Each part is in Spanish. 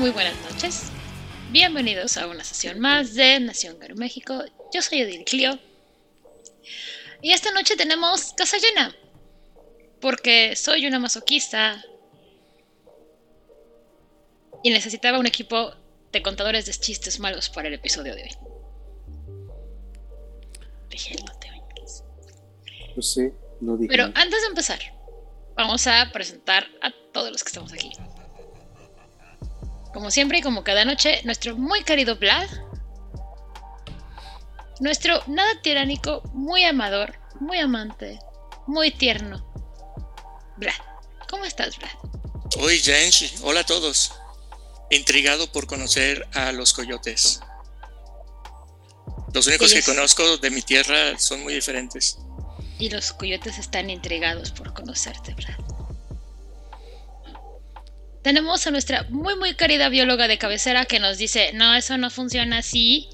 muy buenas noches. Bienvenidos a una sesión más de Nación Garo México. Yo soy Odil Clio. Y esta noche tenemos casa llena. Porque soy una masoquista. Y necesitaba un equipo de contadores de chistes malos para el episodio de hoy. Te No sé, no dije. Pero antes de empezar, vamos a presentar a todos los que estamos aquí. Como siempre y como cada noche, nuestro muy querido Vlad. Nuestro nada tiránico, muy amador, muy amante, muy tierno. Vlad. ¿Cómo estás, Vlad? Hoy, Jenshi. Hola a todos. Intrigado por conocer a los coyotes. Los únicos que conozco de mi tierra son muy diferentes. Y los coyotes están intrigados por conocerte, Vlad tenemos a nuestra muy muy querida bióloga de cabecera que nos dice, no, eso no funciona así.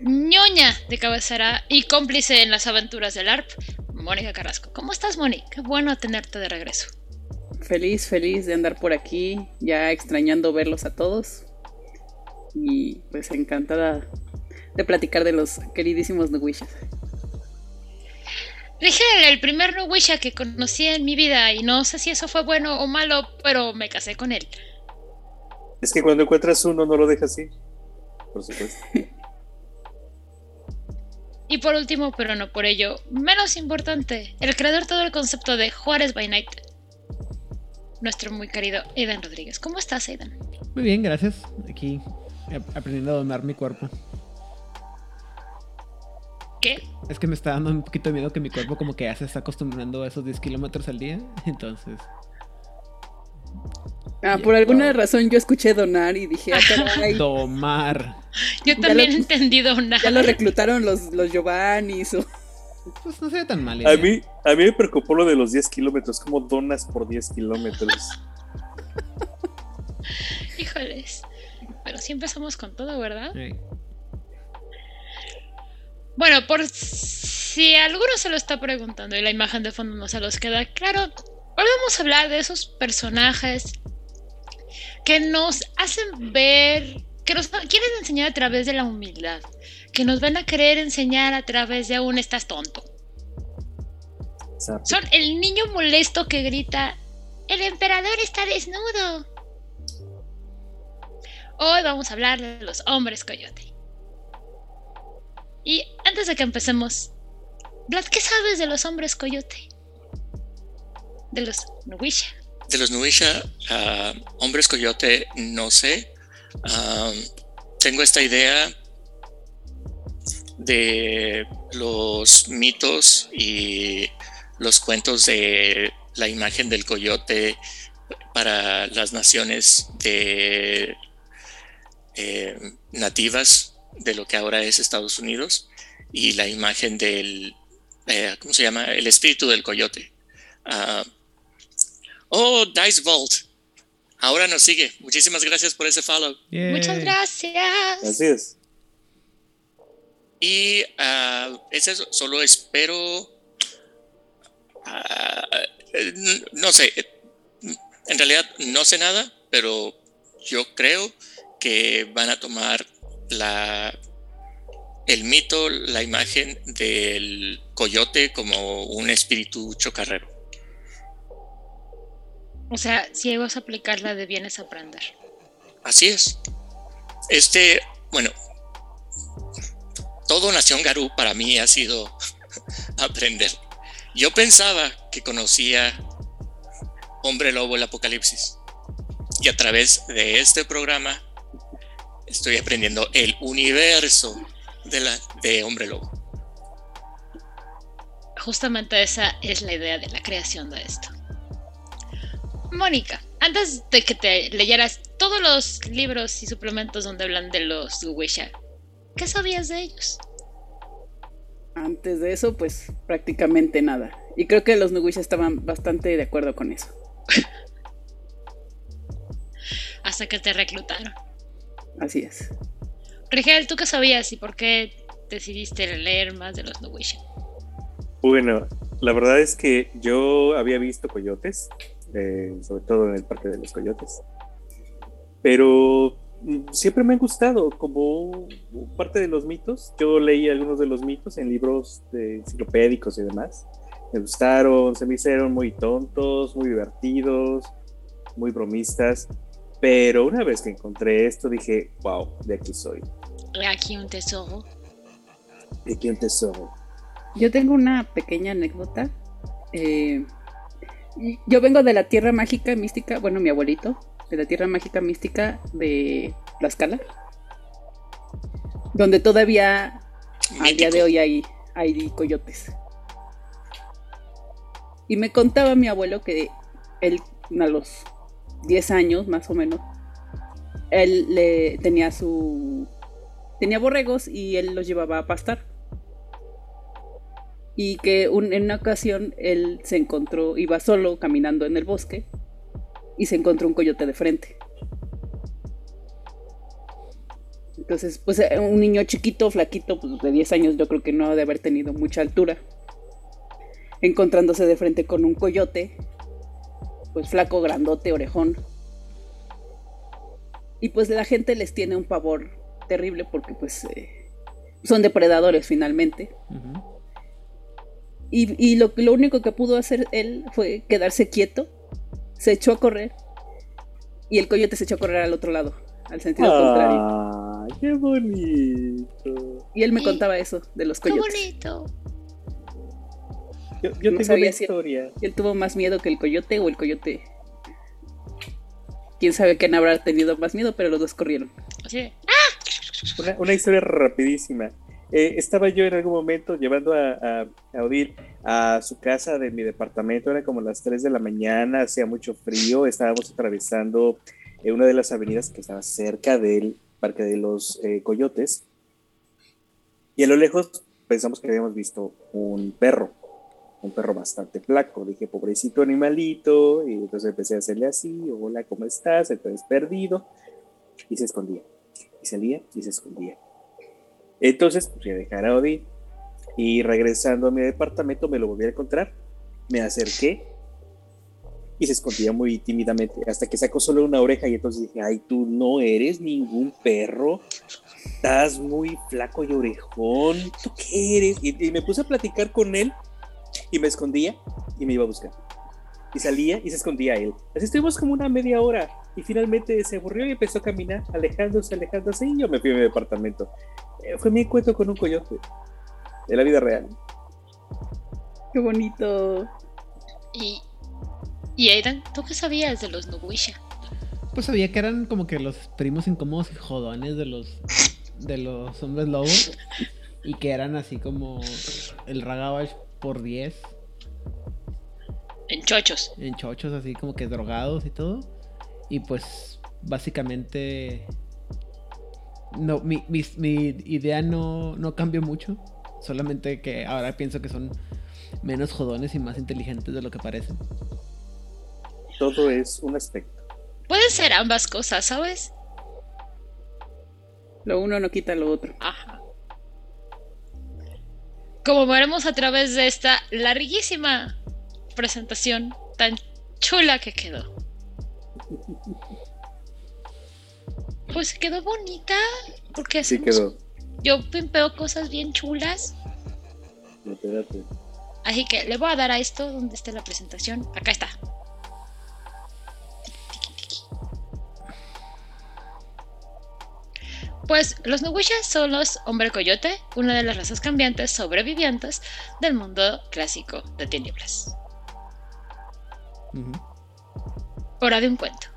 ñoña de cabecera y cómplice en las aventuras del ARP, Mónica Carrasco. ¿Cómo estás, Mónica? Qué bueno tenerte de regreso. Feliz, feliz de andar por aquí, ya extrañando verlos a todos. Y pues encantada de platicar de los queridísimos Nuwishas. Dije el primer Nuwisha que conocí en mi vida y no sé si eso fue bueno o malo, pero me casé con él. Es que cuando encuentras uno no lo dejas así. Por supuesto. Y por último, pero no por ello, menos importante, el creador de todo el concepto de Juárez by Night. Nuestro muy querido Aidan Rodríguez. ¿Cómo estás, Aidan? Muy bien, gracias. Aquí aprendiendo a domar mi cuerpo. Es que me está dando un poquito de miedo que mi cuerpo como que ya se está acostumbrando a esos 10 kilómetros al día. Entonces... Ah, por alguna razón yo escuché donar y dije, ah, Domar. Yo también entendí donar. Ya lo reclutaron los, los Giovannis o... Pues no se ve tan mal. A mí, a mí me preocupó lo de los 10 kilómetros. ¿Cómo donas por 10 kilómetros? Híjoles. Pero sí empezamos con todo, ¿verdad? Sí. Bueno, por si alguno se lo está preguntando y la imagen de fondo no se los queda claro, hoy vamos a hablar de esos personajes que nos hacen ver, que nos quieren enseñar a través de la humildad, que nos van a querer enseñar a través de un estás tonto. Son el niño molesto que grita, el emperador está desnudo. Hoy vamos a hablar de los hombres coyote. Y antes de que empecemos, Vlad, ¿qué sabes de los hombres coyote? De los Nuwisha. De los Nuwisha, ah, hombres coyote, no sé. Ah, tengo esta idea de los mitos y los cuentos de la imagen del coyote para las naciones de eh, nativas de lo que ahora es Estados Unidos y la imagen del, eh, ¿cómo se llama? El espíritu del coyote. Ah, oh, Dice Vault. Ahora nos sigue. Muchísimas gracias por ese follow. Muchas gracias. Gracias. Y uh. Solo espero. Ah, no sé. En realidad no sé nada, pero yo creo que van a tomar la, el mito, la imagen del coyote como un espíritu chocarrero. O sea, si vas a aplicarla de bienes aprender. Así es. Este, bueno, todo Nación Garú para mí ha sido aprender. Yo pensaba que conocía Hombre Lobo el Apocalipsis. Y a través de este programa estoy aprendiendo el universo de, la, de Hombre Lobo. Justamente esa es la idea de la creación de esto. Mónica, antes de que te leyeras todos los libros y suplementos donde hablan de los Wisha, ¿qué sabías de ellos? Antes de eso, pues prácticamente nada. Y creo que los Nuwisha estaban bastante de acuerdo con eso. Hasta que te reclutaron. Así es. Rigel, ¿tú qué sabías y por qué decidiste leer más de los Nowisha? Bueno, la verdad es que yo había visto coyotes, eh, sobre todo en el Parque de los Coyotes. pero mm, siempre me han gustado como parte de los mitos. Yo leí algunos de los mitos en libros de enciclopédicos y demás. Me gustaron, se me hicieron muy tontos, muy divertidos, muy bromistas. Pero una vez que encontré esto dije, wow, de aquí soy. Aquí un tesoro. De aquí un tesoro. Yo tengo una pequeña anécdota. Eh, yo vengo de la tierra mágica mística, bueno, mi abuelito, de la tierra mágica mística de Tlaxcala, donde todavía al día de hoy hay, hay coyotes. Y me contaba mi abuelo que él a los 10 años más o menos, él le tenía su tenía borregos y él los llevaba a pastar. Y que en una ocasión él se encontró, iba solo caminando en el bosque y se encontró un coyote de frente. Entonces, pues eh, un niño chiquito, flaquito, pues de 10 años, yo creo que no ha de haber tenido mucha altura. Encontrándose de frente con un coyote, pues flaco, grandote, orejón. Y pues la gente les tiene un pavor terrible porque pues eh, son depredadores finalmente. Y, lo, lo, único que pudo hacer él fue quedarse quieto, se echó a correr y el coyote se echó a correr al otro lado, al sentido ah, ¡Qué bonito! Y él me contaba eso de los coyotes. ¡Qué bonito! Yo, tengo una historia. él tuvo más miedo que el coyote o el coyote. Quién sabe quién habrá tenido más miedo, pero los dos corrieron. Una, historia rapidísima. Eh, estaba yo en algún momento llevando a, a, Odil a su casa de mi departamento, era como las 3 de la mañana, hacía mucho frío, estábamos atravesando eh, una de las avenidas que estaba cerca del Parque de los eh, Coyotes, y a lo lejos pensamos que habíamos visto un perro, un perro bastante flaco, dije, pobrecito animalito, y entonces empecé a hacerle así, hola, ¿cómo estás? Entonces perdido, y se escondía. Salía y se escondía. Entonces, pues, fui a dejar a Odi y regresando a mi departamento me lo volví a encontrar. Me acerqué y se escondía muy tímidamente hasta que sacó solo una oreja. Y entonces dije, ay, tú no eres ningún perro, estás muy flaco y orejón, ¿tú qué eres? Y, y me puse a platicar con él y me escondía y me iba a buscar y salía y se escondía él. Así estuvimos como una media hora y finalmente se aburrió y empezó a caminar, alejándose, alejándose y yo me fui a mi departamento. Eh, fue mi encuentro con un coyote de la vida real. Qué bonito. Y, y Aidan, ¿tú qué sabías de los Nubuisha? Pues sabía que eran como que los primos incómodos y jodones de los de los hombres lobos y que eran así como el Ragabash por 10 en chochos. En chochos, así como que drogados y todo. Y pues básicamente... No, mi, idea no, no cambió mucho. Solamente que ahora pienso que son menos jodones y más inteligentes de lo que parecen. Todo es un aspecto. Puede ser ambas cosas, ¿sabes? Lo uno no quita lo otro. Ajá. Como veremos a través de esta larguísima presentación tan chula que quedó. Pues quedó bonita. Porque sí quedó. Yo pimpeo cosas bien chulas. Así que le voy a dar a esto donde esté la presentación. Acá está. Pues los Nuguishas son los hombre coyote, una de las razas cambiantes sobrevivientes del mundo clásico de tinieblas. Hora de un cuento.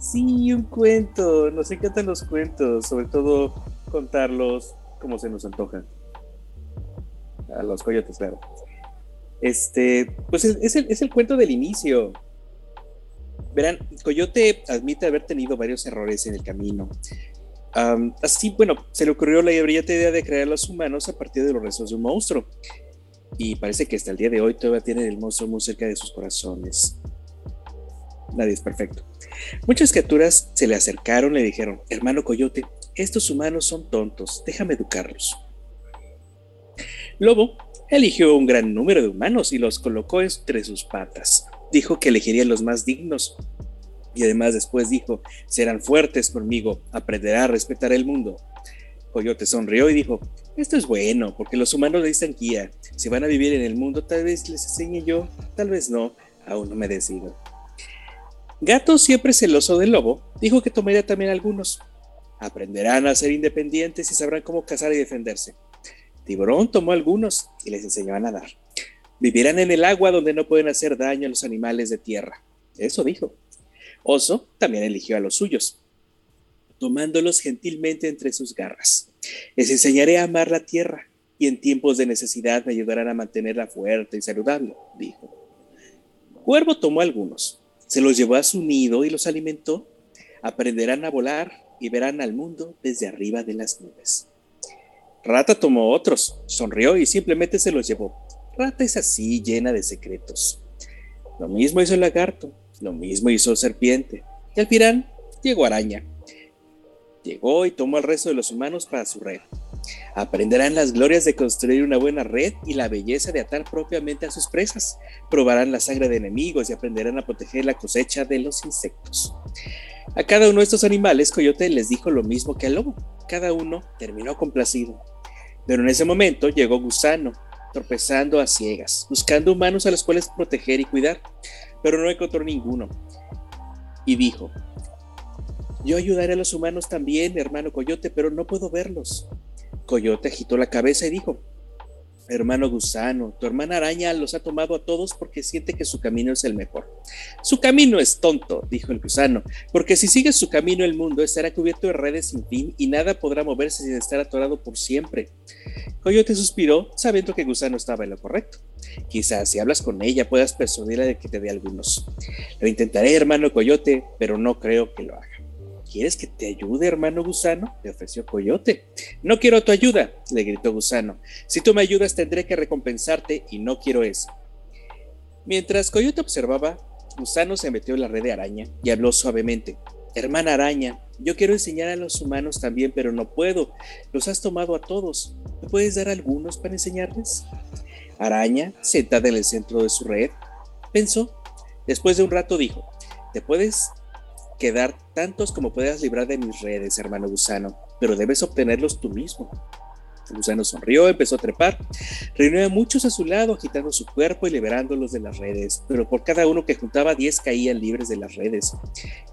Sí, un cuento. Nos encantan los cuentos, sobre todo contarlos como se nos antojan. A los coyotes, claro. Este, pues es, el, cuento del inicio. Verán, Coyote admite haber tenido varios errores en el camino. así, bueno, se le ocurrió la brillante idea de crear a los humanos a partir de los restos de un monstruo y parece que hasta el día de hoy todavía tiene el monstruo muy cerca de sus corazones. Nadie es perfecto. Muchas criaturas se le acercaron y le dijeron, hermano Coyote, estos humanos son tontos, déjame educarlos. Lobo eligió un gran número de humanos y los colocó entre sus patas. Dijo que elegiría los más dignos. Y además después dijo, serán fuertes conmigo, aprenderá a respetar el mundo. Coyote sonrió y dijo, esto es bueno, porque los humanos necesitan guía. Si van a vivir en el mundo, tal vez les enseñe yo, tal vez no, aún no me decido. Gato, siempre celoso del lobo, dijo que tomaría también algunos. Aprenderán a ser independientes y sabrán cómo cazar y defenderse. Tiburón tomó algunos y les enseñó a nadar. Vivirán en el agua donde no pueden hacer daño a los animales de tierra. Eso dijo. Oso también eligió a los suyos, tomándolos gentilmente entre sus garras. Les enseñaré a amar la tierra y en tiempos de necesidad me ayudarán a mantenerla fuerte y saludable, dijo. Cuervo tomó algunos, se los llevó a su nido y los alimentó. Aprenderán a volar y verán al mundo desde arriba de las nubes. Rata tomó otros, sonrió y simplemente se los llevó. Rata es así, llena de secretos. Lo mismo hizo el lagarto, lo mismo hizo serpiente. Y al final llegó araña. Llegó y tomó al resto de los humanos para su red. Aprenderán las glorias de construir una buena red y la belleza de atar propiamente a sus presas. Probarán la sangre de enemigos y aprenderán a proteger la cosecha de los insectos. A cada uno de estos animales, Coyote les dijo lo mismo que al lobo. Cada uno terminó complacido. Pero en ese momento llegó Gusano, tropezando a ciegas, buscando humanos a los cuales proteger y cuidar, pero no encontró ninguno. Y dijo, yo ayudaré a los humanos también, hermano Coyote, pero no puedo verlos. Coyote agitó la cabeza y dijo, Hermano gusano, tu hermana araña los ha tomado a todos porque siente que su camino es el mejor. Su camino es tonto, dijo el gusano, porque si sigues su camino el mundo estará cubierto de redes sin fin y nada podrá moverse sin estar atorado por siempre. Coyote suspiró, sabiendo que gusano estaba en lo correcto. Quizás si hablas con ella puedas persuadirla de que te dé algunos. Lo intentaré, hermano Coyote, pero no creo que lo haga. ¿Quieres que te ayude, hermano gusano? le ofreció Coyote. No quiero tu ayuda, le gritó Gusano. Si tú me ayudas tendré que recompensarte y no quiero eso. Mientras Coyote observaba, Gusano se metió en la red de araña y habló suavemente. Hermana araña, yo quiero enseñar a los humanos también, pero no puedo. Los has tomado a todos. ¿Me puedes dar algunos para enseñarles? Araña, sentada en el centro de su red, pensó. Después de un rato dijo, ¿te puedes quedar tantos como puedas librar de mis redes, hermano gusano, pero debes obtenerlos tú mismo. Gusano sonrió, empezó a trepar, reunió a muchos a su lado, agitando su cuerpo y liberándolos de las redes, pero por cada uno que juntaba, diez caían libres de las redes.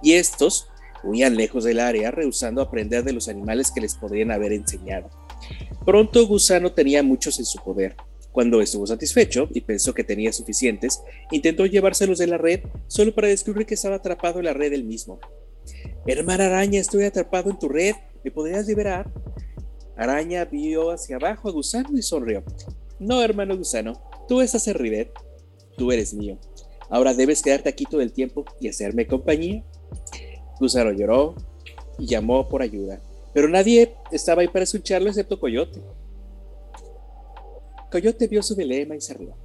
Y estos huían lejos del área, rehusando aprender de los animales que les podrían haber enseñado. Pronto Gusano tenía muchos en su poder, cuando estuvo satisfecho y pensó que tenía suficientes, intentó llevárselos de la red solo para descubrir que estaba atrapado en la red él mismo. Hermana araña, estoy atrapado en tu red, ¿me podrías liberar? Araña vio hacia abajo a Gusano y sonrió. No, hermano Gusano, tú estás en Rivet, tú eres mío. Ahora debes quedarte aquí todo el tiempo y hacerme compañía. Gusano lloró y llamó por ayuda, pero nadie estaba ahí para escucharlo excepto Coyote. Coyote vio su dilema y se rió.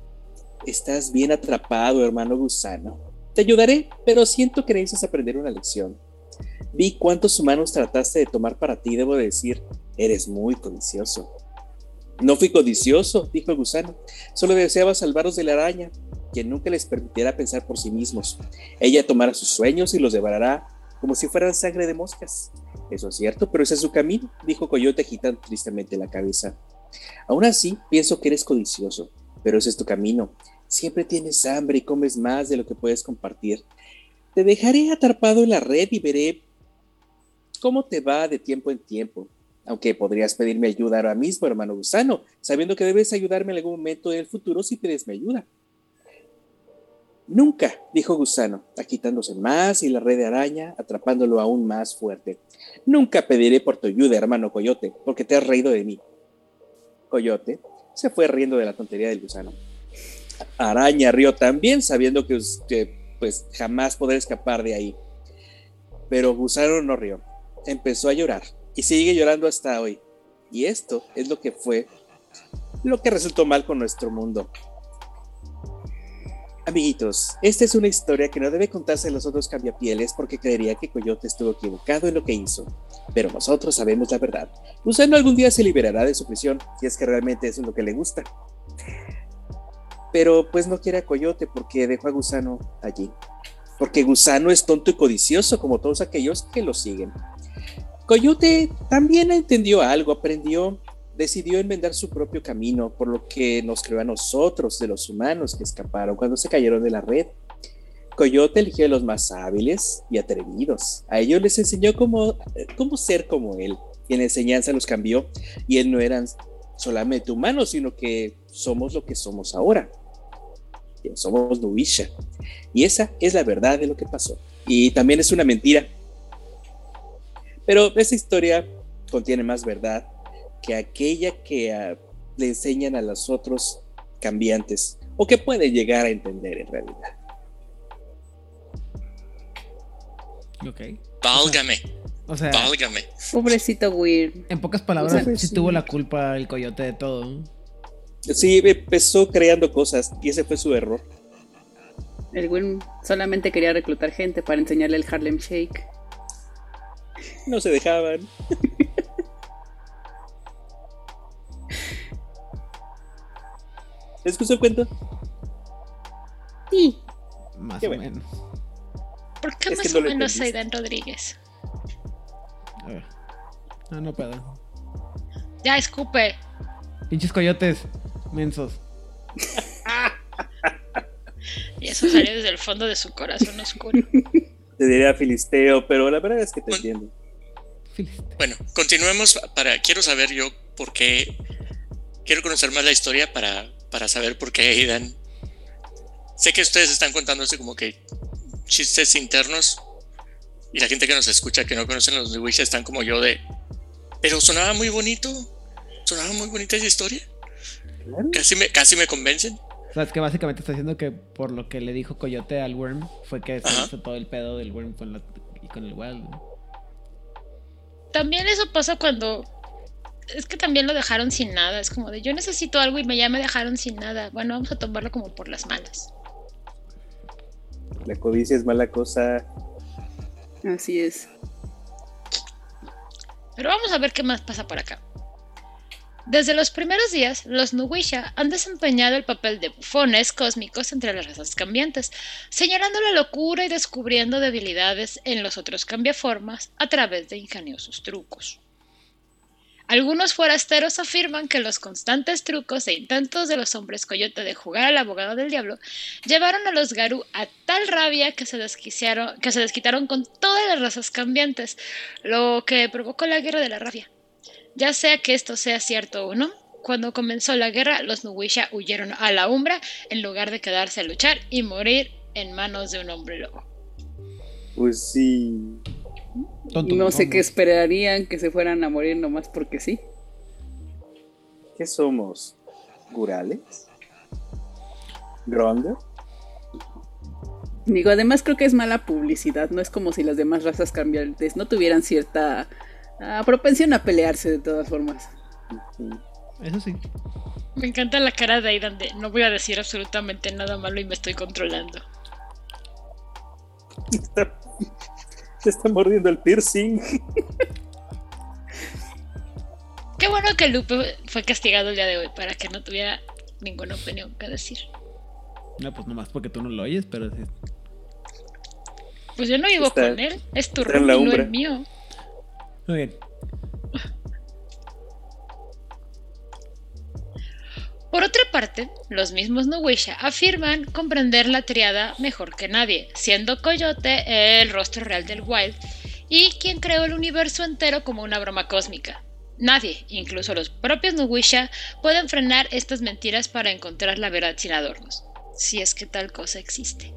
Estás bien atrapado, hermano gusano. Te ayudaré, pero siento que necesitas aprender una lección. Vi cuántos humanos trataste de tomar para ti, debo decir, eres muy codicioso. No fui codicioso, dijo el gusano. Solo deseaba salvarlos de la araña, que nunca les permitiera pensar por sí mismos. Ella tomará sus sueños y los devorará como si fueran sangre de moscas. Eso es cierto, pero ese es su camino, dijo Coyote agitando tristemente la cabeza. Aún así, pienso que eres codicioso, pero ese es tu camino. Siempre tienes hambre y comes más de lo que puedes compartir. Te dejaré atrapado en la red y veré cómo te va de tiempo en tiempo. Aunque podrías pedirme ayuda ahora mismo, hermano gusano, sabiendo que debes ayudarme en algún momento en el futuro si pides mi ayuda. Nunca, dijo Gusano, agitándose más y la red de araña atrapándolo aún más fuerte. Nunca pediré por tu ayuda, hermano Coyote, porque te has reído de mí. Coyote se fue riendo de la tontería del gusano. Araña rió también, sabiendo que, pues jamás podrá escapar de ahí. Pero Gusano no rió. Empezó a llorar y sigue llorando hasta hoy. Y esto es lo que fue lo que resultó mal con nuestro mundo. Amiguitos, esta es una historia que no debe contarse a los otros cambiapieles porque creería que Coyote estuvo equivocado en lo que hizo. Pero nosotros sabemos la verdad. Gusano algún día se liberará de su prisión, si es que realmente eso es lo que le gusta. Pero pues no quiere a Coyote porque dejó a Gusano allí. porque Gusano es tonto y codicioso como todos aquellos que lo siguen. Coyote también entendió algo, aprendió, decidió enmendar su propio camino, por lo que nos creó a nosotros, de los humanos que escaparon cuando se cayeron de la red. Coyote eligió a los más hábiles y atrevidos. A ellos les enseñó cómo, cómo ser como él. Y en enseñanza los cambió. Y él no eran solamente humanos, sino que somos lo que somos ahora. Somos Nuisha. Y esa es la verdad de lo que pasó. Y también es una mentira pero esa historia contiene más verdad que aquella que ah, le enseñan a los otros cambiantes o que puede llegar a entender en realidad. Ok. Válgame. O sea, válgame. Pobrecito Weird. En pocas palabras, sí tuvo la culpa el coyote de todo. Sí, empezó creando cosas y ese fue su error. El Will solamente quería reclutar gente para enseñarle el Harlem Shake. No se dejaban. ¿Les gustó el cuento? Sí. Más o menos. ¿Por qué más o menos Aidan Rodríguez? No, no puedo. Ya, escupe. Pinches coyotes, mensos. y eso salió desde el fondo de su corazón oscuro. te diría filisteo, pero la verdad es que te entiendo. Bueno, continuemos para. Quiero saber yo por qué. Quiero conocer más la historia para, para saber por qué Aidan. Sé que ustedes están contando esto como que chistes internos. Y la gente que nos escucha que no conocen los de Wish están como yo de. Pero sonaba muy bonito. Sonaba muy bonita esa historia. Casi me, casi me convencen. O sea, es que básicamente está diciendo que por lo que le dijo Coyote al Worm fue que se hizo todo el pedo del Worm con, y con el Wild. También eso pasa cuando. Es que también lo dejaron sin nada. Es como de yo necesito algo y me, ya me dejaron sin nada. Bueno, vamos a tomarlo como por las malas. La codicia es mala cosa. Así es. Pero vamos a ver qué más pasa por acá. Desde los primeros días, los Nuwisha han desempeñado el papel de bufones cósmicos entre las razas cambiantes, señalando la locura y descubriendo debilidades en los otros cambiaformas a través de ingeniosos trucos. Algunos forasteros afirman que los constantes trucos e intentos de los hombres coyote de jugar al abogado del diablo llevaron a los Garu a tal rabia que se, desquiciaron, que se desquitaron con todas las razas cambiantes, lo que provocó la guerra de la rabia. Ya sea que esto sea cierto o no, cuando comenzó la guerra, los Nuwisha huyeron a la Umbra en lugar de quedarse a luchar y morir en manos de un hombre lobo. Pues sí. No sé qué esperarían que se fueran a morir nomás porque sí. ¿Qué somos? ¿Gurales? ¿Gronda? Digo, además creo que es mala publicidad. No es como si las demás razas cambiantes no tuvieran cierta Ah, propensión a pelearse de todas formas. Eso sí. Me encanta la cara de Aidan de no voy a decir absolutamente nada malo y me estoy controlando. está mordiendo el piercing. Qué bueno que Lupe fue castigado el día de hoy para que no tuviera ninguna opinión que decir. No, pues nomás porque tú no lo oyes, pero sí. Pues yo no vivo con él, es tu rumbo, no el mío. Muy bien. Por otra parte, los mismos Nuwisha afirman comprender la triada mejor que nadie, siendo Coyote el rostro real del Wild y quien creó el universo entero como una broma cósmica. Nadie, incluso los propios Nuwisha, pueden frenar estas mentiras para encontrar la verdad sin adornos, si es que tal cosa existe.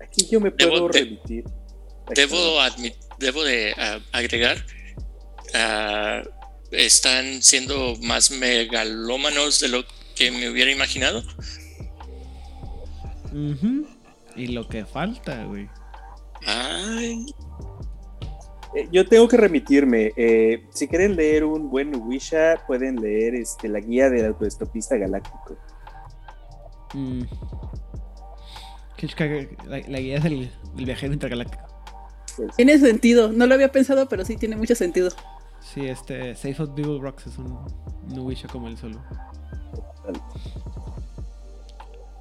Aquí yo me puedo remitir. Debo admitir debo de ah, agregar, ah, están siendo más megalómanos de lo que me hubiera imaginado. Y lo que falta, güey. Ay. Eh, yo tengo que remitirme. Eh, si quieren leer un buen Wisha, pueden leer este, la guía del autoestopista galáctico. Mm. La, guía del viajero intergaláctico. Tiene sentido, no lo había pensado, pero sí tiene mucho sentido. Sí, este Safe of Devil Rocks es un Nuwisha como él solo.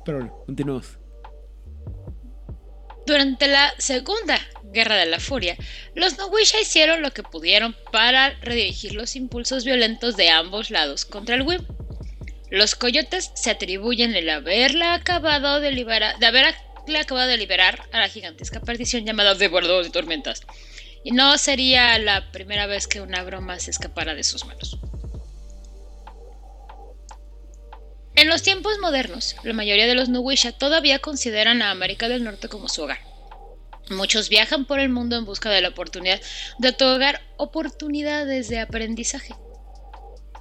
Pero bueno, continuamos. Durante la Segunda Guerra de la Furia, los Nowisha hicieron lo que pudieron para redirigir los impulsos violentos de ambos lados contra el Wim. Los coyotes se atribuyen el haberla acabado de, liberar, de haberle acabado de liberar a la gigantesca perdición llamada Devorador de Tormentas. Y no sería la primera vez que una broma se escapara de sus manos. En los tiempos modernos, la mayoría de los Nuwisha todavía consideran a América del Norte como su hogar. Muchos viajan por el mundo en busca de la oportunidad de otorgar oportunidades de aprendizaje.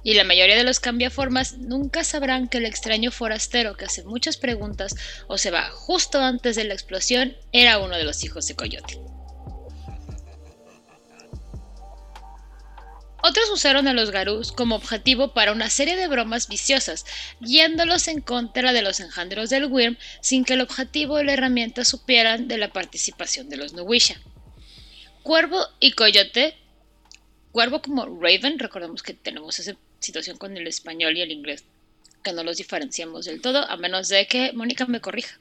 Y la mayoría de los cambiaformas nunca sabrán que el extraño forastero que hace muchas preguntas o se va justo antes de la explosión era uno de los hijos de Coyote. Otros usaron a los Garús como objetivo para una serie de bromas viciosas, guiándolos en contra de los engendros del Wyrm sin que el objetivo y la herramienta supieran de la participación de los Nuwisha. Cuervo y Coyote, Cuervo como Raven, recordemos que tenemos esa situación con el español y el inglés, que no los diferenciamos del todo, a menos de que Mónica me corrija.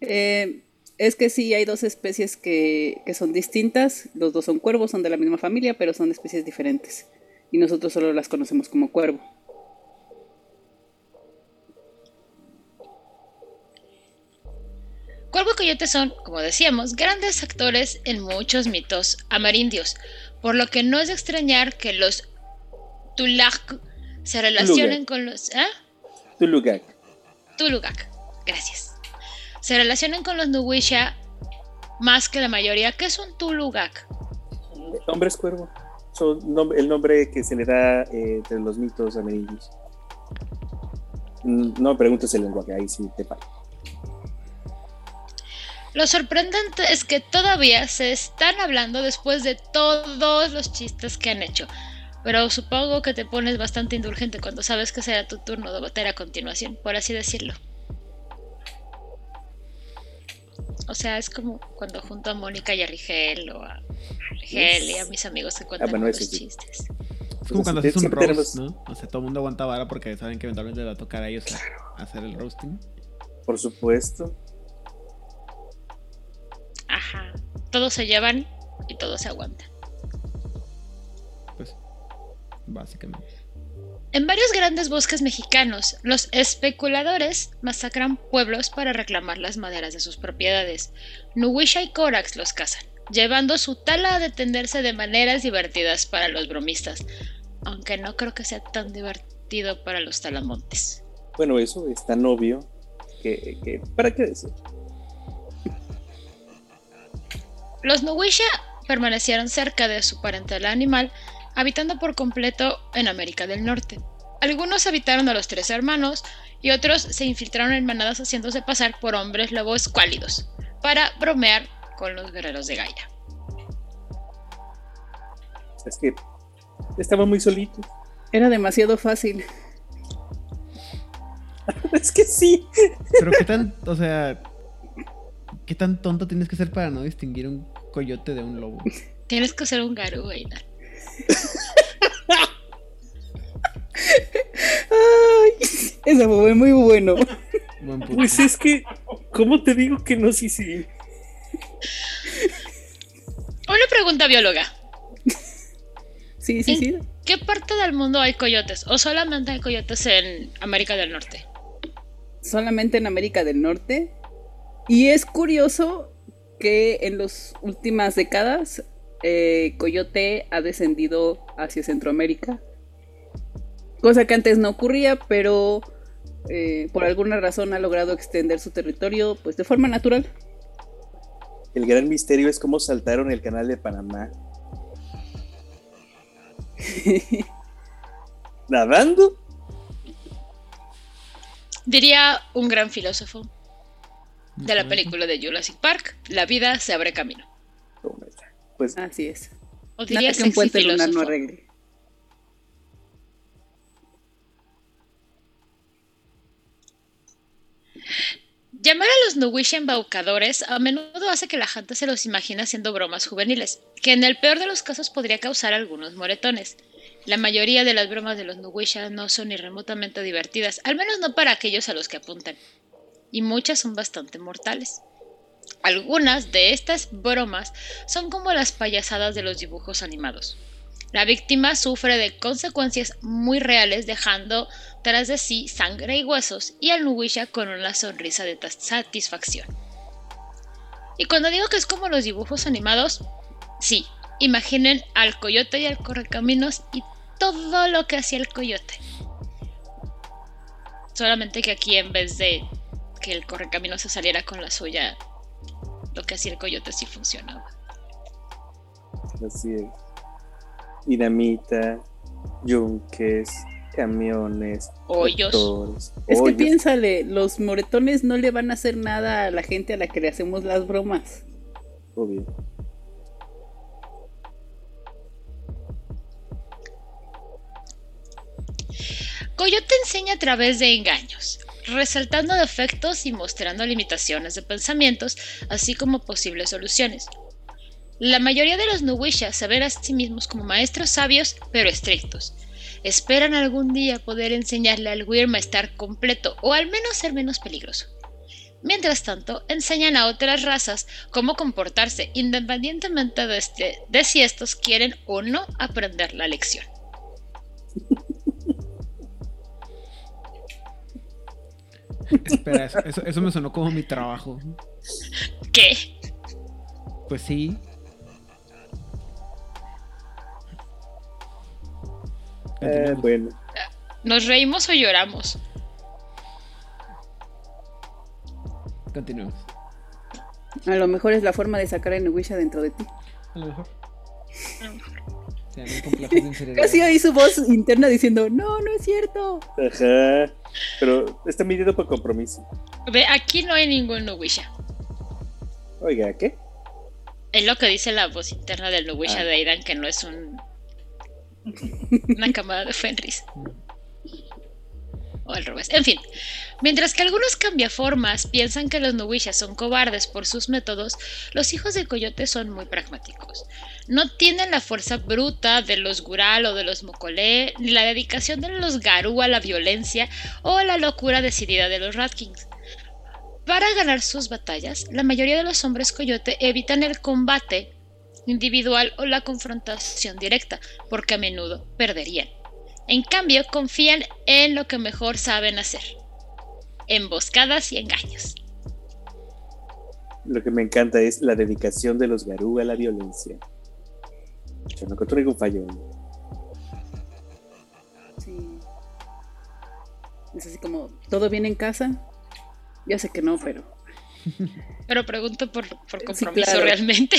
Eh, es que sí, hay dos especies que, que, son distintas. Los dos son cuervos, son de la misma familia, pero son especies diferentes. Y nosotros solo las conocemos como cuervo. Cuervo y coyote son, como decíamos, grandes actores en muchos mitos amarindios, por lo que no es de extrañar que los Tulak se relacionen con los... ¿eh? Tulugak. Tulugak, gracias se relacionan con los Nuwisha más que la mayoría. ¿Qué es un Tulugak? Hombres cuervo. Son el nombre que se le da eh, entre los mitos amarillos. Mm, no me preguntes el lenguaje, ahí sí te paro. Lo sorprendente es que todavía se están hablando después de todos los chistes que han hecho. Pero supongo que te pones bastante indulgente cuando sabes que será tu turno de bater a continuación, por así decirlo. O sea, es como cuando junto a Mónica y a Rigel o a Rigel y a mis amigos que cuentan ah, chistes. Es como cuando haces un roast, ¿no? O sea, todo el mundo aguanta vara porque saben que eventualmente le va a tocar a ellos hacer el roasting. Por supuesto. Ajá. Todos se llevan y todos se aguantan. Pues, básicamente. En varios grandes bosques mexicanos, los especuladores masacran pueblos para reclamar las maderas de sus propiedades. Nuwisha y Corax los cazan, llevando su tala a detenderse de maneras divertidas para los bromistas, aunque no creo que sea tan divertido para los talamontes. Bueno, eso es tan obvio que, ¿para qué decir? Los Nuwisha permanecieron cerca de su parentela animal habitando por completo en América del Norte. Algunos habitaron a los tres hermanos y otros se infiltraron en manadas haciéndose pasar por hombres lobos cuálidos para bromear con los guerreros de Gaia. Es que estaba muy solito. Era demasiado fácil. es que sí. Pero qué tan, o sea, qué tan tonto tienes que ser para no distinguir un coyote de un lobo. Tienes que ser un garu, Ay, eso fue muy bueno. Pues es que, ¿cómo te digo que no? Sí, sí. Una pregunta bióloga. Sí, sí, sí. ¿Qué parte del mundo hay coyotes? ¿O solamente hay coyotes en América del Norte? Solamente en América del Norte. Y es curioso que en las últimas décadas eh, Coyote ha descendido hacia Centroamérica. Cosa que antes no ocurría, pero eh, por alguna razón ha logrado extender su territorio pues de forma natural. El gran misterio es cómo saltaron el canal de Panamá. ¿Nadando? Diría un gran filósofo de la película de Jurassic Park, la vida se abre camino. Pues, Así es. O diría que un puente lunar no arregle. Llamar a los Nuwish embaucadores a menudo hace que la gente se los imagine haciendo bromas juveniles, que en el peor de los casos podría causar algunos moretones. La mayoría de las bromas de los Nuwisha no son ni remotamente divertidas, al menos no para aquellos a los que apuntan, y muchas son bastante mortales. Algunas de estas bromas son como las payasadas de los dibujos animados. La víctima sufre de consecuencias muy reales dejando tras de sí sangre y huesos y al Nuwisha con una sonrisa de satisfacción. Y cuando digo que es como los dibujos animados, sí, imaginen al coyote y al correcaminos y todo lo que hacía el coyote. Solamente que aquí en vez de que el correcaminos se saliera con la suya, lo que hacía el coyote sí funcionaba. Así es. Dinamita, yunques, camiones, Hoyos. Es que piénsale, los moretones no le van a hacer nada a la gente a la que le hacemos las bromas. Obvio. Coyote enseña a través de engaños, resaltando defectos y mostrando limitaciones de pensamientos, así como posibles soluciones. La mayoría de los Nuwisha se ven a sí mismos como maestros sabios pero estrictos. Esperan algún día poder enseñarle al Wyrm a estar completo o al menos ser menos peligroso. Mientras tanto, enseñan a otras razas cómo comportarse independientemente de, este- de si estos quieren o no aprender la lección. Espera, eso, eso- eso me sonó como mi trabajo. ¿Qué? Pues sí. Eh, bueno, ¿Nos reímos o lloramos? Continuemos. A lo mejor es la forma de sacar a Nuwisha dentro de ti. A lo mejor. O muy complejos. Casi oí su voz interna diciendo, no, no es cierto. ajá. Pero está midiendo por compromiso. Ve, aquí no hay ningún Nuwisha. Oiga, ¿qué? Es lo que dice la voz interna del Nuwisha Ah. de Aidan, que no es un. una camada de Fenris. O al revés. En fin. Mientras que algunos cambiaformas piensan que los Nuwishas son cobardes por sus métodos, los hijos de Coyote son muy pragmáticos. No tienen la fuerza bruta de los Gural o de los Mokole, ni la dedicación de los Garú a la violencia o la locura decidida de los Ratkins. Para ganar sus batallas, la mayoría de los hombres coyote evitan el combate individual o la confrontación directa, porque a menudo perderían. En cambio, confían en lo que mejor saben hacer. Emboscadas y engaños. Lo que me encanta es la dedicación de los Garú a la violencia. Yo no encontré ningún fallo. Sí. Es así como, ¿todo bien en casa? Ya sé que no, pero Pero pregunto por, por Sí, compromiso claro. realmente.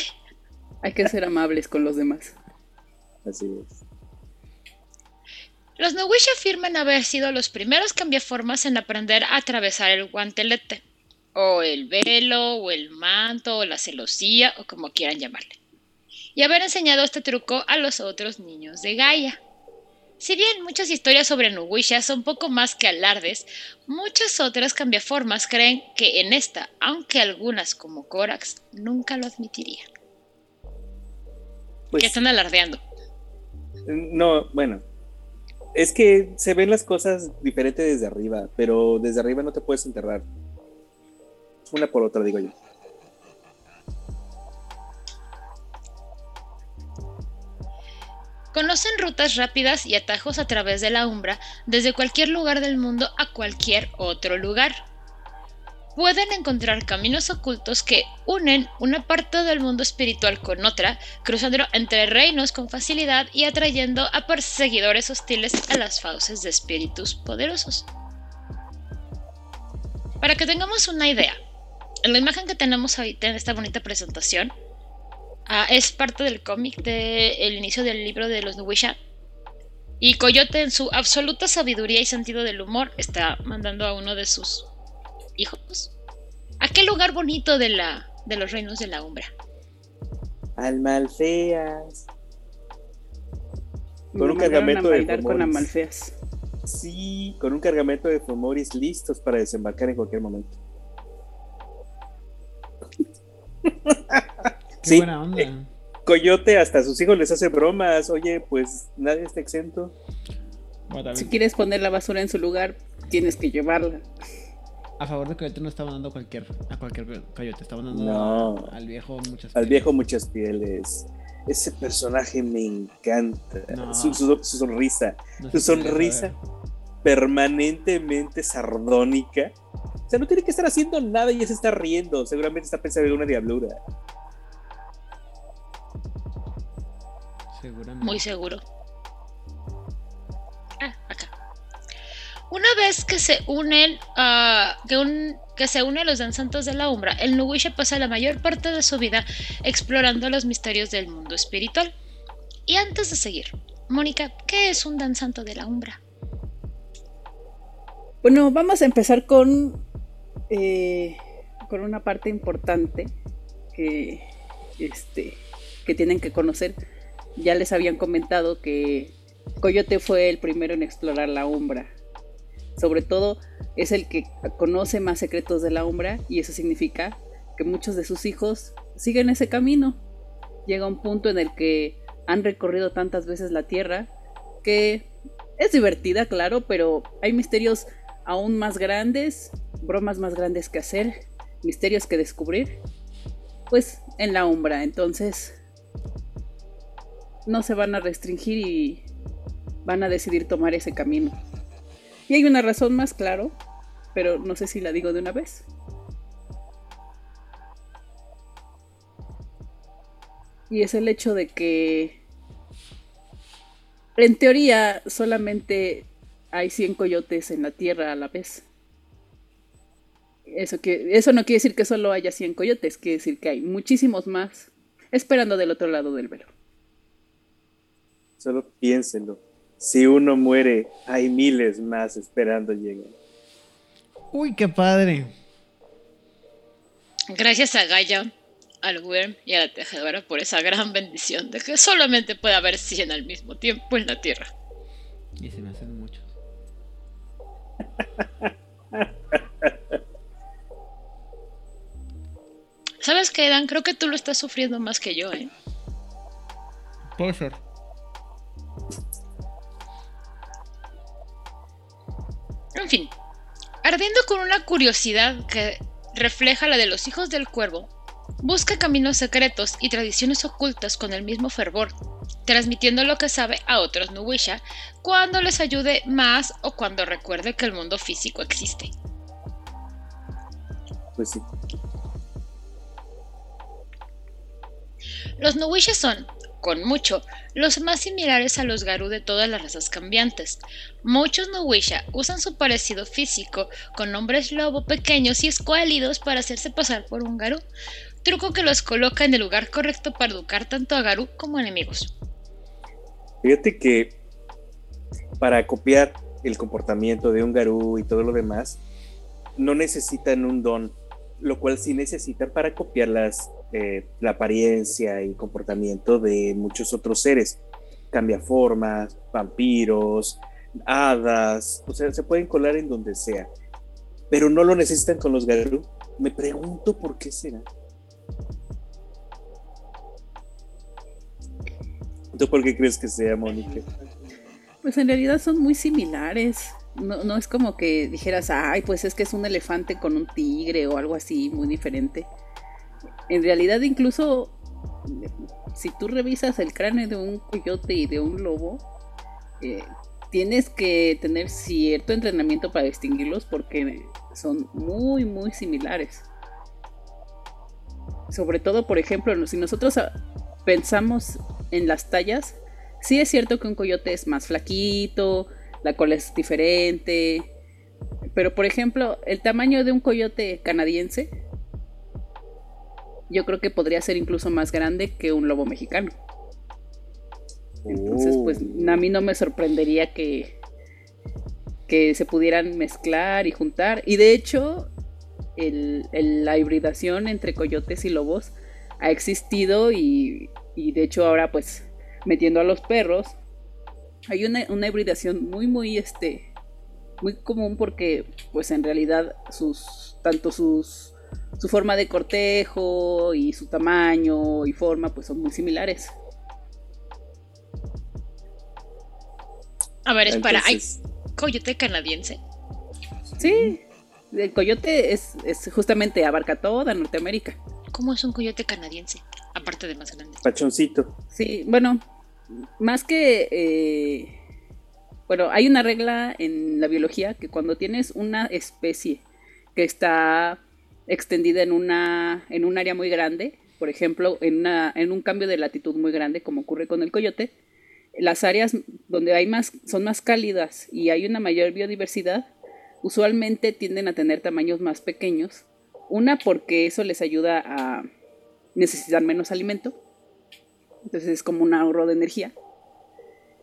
hay que ser amables con los demás. Así es. Los Nowisha afirman haber sido los primeros cambiaformas en aprender a atravesar el guantelete, o el velo, o el manto, o la celosía, o como quieran llamarle, y haber enseñado este truco a los otros niños de Gaia. Si bien muchas historias sobre Nuwisha son poco más que alardes, muchas otras cambiaformas creen que en esta, aunque algunas como Corax, nunca lo admitirían. Pues, que están alardeando. No, bueno. Es que se ven las cosas diferentes desde arriba, pero desde arriba no te puedes enterrar. Una por otra, digo yo. Conocen rutas rápidas y atajos a través de la umbra desde cualquier lugar del mundo a cualquier otro lugar. Pueden encontrar caminos ocultos que unen una parte del mundo espiritual con otra, cruzando entre reinos con facilidad y atrayendo a perseguidores hostiles a las fauces de espíritus poderosos. Para que tengamos una idea, la imagen que tenemos ahorita en esta bonita presentación, Ah, es parte del cómic del inicio del libro de los Nuwisha. Y Coyote, en su absoluta sabiduría y sentido del humor, está mandando a uno de sus hijos a qué lugar bonito de, la, de los reinos de la umbra. Almalfeas. Con Me un cargamento a de con. Amalfeas. Sí, con un cargamento de Fomoris listos para desembarcar en cualquier momento. Qué Sí, buena onda. eh, Coyote hasta a sus hijos les hace bromas. Oye, pues nadie está exento. Si quieres poner la basura en su lugar, tienes que llevarla. A favor de Coyote no estaban dando cualquier, a cualquier Coyote, estaban dando No. al viejo muchas Al viejo muchas pieles. Ese personaje me encanta. No. Su, su- su sonrisa. No Su sonrisa permanentemente sardónica. O sea, no tiene que estar haciendo nada y ya se está riendo. Seguramente está pensando en una diablura. Seguramente. Muy seguro. Una vez que se unen a que, se los danzantes de la umbra, el Nuwisha pasa la mayor parte de su vida explorando los misterios del mundo espiritual. Y antes de seguir, Mónica, ¿qué es un danzante de la umbra? Bueno, vamos a empezar con, eh, con una parte importante que, este, que tienen que conocer. Ya les habían comentado que Coyote fue el primero en explorar la umbra. Sobre todo es el que conoce más secretos de la umbra y eso significa que muchos de sus hijos siguen ese camino. Llega un punto en el que han recorrido tantas veces la Tierra que es divertida, claro, pero hay misterios aún más grandes, bromas más grandes que hacer, misterios que descubrir, pues en la umbra. Entonces, no se van a restringir y van a decidir tomar ese camino. Y hay una razón más, claro, pero no sé si la digo de una vez. Y es el hecho de que, en teoría, solamente hay 100 coyotes en la tierra a la vez. Eso, que, eso no quiere decir que solo haya 100 coyotes, quiere decir que hay muchísimos más esperando del otro lado del velo. Solo piénsenlo. Si uno muere, hay miles más esperando llegar. Uy, qué padre. Gracias a Gaia, al Worm y a la tejedora por esa gran bendición de que solamente puede haber 100 al mismo tiempo en la Tierra. Y se me hacen muchos. ¿Sabes qué, Dan? Creo que tú lo estás sufriendo más que yo, ¿eh? Puede ser. En fin, ardiendo con una curiosidad que refleja la de los hijos del cuervo, busca caminos secretos y tradiciones ocultas con el mismo fervor, transmitiendo lo que sabe a otros Nuwisha cuando les ayude más o cuando recuerde que el mundo físico existe. Pues sí. Los Nuwisha son, con mucho, los más similares a los Garú de todas las razas cambiantes. Muchos Nuwisha usan su parecido físico con hombres lobo pequeños y escuálidos para hacerse pasar por un Garú, truco que los coloca en el lugar correcto para educar tanto a Garú como a enemigos. Fíjate que para copiar el comportamiento de un garú y todo lo demás, no necesitan un don, lo cual sí necesitan para copiar las, eh, la apariencia y comportamiento de muchos otros seres. Cambia formas, vampiros, hadas, o sea, se pueden colar en donde sea, pero no lo necesitan con los garú. Me pregunto por qué será. ¿Tú por qué crees que sea, Mónica? Pues en realidad son muy similares. No, no es como que dijeras, ay, pues es que es un elefante con un tigre o algo así muy diferente. En realidad incluso si tú revisas el cráneo de un coyote y de un lobo, eh, tienes que tener cierto entrenamiento para distinguirlos porque son muy, muy similares. Sobre todo, por ejemplo, si nosotros ah, pensamos en las tallas, sí es cierto que un coyote es más flaquito, la cola es diferente, pero por ejemplo, el tamaño de un coyote canadiense, yo creo que podría ser incluso más grande que un lobo mexicano. Entonces, pues Oh. a mí no me sorprendería que, que se pudieran mezclar y juntar. Y de hecho, el- el- la hibridación entre coyotes y lobos ha existido y, y de hecho ahora pues metiendo a los perros, hay una, una hibridación muy, muy, este, muy común porque pues en realidad sus, tanto sus, su forma de cortejo y su tamaño y forma pues son muy similares. A ver, espera, ¿hay Entonces, coyote canadiense? Sí, El coyote es, es justamente abarca toda Norteamérica. ¿Cómo es un coyote canadiense? Aparte de más grande. Pachoncito. Sí, bueno, más que... eh, bueno, hay una regla en la biología que cuando tienes una especie que está extendida en una en un área muy grande, por ejemplo, en, una, en un cambio de latitud muy grande, como ocurre con el coyote, las áreas donde hay más son más cálidas y hay una mayor biodiversidad, usualmente tienden a tener tamaños más pequeños. Una porque eso les ayuda a necesitar menos alimento, entonces es como un ahorro de energía.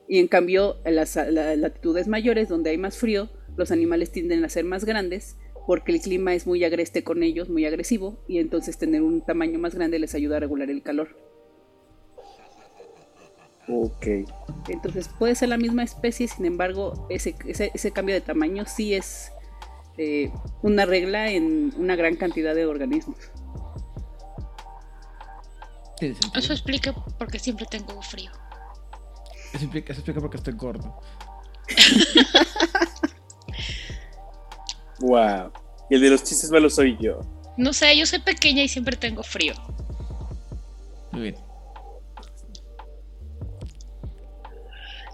Y en cambio, en las, las latitudes mayores, donde hay más frío, los animales tienden a ser más grandes porque el clima es muy agreste con ellos, muy agresivo, y entonces tener un tamaño más grande les ayuda a regular el calor. Ok. Entonces puede ser la misma especie, sin embargo, ese, ese, ese cambio de tamaño sí es eh, una regla en una gran cantidad de organismos. Eso explica por qué siempre tengo frío. Eso explica, eso explica porque estoy gordo. Wow. Y el de los chistes malos soy yo. No sé, yo soy pequeña y siempre tengo frío. Muy bien.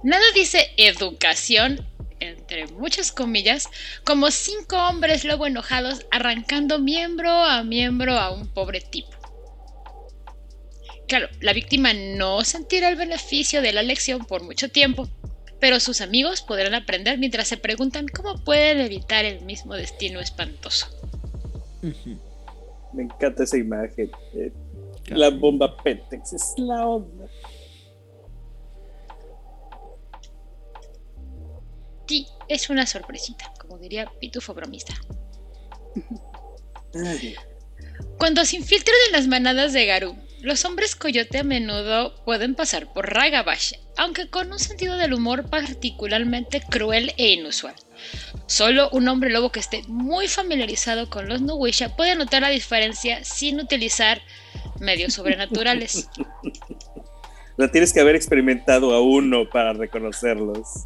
Nada dice educación, entre muchas comillas, como cinco hombres lobo enojados arrancando miembro a miembro a un pobre tipo. Claro, la víctima no sentirá el beneficio de la lección por mucho tiempo, pero sus amigos podrán aprender mientras se preguntan cómo pueden evitar el mismo destino espantoso. Me encanta esa imagen. Eh, la bomba Pentex es la onda. Sí, es una sorpresita, como diría Pitufo Bromista. Ay, Cuando se infiltran en las manadas de Garú, los hombres coyote a menudo pueden pasar por Ragabash, aunque con un sentido del humor particularmente cruel e inusual. Solo un hombre lobo que esté muy familiarizado con los Nuwisha puede notar la diferencia sin utilizar medios sobrenaturales. La tienes que haber experimentado a uno para reconocerlos.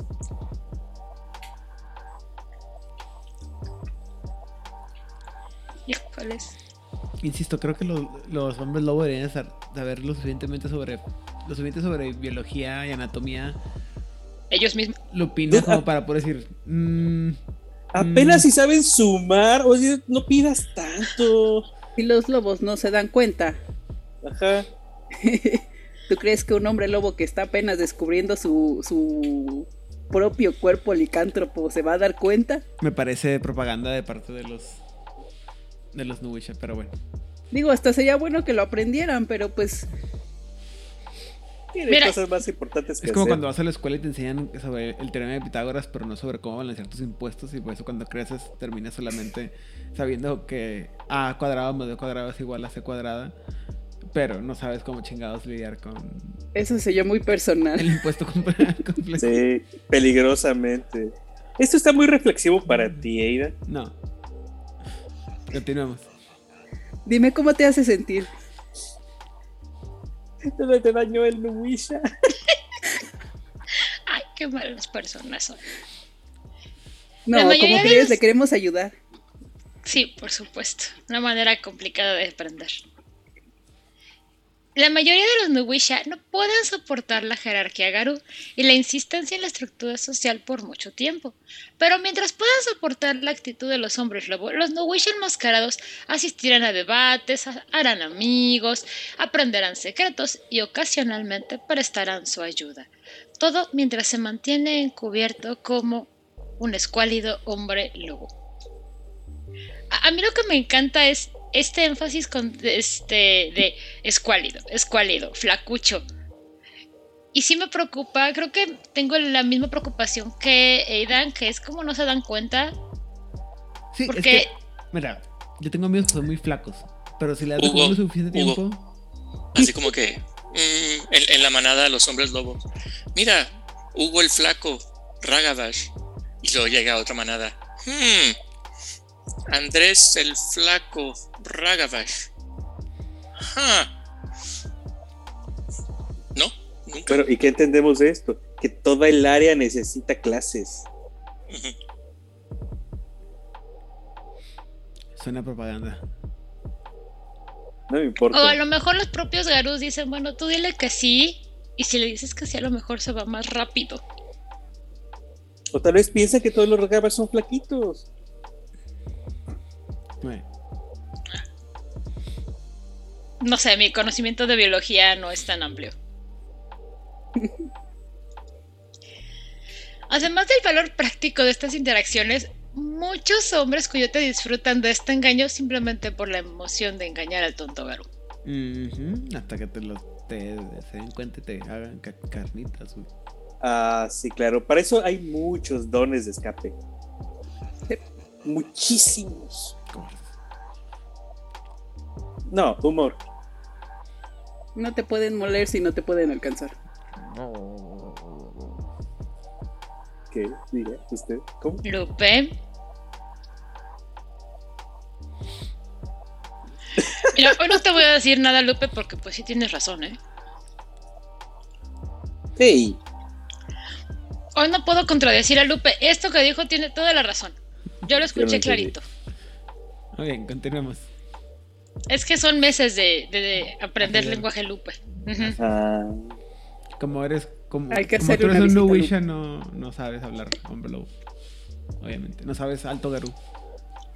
Híjoles. Insisto, creo que los, los hombres lobo deberían saber lo suficientemente sobre lo suficiente sobre biología y anatomía Ellos mismos. como para poder decir mm, Apenas Mm. si saben sumar, oye, no pidas tanto. Si los lobos no se dan cuenta, Ajá. ¿tú crees que un hombre lobo que está apenas descubriendo su, su propio cuerpo licántropo se va a dar cuenta? me parece propaganda de parte de los de los Nuwisha, pero bueno. Digo, hasta sería bueno que lo aprendieran, pero pues Tiene Mira. cosas más importantes que Es como hacer. cuando vas a la escuela y te enseñan sobre el teorema de Pitágoras, pero no sobre cómo balancear tus impuestos. Y por eso cuando creces terminas solamente sabiendo que A cuadrado más B cuadrado es igual a C cuadrada. Pero no sabes cómo chingados lidiar con eso sería muy personal. el impuesto comple- complejo. Sí, peligrosamente. Esto está muy reflexivo para ti, Eida. No. Continuemos. Dime cómo te hace sentir. ¿Dónde te dañó el Nuwisha? Ay, qué malas personas son. No, como ellos- le queremos ayudar. Sí, por supuesto. Una manera complicada de aprender. La mayoría de los Nuwisha no pueden soportar la jerarquía Garú y la insistencia en la estructura social por mucho tiempo. Pero mientras puedan soportar la actitud de los hombres lobo, los Nuwisha enmascarados asistirán a debates, ha- harán amigos, aprenderán secretos y ocasionalmente prestarán su ayuda. Todo mientras se mantiene encubierto como un escuálido hombre lobo. A, a mí lo que me encanta es este énfasis con este de escuálido, escuálido, flacucho. Y sí me preocupa, creo que tengo la misma preocupación que Aidan, que es como no se dan cuenta. Sí, Porque- es que, mira, yo tengo amigos que son muy flacos. Pero si le das Hugo, lo suficiente Hugo. tiempo. Así como que mm, en, en la manada de los hombres lobos. Mira, Hugo el flaco, Ragabash. Y luego llega otra manada. Hmm, Andrés el flaco, Ragabash. Ja. No, nunca. Pero, ¿y qué entendemos de esto? Que toda el área necesita clases. Suena propaganda. No me importa. O a lo mejor los propios Garus dicen, bueno, tú dile que sí. Y si le dices que sí, a lo mejor se va más rápido. O tal vez piensa que todos los Ragabas son flaquitos. Bueno, No sé, mi conocimiento de biología no es tan amplio. Además del valor práctico de estas interacciones, muchos hombres coyote disfrutan de este engaño simplemente por la emoción de engañar al tonto Garu. ujú, hasta que te lo te, se den cuenta y te hagan ca- carnitas, güey. Ah, sí, claro. Para eso hay muchos dones de escape. Muchísimos. No, humor. No te pueden moler si no te pueden alcanzar. ¿Qué? Diga usted. ¿Cómo? Lupe. Mira, hoy no te voy a decir nada, Lupe, porque pues sí tienes razón, ¿eh? Hey. Hoy no puedo contradecir a Lupe. Esto que dijo tiene toda la razón. Yo lo escuché clarito. Ok, continuemos. Es que son meses de, de- de aprender lenguaje Lupe. Como eres como, Hay que como tú eres un Nuwisha, no, no sabes hablar hombre lobo. Obviamente. No sabes alto Garu.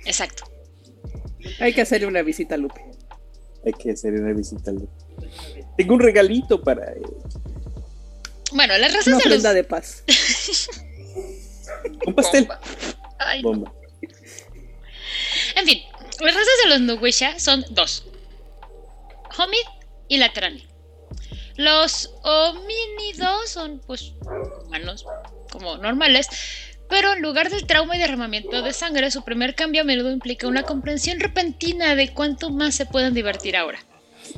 Exacto. Hay que hacerle una visita a Lupe. hay que hacer una visita. al- Tengo un regalito para él. Bueno, las Una razas de los. de paz. Un pastel. Ay, no. Bomba. En fin, las razas de los Nuwisha son dos: Homid y Latrani. Los homínidos son, pues, humanos, como normales, pero en lugar del trauma y derramamiento de sangre, su primer cambio a menudo implica una comprensión repentina de cuánto más se pueden divertir ahora.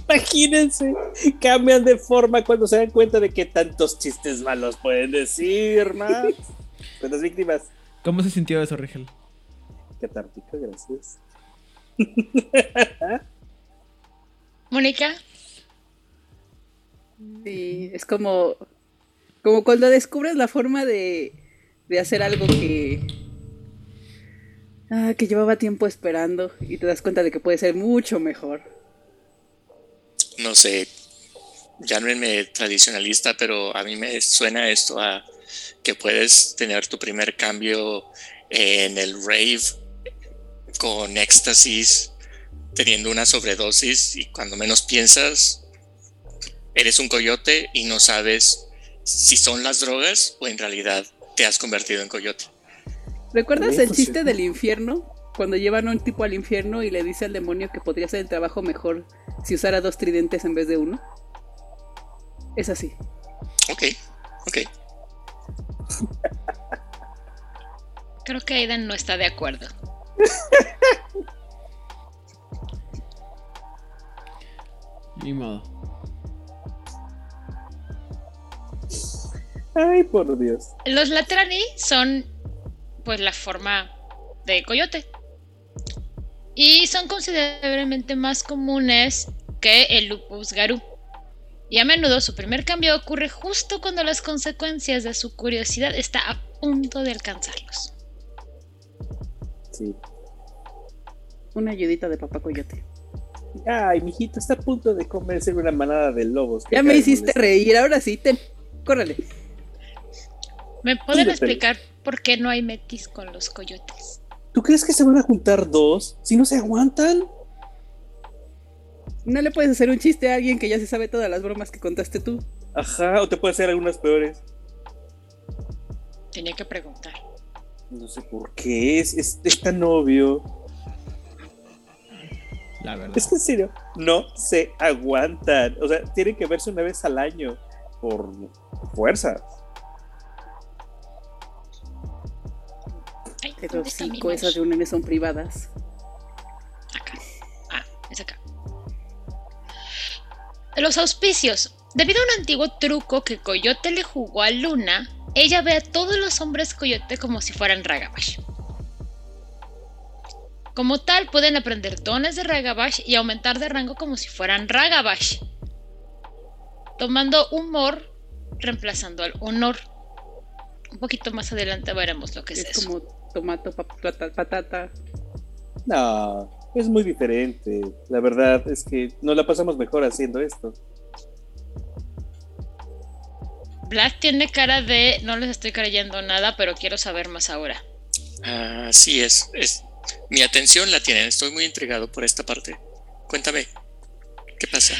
Imagínense, cambian de forma cuando se dan cuenta de que tantos chistes malos pueden decir, más. ¿Cuántas víctimas? ¿Cómo se sintió eso, Rigel? Catártico, gracias. Mónica, Sí, es como, como cuando descubres la forma de, de hacer algo que, ah, que llevaba tiempo esperando y te das cuenta de que puede ser mucho mejor. no sé, llámenme tradicionalista, pero a mí me suena esto a que puedes tener tu primer cambio en el rave con éxtasis, teniendo una sobredosis y cuando menos piensas, eres un coyote y no sabes si son las drogas o en realidad te has convertido en coyote. ¿Recuerdas el chiste del infierno? Cuando llevan a un tipo al infierno y le dice al demonio que podría hacer el trabajo mejor si usara dos tridentes en vez de uno. Es así. Ok, ok. creo que Aiden no está de acuerdo. Ni modo. Ay, por Dios. Los Latrani son, pues, la forma de coyote. Y son considerablemente más comunes que el lupus garu. Y a menudo su primer cambio ocurre justo cuando las consecuencias de su curiosidad está a punto de alcanzarlos. Sí. Una ayudita de papá coyote. Ay, mijito, está a punto de comerse una manada de lobos. Ya me hiciste reír, ahora sí, te... Córrele. ¿Me pueden explicar por qué no hay metis con los coyotes? ¿Tú crees que se van a juntar dos? Si no se aguantan. No le puedes hacer un chiste a alguien que ya se sabe todas las bromas que contaste tú. Ajá, o te puede hacer algunas peores. Tenía que preguntar. No sé por qué, es, es, es tan obvio. La verdad. Es que en serio, no se aguantan. O sea, tienen que verse una vez al año por fuerza. Ay, Pero ¿dónde está mi cinco, esas reuniones son privadas. Acá. Ah, es acá. Los auspicios. Debido a un antiguo truco que Coyote le jugó a Luna, ella ve a todos los hombres Coyote como si fueran Ragabash. Como tal, pueden aprender dones de Ragabash y aumentar de rango como si fueran Ragabash. Tomando humor, reemplazando al honor. Un poquito más adelante veremos lo que es, Es eso. como tomato, pa- plata- patata. No. Es muy diferente. La verdad es que no la pasamos mejor haciendo esto. Black tiene cara de no les estoy creyendo nada, pero quiero saber más ahora. Así es, es. Mi atención la tienen. Estoy muy intrigado por esta parte. Cuéntame, ¿qué pasa?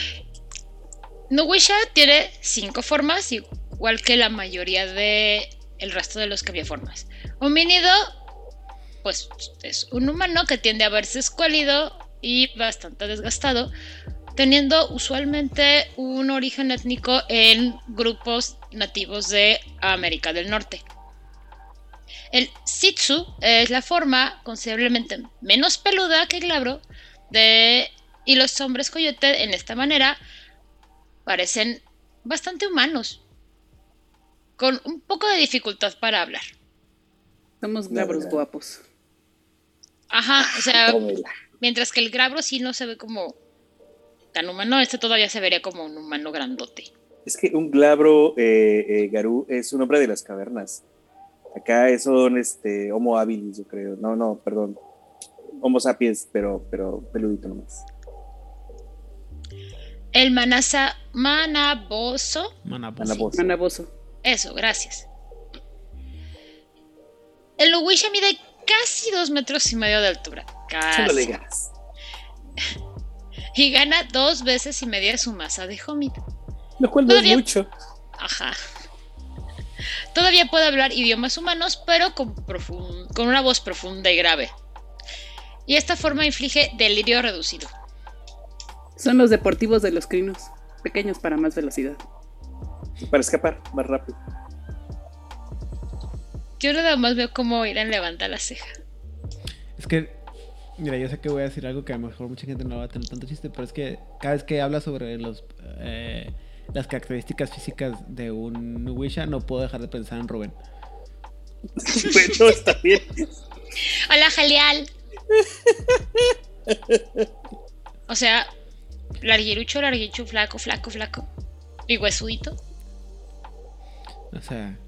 Nuwisha tiene cinco formas, igual que la mayoría de el resto de los cambiaformas. Homínido, pues es un humano que tiende a verse escuálido y bastante desgastado, teniendo usualmente un origen étnico en grupos nativos de América del Norte. El Sitsu es la forma considerablemente menos peluda que el glabro de, y los hombres coyote en esta manera parecen bastante humanos, con un poco de dificultad para hablar. Somos glabros guapos. Ajá, o sea, mientras que el glabro sí no se ve como tan humano, este todavía se vería como un humano grandote. Es que un glabro eh, eh, Garú es un hombre de las cavernas. Acá son este, Homo habilis, yo creo. No, no, perdón. Homo sapiens, pero, pero peludito nomás. El manasa, manaboso. Manaboso. Manaboso. Eso, gracias. El Uwisha mide casi dos metros y medio de altura. Casi. ganas. Y gana dos veces y media su masa de Homid. Lo cual no es mucho. Ajá. Todavía puede hablar idiomas humanos, pero con una voz profunda y grave. Y esta forma inflige delirio reducido. Son los deportivos de los crinos. Pequeños para más velocidad. Para escapar más rápido. Yo nada más veo cómo Irán levanta la ceja. Es que, mira, yo sé que voy a decir algo que a lo mejor mucha gente no va a tener tanto chiste, pero es que cada vez que habla sobre los eh, las características físicas de un Wisha, no puedo dejar de pensar en Rubén. bueno, está bien. Hola, genial. O sea, larguirucho, larguicho, flaco, flaco, flaco. Y huesudito. O sea.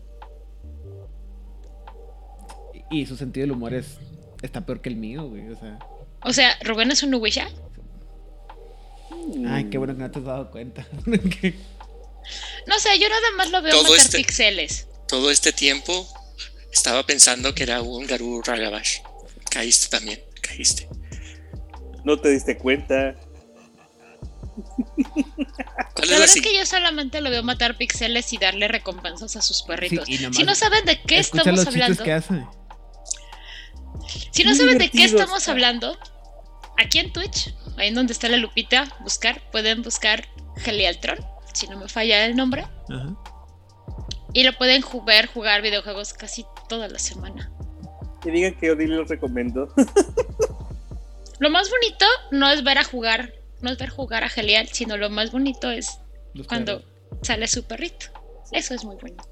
Y y su sentido del humor es está peor que el mío, güey. O sea. O sea, Rubén es un Uwisha. Ay, qué bueno que no te has dado cuenta. No sé, yo nada más lo veo Todo matar este- pixeles. Todo este tiempo estaba pensando que era un Garú Ragabash. Caíste también, caíste. No te diste cuenta. ¿Cuál La verdad es que yo solamente lo veo matar pixeles y darle recompensas a sus perritos. Sí, si no saben de qué estamos hablando, que hace. si no Muy saben de qué estamos hablando, aquí en Twitch, ahí en donde está la lupita, buscar, pueden buscar Helialtron, si no me falla el nombre, Ajá. y lo pueden jugar, jugar videojuegos casi toda la semana. Y digan que Odile los recomendó. Lo más bonito no es ver a jugar, no es ver jugar a Helial, sino lo más bonito es Los cuando perros. sale su perrito. Eso es muy bonito.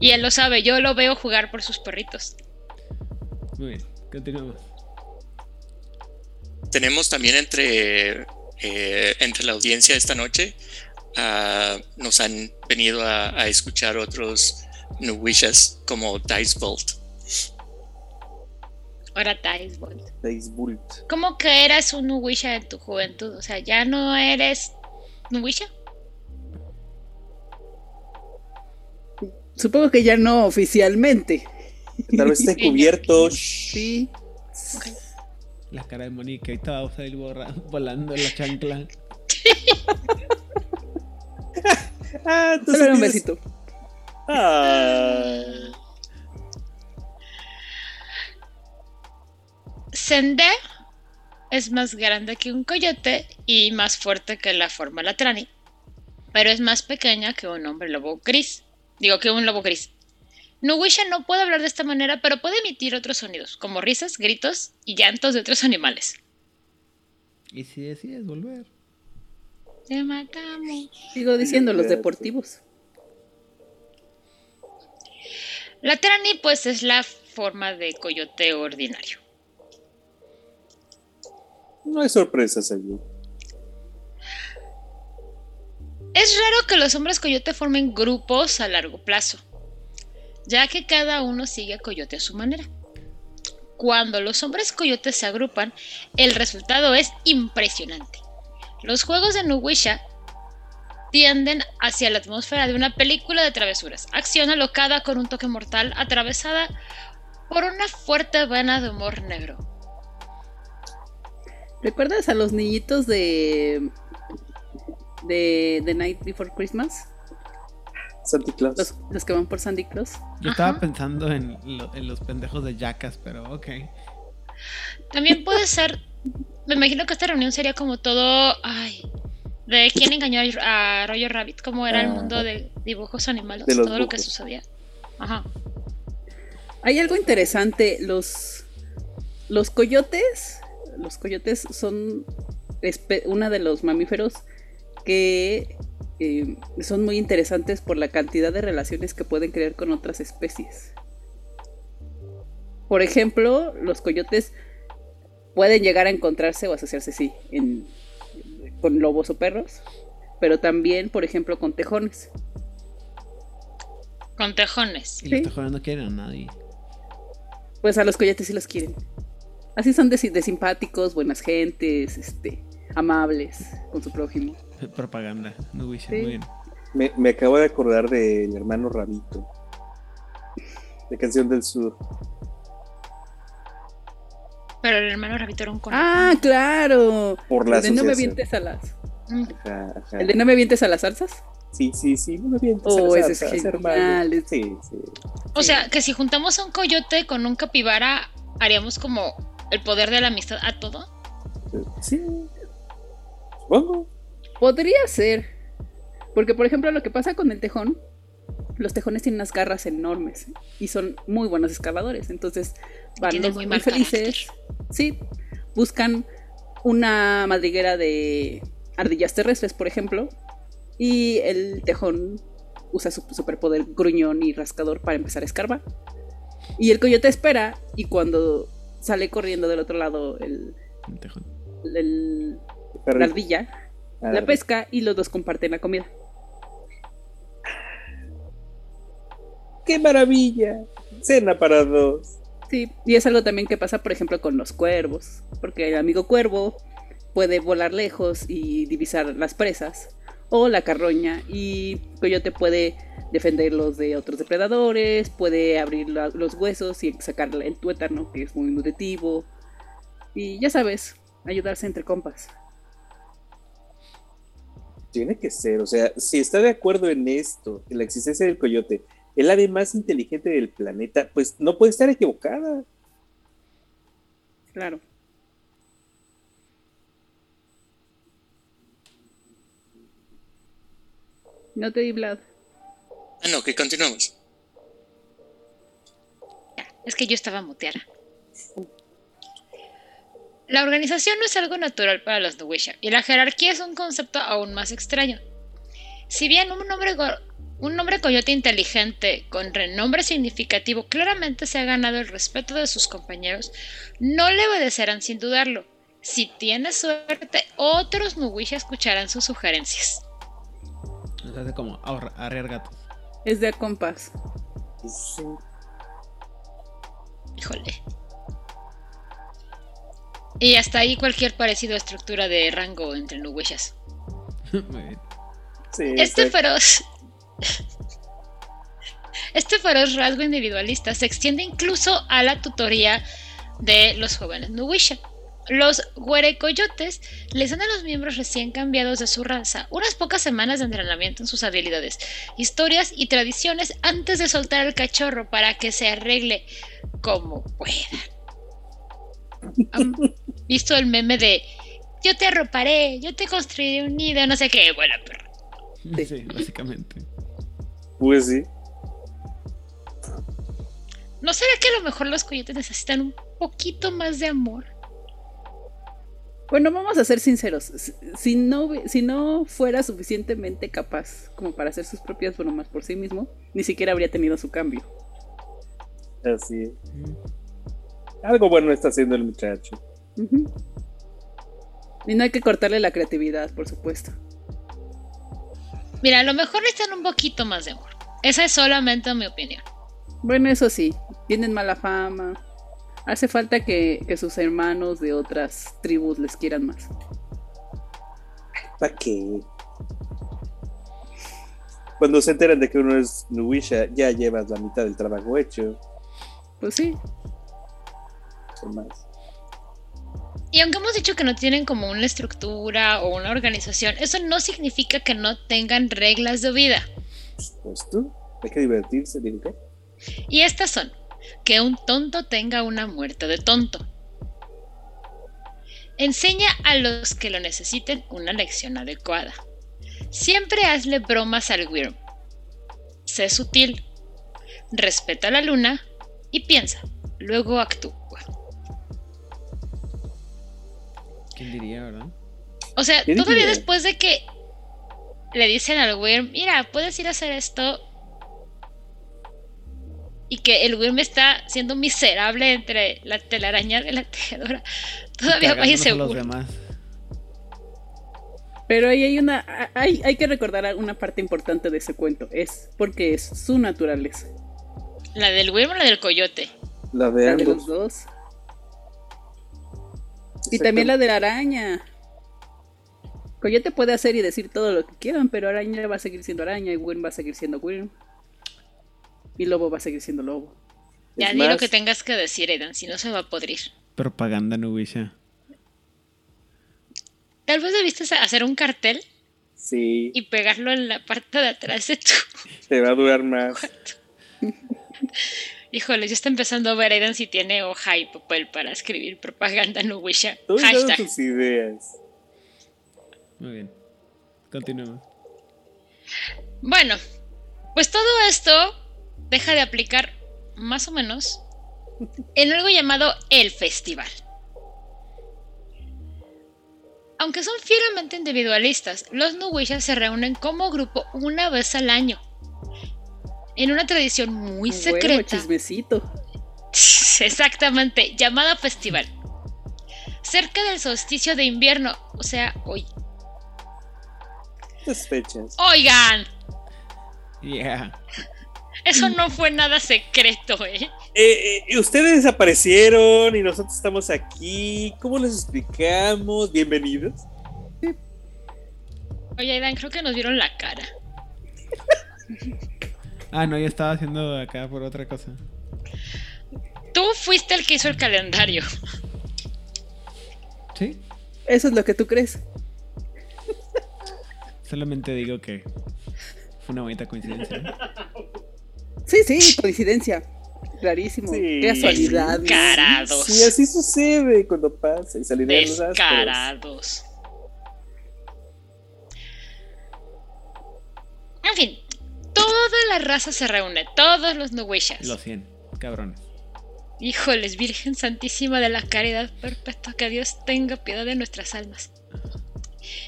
Y él lo sabe, yo lo veo jugar por sus perritos. Muy bien, continuamos. Tenemos también entre, eh, entre la audiencia esta noche, ah, nos han venido a, a escuchar otros Nuwishas como Dice Bolt. Ahora Dice Bolt. Dice. ¿Cómo que eras un Nuwisha en tu juventud? O sea, ¿ya no eres Nuwisha? Supongo que ya no oficialmente. Tal vez esté cubierto. Sí. La cara de Mónica, ahorita vamos a ir borra- volando en la chancla. Ah, tú Solo sí un besito. Ah. Sende es más grande que un coyote y más fuerte que la forma latrani, pero es más pequeña que un hombre lobo gris. Digo que un lobo gris. Nuwisha no puede hablar de esta manera, pero puede emitir otros sonidos, como risas, gritos y llantos de otros animales. Y si decides volver. Te matamos. Sigo diciendo los deportivos. La Trani, pues, es la forma de coyote ordinario. No hay sorpresas allí. Es raro que los hombres coyote formen grupos a largo plazo, ya que cada uno sigue a coyote a su manera. cuando los hombres coyotes se agrupan, el resultado es impresionante. Los juegos de Nuwisha tienden hacia la atmósfera de una película de travesuras, acción alocada con un toque mortal, atravesada por una fuerte vena de humor negro. ¿Recuerdas a los niñitos de de The Night Before Christmas? Santa Claus. Los, los que van por Sandy Claus. Yo estaba Ajá. pensando en, lo- en los pendejos de Jackass, pero ok. También puede ser, me imagino que esta reunión sería como todo, ay, de quién engañó a Roger Rabbit, cómo era el Ah. mundo de dibujos animados, De todo lo que sucedía. Ajá. Hay algo interesante, los los coyotes, los coyotes son una de los mamíferos que eh, son muy interesantes por la cantidad de relaciones que pueden crear con otras especies. Por ejemplo, los coyotes pueden llegar a encontrarse o asociarse, sí, en- con lobos o perros, pero también, por ejemplo, con tejones. Con tejones. Y los Sí. tejones no quieren a nadie. Pues a los coyotes sí los quieren. Así son de, de simpáticos, buenas gentes, este, amables con su prójimo. Propaganda. No Sí. muy bien. Me, me acabo de acordar del hermano Rabito. De Canción del Sur. Pero el hermano Rabito era un conejo. Ah, claro. Por la el de no me vientes a las. Mm. Ajá, ajá. El de no me vientes a las salsas. Sí, sí, sí, no me vientes Oh, a ese las es salsas, genial, hermano. es- Sí, sí. O sea, que si juntamos a un coyote con un capibara, haríamos como el poder de la amistad a todo. Sí. Supongo. Podría ser. Porque, por ejemplo, lo que pasa con el tejón, los tejones tienen unas garras enormes y son muy buenos escaladores. Entonces, van Tienen los muy felices. Sí, buscan una madriguera de ardillas terrestres, por ejemplo, y el tejón usa su superpoder gruñón y rascador para empezar a escarbar. Y el coyote espera y cuando sale corriendo del otro lado el, Un tejón. el- la ardilla, la pesca y los dos comparten la comida. ¡Qué maravilla! Cena para dos. Sí, y es algo también que pasa, por ejemplo, con los cuervos, porque el amigo cuervo puede volar lejos y divisar las presas, o la carroña, y coyote puede defenderlos de otros depredadores, puede abrir la- los huesos y sacar el tuétano, que es muy nutritivo, y ya sabes, ayudarse entre compas. Tiene que ser, o sea, si está de acuerdo en esto, en la existencia del coyote, el ave más inteligente del planeta, pues no puede estar equivocada. Claro. No te di Vlad. Ah, no, que continuamos. Es que yo estaba muteada. La organización no es algo natural para los Nuwisha, y la jerarquía es un concepto aún más extraño. Si bien un hombre, un hombre coyote inteligente con renombre significativo claramente se ha ganado el respeto de sus compañeros, no le obedecerán sin dudarlo. Si tiene suerte, otros Nuwisha escucharán sus sugerencias. Se hace como ahorra- arrear gatos. Es de. Pues, sí. Híjole. Y hasta ahí cualquier parecido a estructura de rango entre. Sí, Este feroz. Este feroz rasgo individualista se extiende incluso a la tutoría de los jóvenes Nuwisha. Los huerecoyotes les dan a los miembros recién cambiados de su raza unas pocas semanas de entrenamiento en sus habilidades, historias y tradiciones antes de soltar al cachorro para que se arregle como pueda. ¿Han visto el meme de yo te arroparé, yo te construiré un nido, no sé qué? Bueno, pero Sí. Sí, básicamente. Pues sí. ¿No será que a lo mejor los coyotes necesitan un poquito más de amor? Bueno, vamos a ser sinceros. Si- no, si no fuera suficientemente capaz como para hacer sus propias bromas por sí mismo, ni siquiera habría tenido su cambio. Así es. Algo bueno está haciendo el muchacho. Y no hay que cortarle la creatividad, por supuesto. Mira, a lo mejor necesitan un poquito más de amor. Esa es solamente mi opinión. Bueno, eso sí, tienen mala fama. Hace falta que, que sus hermanos de otras tribus les quieran más. ¿Para qué? Cuando se enteran de que uno es Nuwisha, ya llevas la mitad del trabajo hecho. Pues sí. Son más. Y aunque hemos dicho que no tienen como una estructura o una organización, eso no significa que no tengan reglas de vida. Pues tú, hay que divertirse, qué. Y estas son, que un tonto tenga una muerte de tonto. Enseña a los que lo necesiten una lección adecuada. Siempre hazle bromas al Wyrm. Sé sutil. Respeta la luna y piensa. Luego actúa. ¿Quién diría, verdad? O sea, ¿Quién todavía diría? después de que le dicen al Wyrm, mira, puedes ir a hacer esto. Y que el Wyrm está siendo miserable entre la telaraña de la tejedora. Todavía va inseguro. Pero ahí hay una. Hay, hay que recordar una parte importante de ese cuento. Es porque es su naturaleza. La del Wyrm o la del coyote. La de La de los ambos. dos. Y también la de la araña. Coyote puede hacer y decir todo lo que quieran, pero araña va a seguir siendo araña y Wyrm va a seguir siendo Wyrm. Y lobo va a seguir siendo lobo. Ya Es di lo que tengas que decir, Aidan, si no se va a podrir. Propaganda Nubisha. Tal vez debiste hacer un cartel Sí, y pegarlo en la parte de atrás de tu te va a durar más. Híjole, ya está empezando a ver Aidan si tiene hoja y papel para escribir propaganda no wisha. Hashtag. tus ideas. Muy bien. Continuemos. Bueno, pues todo esto deja de aplicar más o menos en algo llamado el festival. Aunque son fieramente individualistas, los Nuwisha se reúnen como grupo una vez al año. En una tradición muy Bueno, secreta. chismecito. Exactamente, llamada festival. Cerca del solsticio de invierno, o sea, hoy. Fechas. Oigan, Yeah. eso no fue nada secreto, ¿eh? Eh, eh, ustedes desaparecieron y nosotros estamos aquí. ¿Cómo les explicamos? Bienvenidos. Oye, Aidan, creo que nos vieron la cara. Ah, no, yo estaba haciendo acá por otra cosa. Tú fuiste el que hizo el calendario. ¿Sí? Eso es lo que tú crees. Solamente digo que fue una bonita coincidencia. ¿no? Sí, sí, coincidencia. Clarísimo. Sí. Qué casualidad. Descarados. Sí, así sucede cuando pasa y salen los astros. Descarados. En fin, toda la raza se reúne, todos los Nuwishas. Los 100, cabrones. Híjoles, Virgen Santísima de la Caridad Perpetua, que Dios tenga piedad de nuestras almas.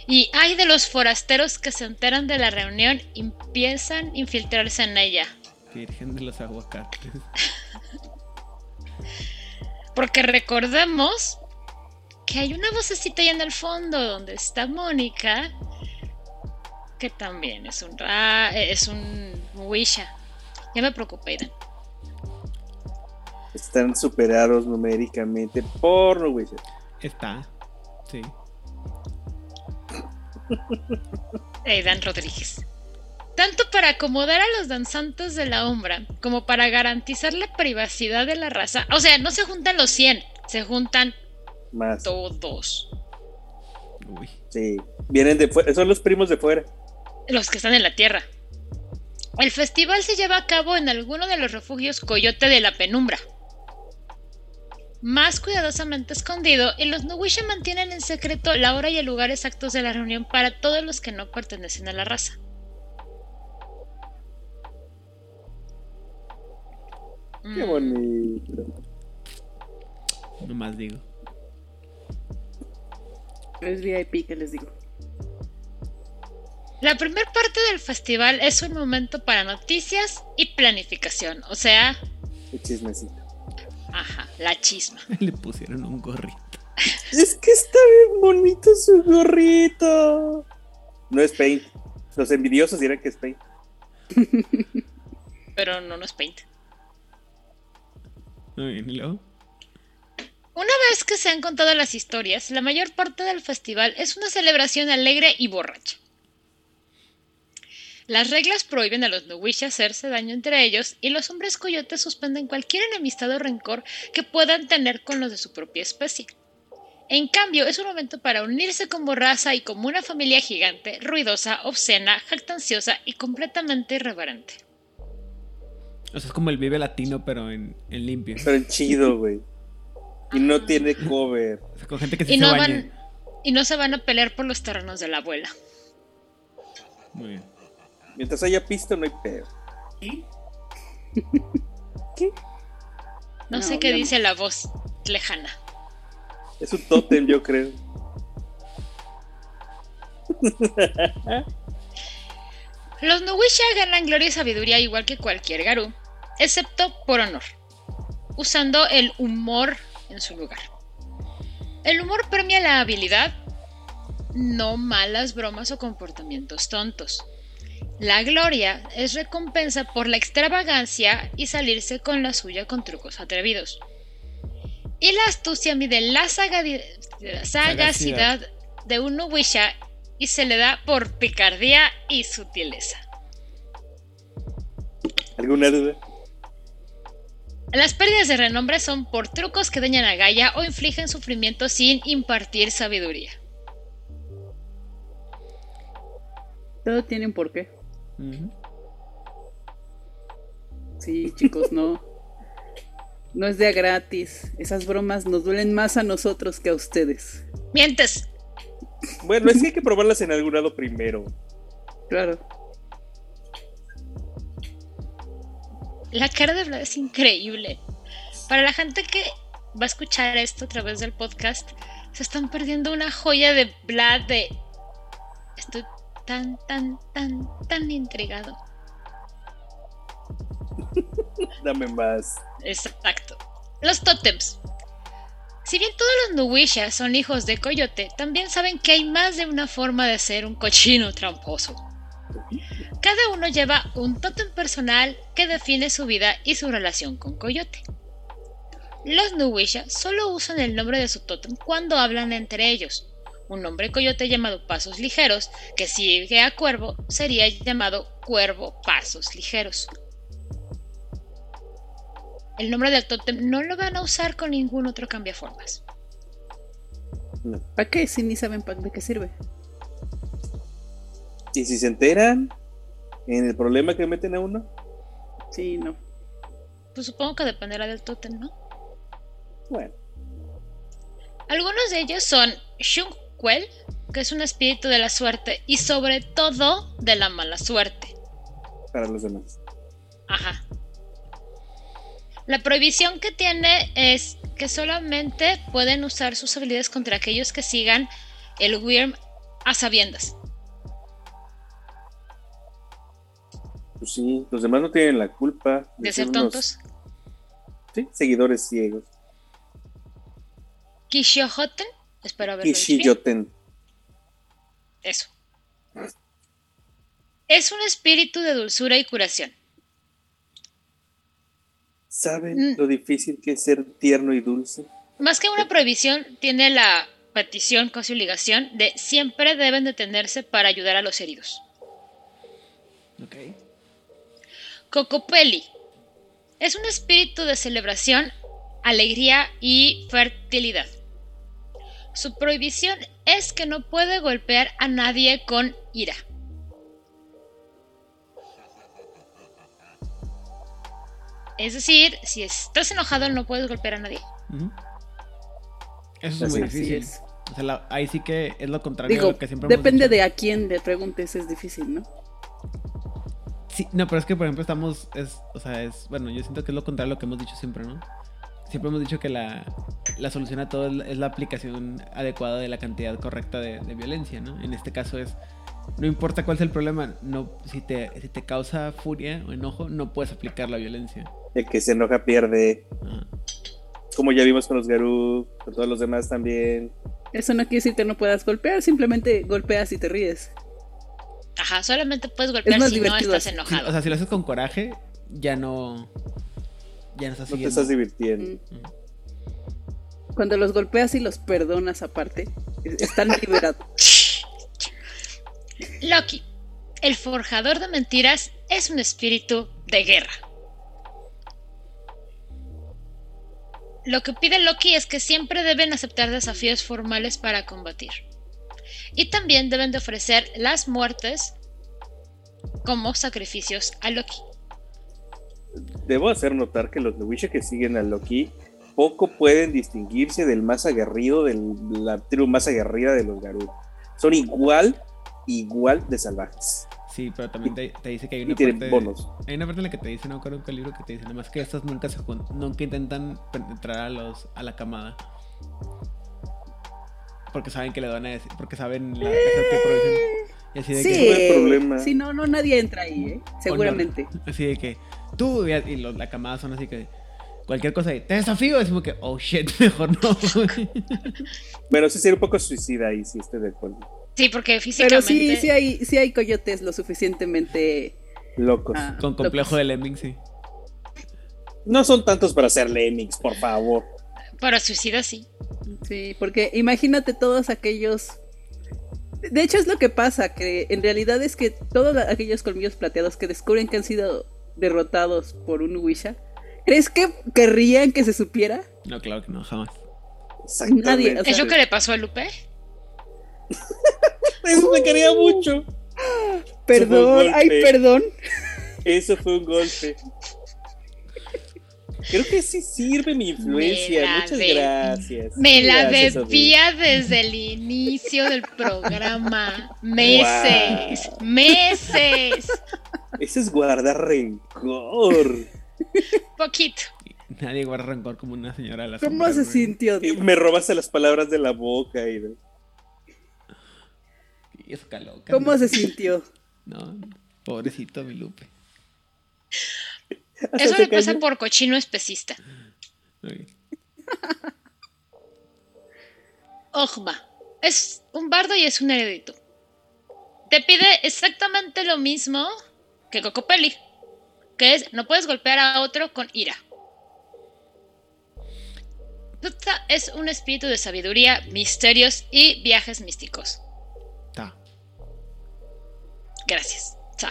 Y hay de los forasteros que se enteran de la reunión y empiezan a infiltrarse en ella. Virgen de los aguacates. Porque recordemos que hay una vocecita ahí en el fondo donde está Mónica, que también es un ra es un Wisha. Ya me preocupé, Aidan. Están superados numéricamente por no, güey. Está. Sí. Aidan Rodríguez. Tanto para acomodar a los danzantes de la Umbra como para garantizar la privacidad de la raza. O sea, no se juntan los 100, se juntan Más. todos. Uy. Sí. Vienen de fuera. Son los primos de fuera. Los que están en la Tierra. El festival se lleva a cabo en alguno de los refugios Coyote de la Penumbra. Más cuidadosamente escondido, y los Nuwisha mantienen en secreto la hora y el lugar exactos de la reunión para todos los que no pertenecen a la raza. Qué Mm, bonito. Nomás digo. Es VIP que les digo. La primera parte del festival es un momento para noticias y planificación, o sea, Qué chismecito. ajá, la chisma. Le pusieron un gorrito. Es que está bien bonito su gorrito. No es paint. Los envidiosos dirán que es paint. Pero no nos paint. Muy bien, ¿y luego? Una vez que se han contado las historias, la mayor parte del festival es una celebración alegre y borracha. Las reglas prohíben a los Nuwish hacerse daño entre ellos y los hombres coyotes suspenden cualquier enemistad o rencor que puedan tener con los de su propia especie. En cambio, es un momento para unirse como raza y como una familia gigante, ruidosa, obscena, jactanciosa y completamente irreverente. O sea, es como el Vive Latino, pero en, en limpio. Pero en chido, güey. Y no tiene cover. O sea, con gente que sí Y se no, baña. van, y no se van a pelear por los terrenos de la abuela. Muy bien. Mientras haya pisto, no hay pedo. No, No, sé qué dice la voz lejana. Es un tótem, yo creo. Los Nuwisha ganan gloria y sabiduría igual que cualquier Garú, excepto por honor, usando el humor en su lugar. El humor premia la habilidad, no malas bromas o comportamientos tontos. La gloria es recompensa por la extravagancia y salirse con la suya con trucos atrevidos. Y la astucia mide la sagadi- sagacidad de un Nuwisha y se le da por picardía y sutileza. ¿Alguna duda? Las pérdidas de renombre son por trucos que dañan a Gaia o infligen sufrimiento sin impartir sabiduría. Todo tiene un porqué. Sí, chicos, no. No es de a gratis. Esas bromas nos duelen más a nosotros que a ustedes. Mientes. Bueno, es que hay que probarlas en algún lado primero. Claro. La cara de Vlad es increíble. Para la gente que va a escuchar esto a través del podcast, se están perdiendo una joya de Vlad de... Tan, tan, tan, tan intrigado. Dame más. Exacto. Los tótems. Si bien todos los Nuwisha son hijos de Coyote, también saben que hay más de una forma de ser un cochino tramposo. Cada uno lleva un tótem personal que define su vida y su relación con Coyote. Los Nuwisha solo usan el nombre de su tótem cuando hablan entre ellos. Un hombre coyote llamado Pasos Ligeros, que sigue a Cuervo, sería llamado Cuervo Pasos Ligeros. El nombre del tótem no lo van a usar con ningún otro cambiaformas. ¿Para qué? Si ni saben para de qué sirve. Y si se enteran en el problema que meten a uno, Sí, no. Pues supongo que dependerá del tótem, ¿no? bueno, Algunos de ellos son Shunkwell, que es un espíritu de la suerte y sobre todo de la mala suerte. para los demás. Ajá. La prohibición que tiene es que solamente pueden usar sus habilidades contra aquellos que sigan el Wyrm a sabiendas. Pues sí, los demás no tienen la culpa De ser unos, tontos. sí, seguidores ciegos. Kishiohoten, espero haberlo dicho bien. Kishiyoten. Eso. Es un espíritu de dulzura y curación. ¿Saben Mm. lo difícil que es ser tierno y dulce? Más que una prohibición, tiene la petición, casi obligación, de siempre deben detenerse para ayudar a los heridos. Ok. Cocopelli. Es un espíritu de celebración, alegría y fertilidad. Su prohibición es que no puede golpear a nadie con ira. Es decir, si estás enojado no puedes golpear a nadie. Eso es muy difícil. Es. O sea, la- ahí sí que es lo contrario Digo, de lo que siempre hemos depende dicho. de a quién le preguntes, es difícil, ¿no? Sí, no, pero es que por ejemplo estamos, es, o sea, es, bueno, yo siento que es lo contrario a lo que hemos dicho siempre, ¿no? Siempre hemos dicho que la, la solución a todo es la, es aplicación adecuada de la cantidad correcta de, de violencia, ¿no? En este caso es, no importa cuál sea el problema, no, si te, si te causa furia o enojo, no puedes aplicar la violencia. El que se enoja pierde. Ajá. Como ya vimos con los Garú, con todos los demás también. Eso no quiere decir que no puedas golpear, simplemente golpeas y te ríes. Ajá, solamente puedes golpear más si no estás enojado. o sea, si lo haces con coraje, ya no, ya no estás No te estás divirtiendo. Mm. Cuando los golpeas y los perdonas aparte, es- están liberados. Loki, el forjador de mentiras, es un espíritu de guerra. Lo que pide Loki es que siempre deben aceptar desafíos formales para combatir. Y también deben de ofrecer las muertes como sacrificios a Loki. Debo hacer notar que los Newisha que siguen a Loki poco pueden distinguirse del más aguerrido, de la tribu más aguerrida de los Garú. Son igual, igual de salvajes. Sí, pero también te, te dice que hay una parte. bonos. Hay una parte en la que te dice, no acuerdo en qué libro que te dice, además que estos nunca se nunca intentan penetrar a los a la camada. Porque saben que le van a decir, porque saben la visión. Y así de Sí, no hay problema. sí, no, no, nadie entra ahí, ¿eh? Seguramente. que así de que tú y, y los, la camada son así que cualquier cosa y te desafío es como que oh shit, mejor no. Bueno, sí sería un poco suicida ahí, sí estoy de acuerdo. Sí, porque Pero físicamente. sí, sí hay, sí hay coyotes lo suficientemente. Locos. ah, Con complejo locos. de lemming, sí. No son tantos para ser lemmings, por favor. Para suicida sí. Sí, porque imagínate todos aquellos. De hecho, es lo que pasa, que en realidad es que todos aquellos colmillos plateados que descubren que han sido derrotados por un Wisha, ¿crees que querrían que se supiera? No, claro que no, jamás. Nadie, o sea- ¿Es lo que le pasó a Lupe? Eso me quería mucho. Perdón, ay, perdón. Eso fue un golpe. Creo que sí sirve mi influencia. Muchas gracias. Me la Gracias, bebía desde el inicio del programa. Meses, meses. Eso es guardar rencor. Poquito. Nadie guarda rencor como una señora la ¿Cómo sombra, se güey. sintió? Eh, Me robaste las palabras de la boca. Y... Es. ¿Cómo ¿no? se sintió? No, pobrecito mi Lupe. Eso le pasa por cochino especista. Ojma. Es un bardo y es un heredito. Te pide exactamente lo mismo que Cocopelli. Que es, no puedes golpear a otro con ira. Tutta es un espíritu de sabiduría, misterios y viajes místicos. Ta. Gracias. Ta.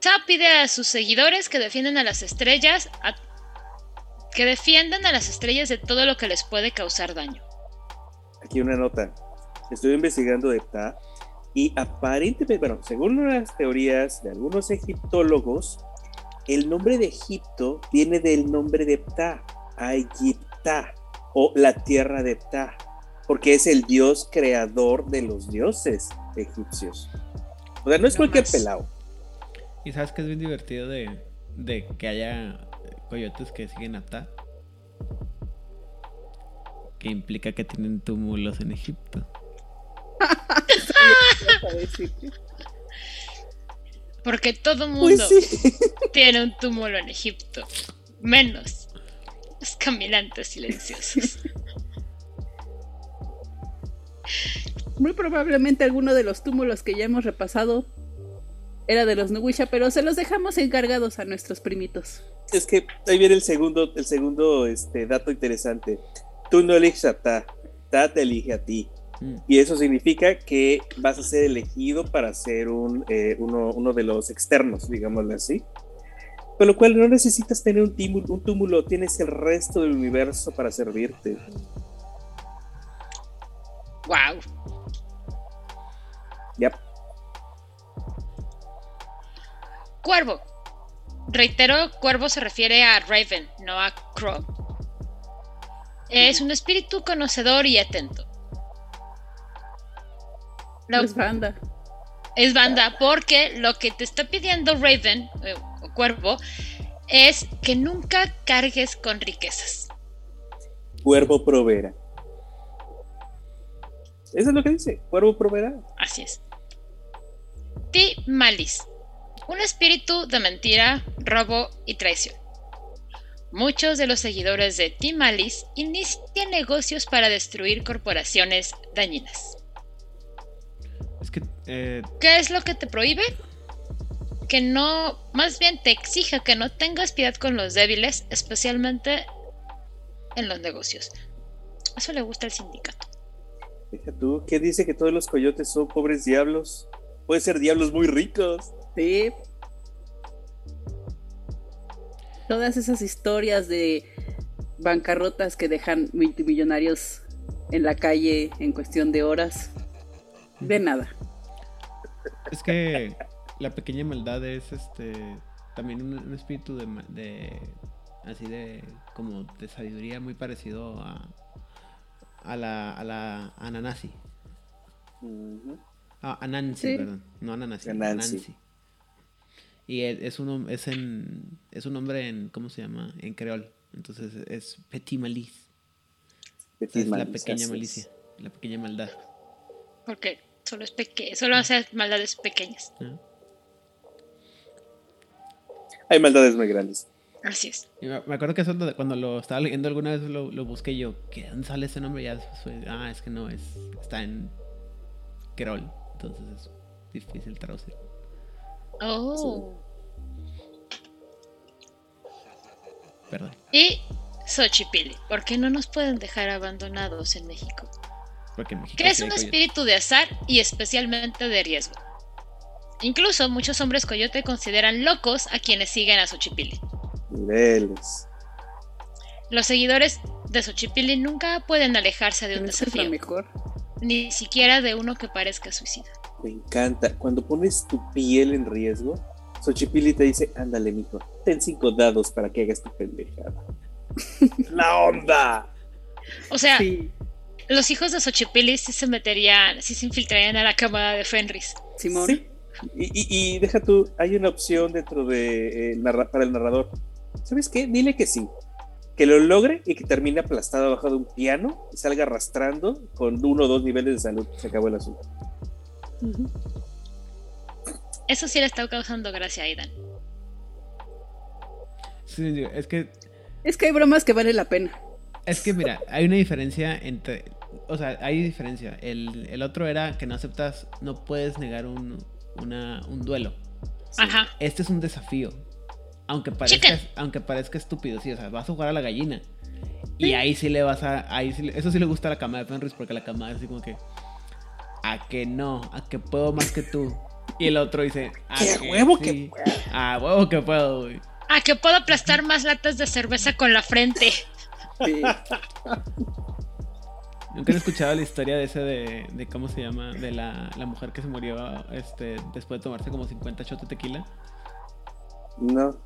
Ta pide a sus seguidores que defiendan a las estrellas, a- que defiendan a las estrellas de todo lo que les puede causar daño. Aquí una nota. Estoy investigando de Ptah y aparentemente, bueno, según las teorías de algunos egiptólogos, el nombre de Egipto viene del nombre de Ptah, Ayipta, o la tierra de Ptah, porque es el dios creador de los dioses egipcios. O sea, no es cualquier pelado. Y sabes que es bien divertido de, de que haya coyotes que siguen a Ta. Que implica que tienen túmulos en Egipto. Porque todo mundo Pues sí. tiene un túmulo en Egipto. Menos los caminantes silenciosos. Muy probablemente alguno de los túmulos que ya hemos repasado era de los Nuwisha, pero se los dejamos encargados a nuestros primitos. Es que ahí viene el segundo, el segundo este, dato interesante. Tú no eliges a Ta, Ta te elige a ti. Mm. Y eso significa que vas a ser elegido para ser un, eh, uno, uno de los externos, digámoslo así. Con lo cual no necesitas tener un túmulo, un túmulo, tienes el resto del universo para servirte. wow. Ya. Cuervo. Reitero, cuervo se refiere a Raven, no a Crow. Es un espíritu conocedor y atento. Lo- Es banda. es banda porque lo que te está pidiendo Raven eh, o Cuervo es que nunca cargues con riquezas. Cuervo proveerá. Eso es lo que dice, cuervo proveerá. Así es. Ti Malis. Un espíritu de mentira, robo y traición. Muchos de los seguidores de Ti Malis inician negocios para destruir corporaciones dañinas. Es que eh, ¿Qué es lo que te prohíbe? Que no, más bien te exige que no tengas piedad con los débiles, especialmente en los negocios. Eso le gusta al sindicato. Deja tú, ¿qué dice que todos los coyotes son pobres diablos? Pueden ser diablos muy ricos. Sí. Todas esas historias de bancarrotas que dejan multimillonarios en la calle en cuestión de horas. De nada. Es que la pequeña maldad es este también un, un espíritu de, así de como de sabiduría muy parecido a a la a la a Nanasi. Ujú. Ah, a Nancy, Sí. perdón, no a Nanasi, A a Nancy. Nancy. Y es, es un hom- es en es un nombre en ¿cómo se llama? En creol. Entonces es petit malice. Petit Es la malice, pequeña es. malicia, la pequeña maldad. Porque solo es pequeño, solo hace maldades pequeñas. Hay maldades muy grandes. Así es. Me acuerdo que eso cuando lo estaba leyendo alguna vez lo, lo busqué yo, ¿qué dónde sale ese nombre? Ya fue, ah, es que no, es está en Querol, entonces es difícil traducir. Oh. Perdón. Y Xochipilli, ¿por qué no nos pueden dejar abandonados en México? Porque en México Que es sí hay un espíritu de azar y especialmente de riesgo. Incluso muchos hombres coyote consideran locos a quienes siguen a Xochipilli. Niveles. Los seguidores de Xochipilli nunca pueden alejarse de un desafío, mejor. ni siquiera de uno que parezca suicida. Me encanta. Cuando pones tu piel en riesgo, Xochipilli te dice, ándale, mijo, ten cinco dados para que hagas tu pendejada. ¡La onda! O sea, Sí, los hijos de Xochipilli sí se meterían, sí se infiltrarían a la cámara de Fenris. Simón. Sí. Y, y- y deja tú, hay una opción dentro de eh, narra- para el narrador. ¿Sabes qué? Dile que sí. Que lo logre y que termine aplastado abajo de un piano y salga arrastrando con uno o dos niveles de salud. Se acabó el asunto. Eso sí le está causando gracia a Aidan. Sí, es que Es que hay bromas que vale la pena. es que mira, hay una diferencia entre o sea, hay diferencia. El, el otro era que no aceptas, no puedes negar un, una, un duelo. Sí. Ajá. Este es un desafío. Aunque parezca, aunque parezca estúpido, sí, o sea, vas a jugar a la gallina. Y ahí sí le vas a. Ahí sí eso sí le gusta a la cama de Fenris, porque la cama es así como que. A que no, a que puedo más que tú. Y el otro dice. A ¡Qué huevo que sí, A huevo que puedo, güey. Ah, que puedo aplastar más latas de cerveza con la frente. Sí. Nunca he escuchado la historia de ese de, de cómo se llama, de la, la mujer que se murió este, después de tomarse como 50 shots de tequila. No.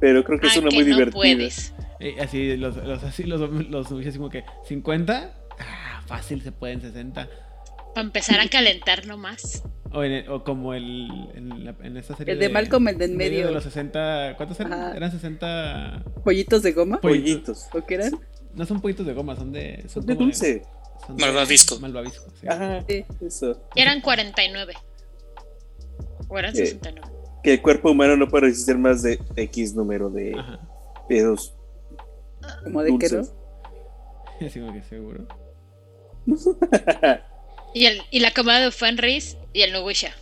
Pero creo que es Ah, una que muy no divertida. puedes. Y así, los, los, así, los, los, los así como que, ¿50? Ah, fácil, se pueden 60. Para empezar a calentar nomás. O, en, o como el, en, la- en esta serie El de Malcolm, el de en medio. de los 60, ¿cuántos eran? Ajá. Eran 60... ¿Pollitos de goma? Pollitos. Pollitos. ¿O qué eran? No son pollitos de goma, son de... Son De dulce. son de- Malvavisco. Malvavisco, sí. Ajá. Sí. Eso. Eran 49. O eran ¿Qué? 69. Que el cuerpo humano no puede resistir más de X número de Ajá. pedos Como de qué no. Así como que seguro. Y, el, y la camada de Fenris y el Nuwisha.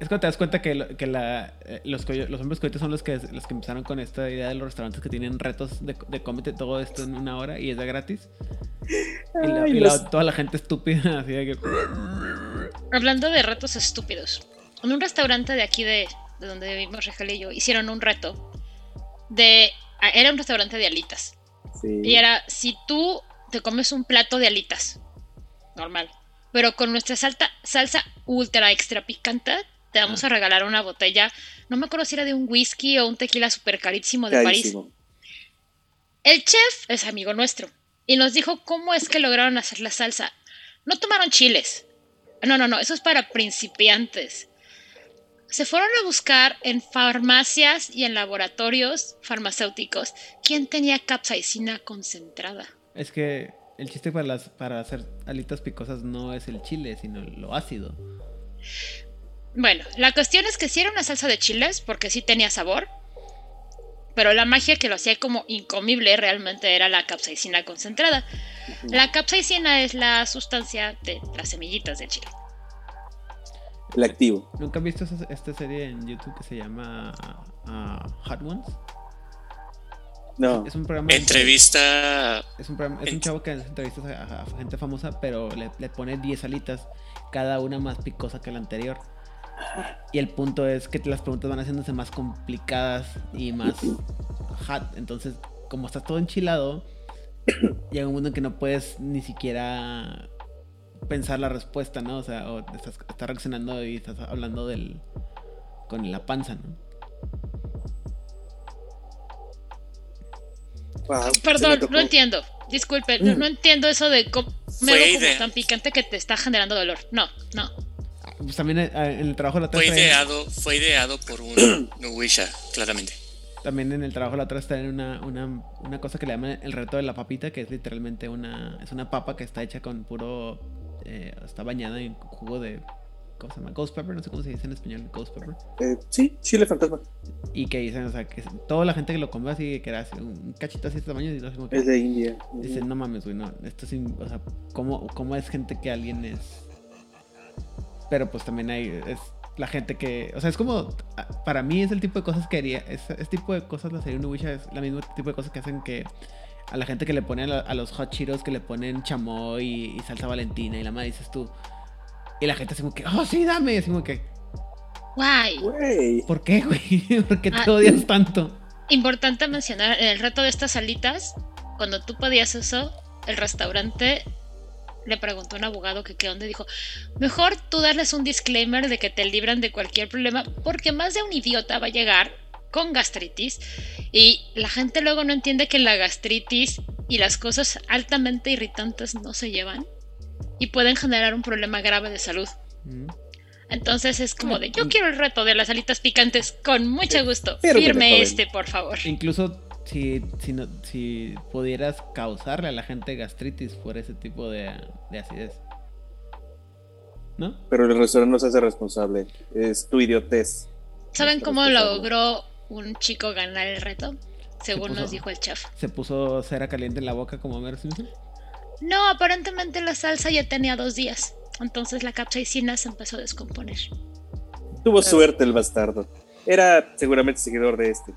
Es cuando te das cuenta que, lo- que la, eh, los, coyo- los hombres coyotes son los que, los que empezaron con esta idea de los restaurantes que tienen retos de, de cómete todo esto en una hora y es de gratis. Y, la- Ay, y la- los- toda la gente estúpida, así de que... Hablando de retos estúpidos. En un restaurante de aquí de, de donde vivimos Regel y yo, hicieron un reto de... ah, Era un restaurante de alitas. Sí. Y era, si tú te comes un plato de alitas, normal, pero con nuestra salta, salsa ultra extra picante, te vamos Ah. a regalar una botella, no me acuerdo si era de un whisky o un tequila súper carísimo de París. El chef es amigo nuestro y nos dijo cómo es que lograron hacer la salsa. No tomaron chiles. No, no, no, eso es para principiantes. Se fueron a buscar en farmacias y en laboratorios farmacéuticos quién tenía capsaicina concentrada. Es que el chiste para, las, para hacer alitas picosas no es el chile, sino lo ácido. Bueno, la cuestión es que sí era una salsa de chiles porque sí tenía sabor, pero la magia que lo hacía como incomible realmente era la capsaicina concentrada. La capsaicina es la sustancia de las semillitas del chile. El activo. ¿Nunca han visto esta serie en YouTube que se llama ah, Hot Ones? No. Es un programa. de- Entrevista. Es un, programa- es un chavo que hace entrevistas a, a- a gente famosa, pero le, le pone 10 alitas, cada una más picosa que la anterior. Y el punto es que las preguntas van haciéndose más complicadas y más hot. Entonces, como estás todo enchilado, llega un mundo en que no puedes ni siquiera pensar la respuesta, ¿no? O sea, o estás, estás reaccionando y estás hablando del con la panza, ¿no? Wow, Perdón, no entiendo. Disculpe, no, no entiendo eso de comer algo como tan picante que te está generando dolor. No, no. Pues también eh, en el trabajo de la otra Fue ideado, fue ideado por un Nuwisha, claramente. También en el trabajo la otra está en una, una, una cosa que le llaman el reto de la papita, que es literalmente una, es una papa que está hecha con puro, eh, está bañada en jugo de, ¿cómo se llama? Ghost pepper, no sé cómo se dice en español, ghost pepper. Eh, sí, chile fantasma. Y que dicen, o sea, que toda la gente que lo come así, que era así, un cachito así de este tamaño, y como que, Es de India. dicen, no mames, güey, no, esto es, o sea, ¿cómo, ¿cómo es gente que alguien es? Pero pues también hay, es la gente que, o sea, es como, para mí es el tipo de cosas que haría, es, ese tipo de cosas, la serie Unuwisha es la mismo tipo de cosas que hacen que a la gente que le ponen a, a los hot Cheetos que le ponen chamoy y, y salsa valentina y la madre dices tú, y la gente así como que, oh sí, dame, y así como que, Guay. Güey. ¿por qué, güey? ¿Por qué te Ah. odias tanto? Importante mencionar, en el reto de estas alitas, cuando tú pedías eso, el restaurante le preguntó a un abogado que qué onda y dijo, mejor tú darles un disclaimer de que te libran de cualquier problema, porque más de un idiota va a llegar con gastritis y la gente luego no entiende que la gastritis y las cosas altamente irritantes no se llevan y pueden generar un problema grave de salud. Mm. Entonces es como de, yo quiero el reto de las alitas picantes con mucho gusto. Firme este, por favor. Incluso si, si, no- si pudieras causarle a la gente gastritis por ese tipo de, de acidez. ¿No? Pero el restaurante no se hace responsable. Es tu idiotez. ¿Saben cómo logró un chico ganar el reto? Según puso- nos dijo el chef. Se puso cera caliente en la boca como Homero Simpson. No, aparentemente la salsa ya tenía dos días. Entonces la capsaicina se empezó a descomponer. Tuvo suerte el bastardo. Era seguramente seguidor de este.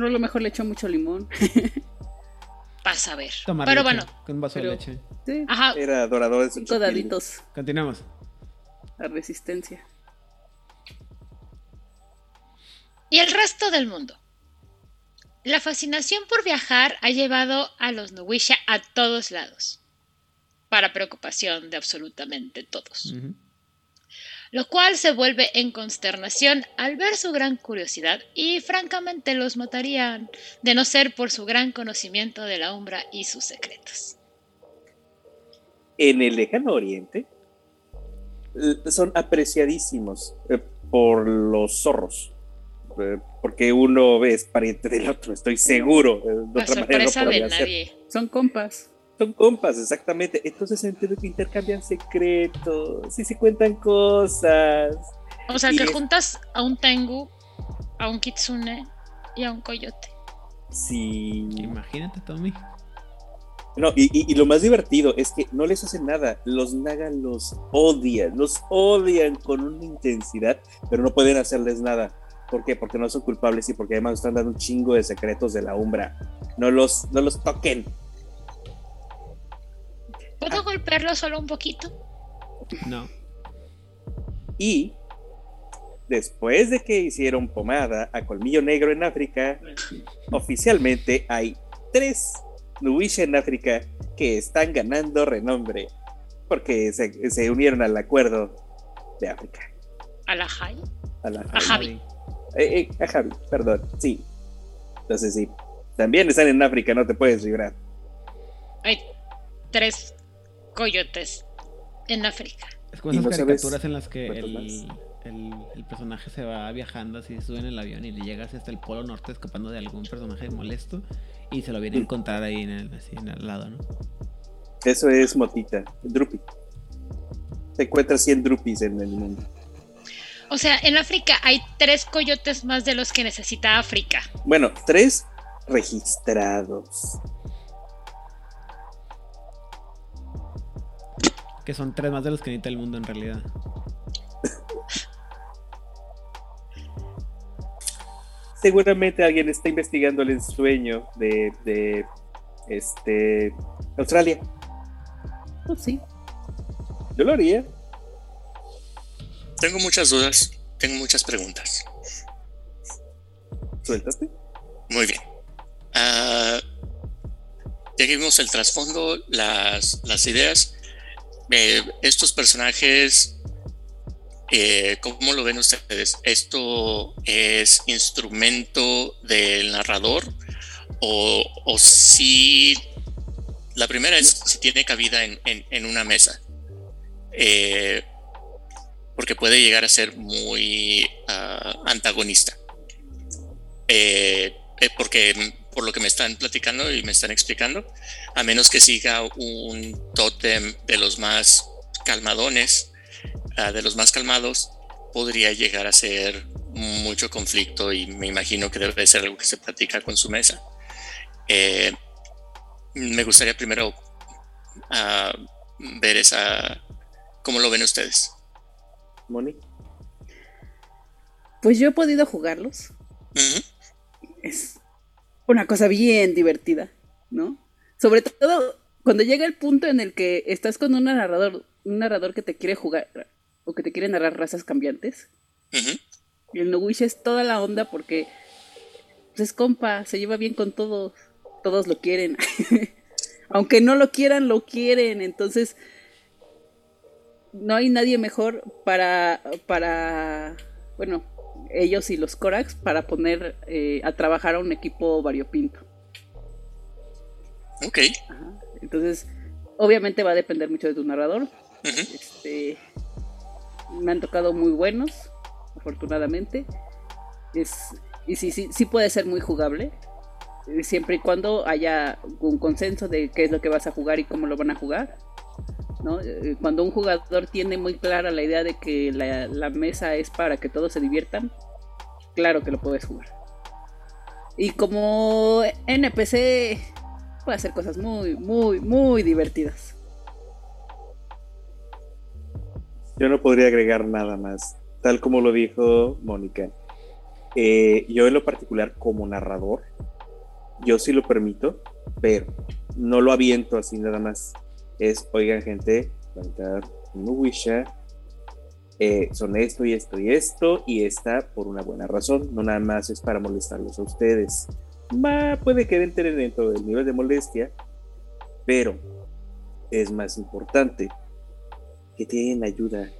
No, a lo mejor le echó mucho limón. Vas a ver. Tomar Pero leche, bueno, Con un vaso pero- de leche. Sí, ajá. Era adorador de su cinco daditos Continuamos. a resistencia. Y el resto del mundo. La fascinación por viajar ha llevado a los Nuwisha a todos lados. Para preocupación de absolutamente todos. Ujú. Lo cual se vuelve en consternación al ver su gran curiosidad y francamente los matarían de no ser por su gran conocimiento de la umbra y sus secretos. En el lejano oriente son apreciadísimos eh, por los zorros. Eh, porque uno es pariente del otro, estoy seguro. eh, De otra manera no de nadie. Son compas. Son compas, exactamente. Entonces entiendo que intercambian secretos y se cuentan cosas. O sea, Y que es- juntas a un tengu, a un kitsune y a un coyote. Sí. Imagínate, Tommy. No, y, y- y lo más divertido es que no les hacen nada. Los Naga los odian, los odian con una intensidad, pero no pueden hacerles nada. ¿Por qué? Porque no son culpables y porque además están dando un chingo de secretos de la umbra. No los, no los toquen. ¿Puedo golpearlo solo un poquito? No. Y después de que hicieron pomada a Colmillo Negro en África, oficialmente hay tres Nuwisha en África que están ganando renombre porque se, se unieron al acuerdo de África. A la Jai. A, la- A Javi. Eh, eh, a Javi, perdón, sí. Entonces sí, también están en África, no te puedes librar. Hay tres coyotes en África. Es como esas no sabes caricaturas en las que el, más. el, el personaje se va viajando así, sube en el avión y le llega así hasta el polo norte escapando de algún personaje molesto y se lo viene a Mm. encontrar ahí en el, así en el lado, ¿no? Eso es Motita, Drupi. Te encuentras 100 Drupis en el mundo. O sea, en África hay tres coyotes más de los que necesita África. Bueno, tres registrados. Que son tres más de los que necesita el mundo en realidad. seguramente alguien está investigando el sueño de, de este Australia. Pues sí. Yo lo haría. Tengo muchas dudas, tengo muchas preguntas. Suéltate. Muy bien. Ah, ya que vimos el trasfondo, las, las ideas. Estos personajes, eh, ¿cómo lo ven ustedes? ¿Esto es instrumento del narrador? ¿O, o si la primera es si tiene cabida en, en- en una mesa? Eh, porque puede llegar a ser muy ah, antagonista. Eh, porque por lo que me están platicando y me están explicando, a menos que siga un tótem de los más calmadones, ah, de los más calmados, podría llegar a ser mucho conflicto y me imagino que debe ser algo que se platica con su mesa. Eh, me gustaría primero ah, ver esa, cómo lo ven ustedes. Moni. Pues yo he podido jugarlos. Es una cosa bien divertida, ¿no? Sobre todo cuando llega el punto en el que estás con un narrador, un narrador que te quiere jugar o que te quiere narrar razas cambiantes. ujú. Y el es toda la onda porque pues, es compa, se lleva bien con todos, todos lo quieren. Aunque no lo quieran, lo quieren. Entonces, no hay nadie mejor para, para, bueno, ellos y los Corax para poner eh, a trabajar a un equipo variopinto. Ok. Ajá. Entonces, obviamente va a depender mucho de tu narrador. Este, me han tocado muy buenos, afortunadamente. Es, y sí, sí, sí puede ser muy jugable, eh, siempre y cuando haya un consenso de qué es lo que vas a jugar y cómo lo van a jugar. ¿No? Eh, Cuando un jugador tiene muy clara la idea de que la, la mesa es para que todos se diviertan, claro que lo puedes jugar. Y como NPC puede hacer cosas muy, muy, muy divertidas. Yo no podría agregar nada más, tal como lo dijo Mónica. Eh, yo en lo particular como narrador, yo sí lo permito, pero no lo aviento así nada más. Es, oigan gente, va a entrar Wisha, eh, son esto y esto y esto, y está por una buena razón, no nada más es para molestarlos a ustedes. Va, puede que entren dentro del nivel de molestia, pero es más importante que tienen ayuda,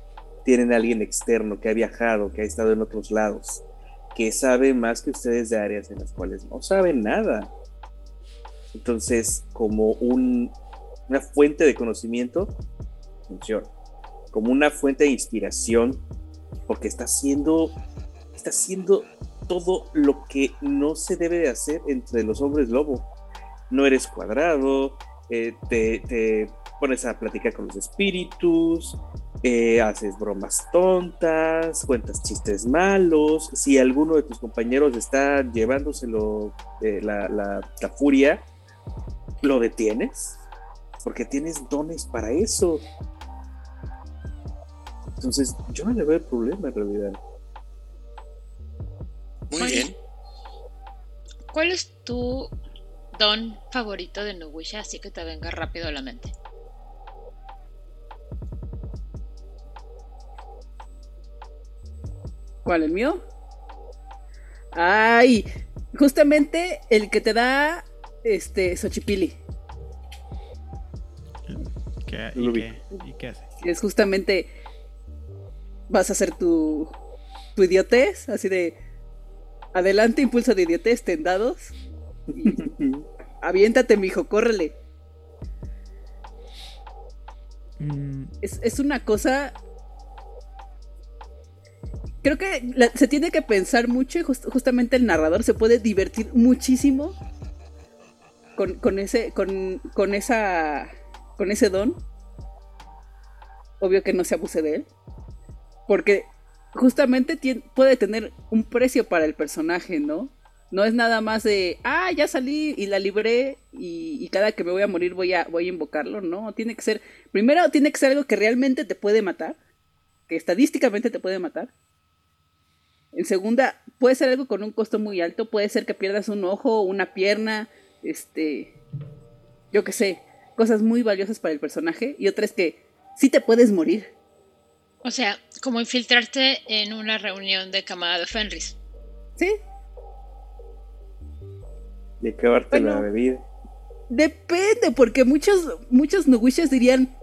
tienen a alguien externo que ha viajado, que ha estado en otros lados, que sabe más que ustedes de áreas en las cuales no saben nada. Entonces, como un, una fuente de conocimiento, funciona. Como una fuente de inspiración, porque está haciendo, está haciendo todo lo que no se debe de hacer entre los hombres lobo. No eres cuadrado, eh, te, pones a platicar con los espíritus, eh, haces bromas tontas, cuentas chistes malos. Si alguno de tus compañeros está llevándoselo eh, la, la, la furia, lo detienes, porque tienes dones para eso. Entonces, yo no le veo el problema en realidad. Muy bien. ¿Cuál es tu don favorito de Nubusha? Así que te venga rápido a la mente. ¿Cuál, el mío? Ay, justamente el que te da este Xochipili. ¿Qué, Lo y, qué, ¿Y qué hace? Es justamente vas a hacer tu, tu idiotez, así de adelante, impulso de idiotez, tendados. Aviéntate, mijo, córrele. Mm, Es, es una cosa. Creo que la- se tiene que pensar mucho y just- justamente el narrador se puede divertir muchísimo con, con ese con, con esa con ese don. Obvio que no se abuse de él. Porque justamente puede tener un precio para el personaje, ¿no? No es nada más de, ah, ya salí y la libré y, y cada que me voy a morir voy a, voy a invocarlo, ¿no? Tiene que ser, primero tiene que ser algo que realmente te puede matar, que estadísticamente te puede matar. En segunda, puede ser algo con un costo muy alto, puede ser que pierdas un ojo, una pierna, este, yo qué sé, cosas muy valiosas para el personaje. Y otra es que sí te puedes morir. O sea, como infiltrarte en una reunión de camada de Fenris. Sí. Y acabarte Bueno. la bebida. Depende, porque muchos, muchos Nuwishes dirían,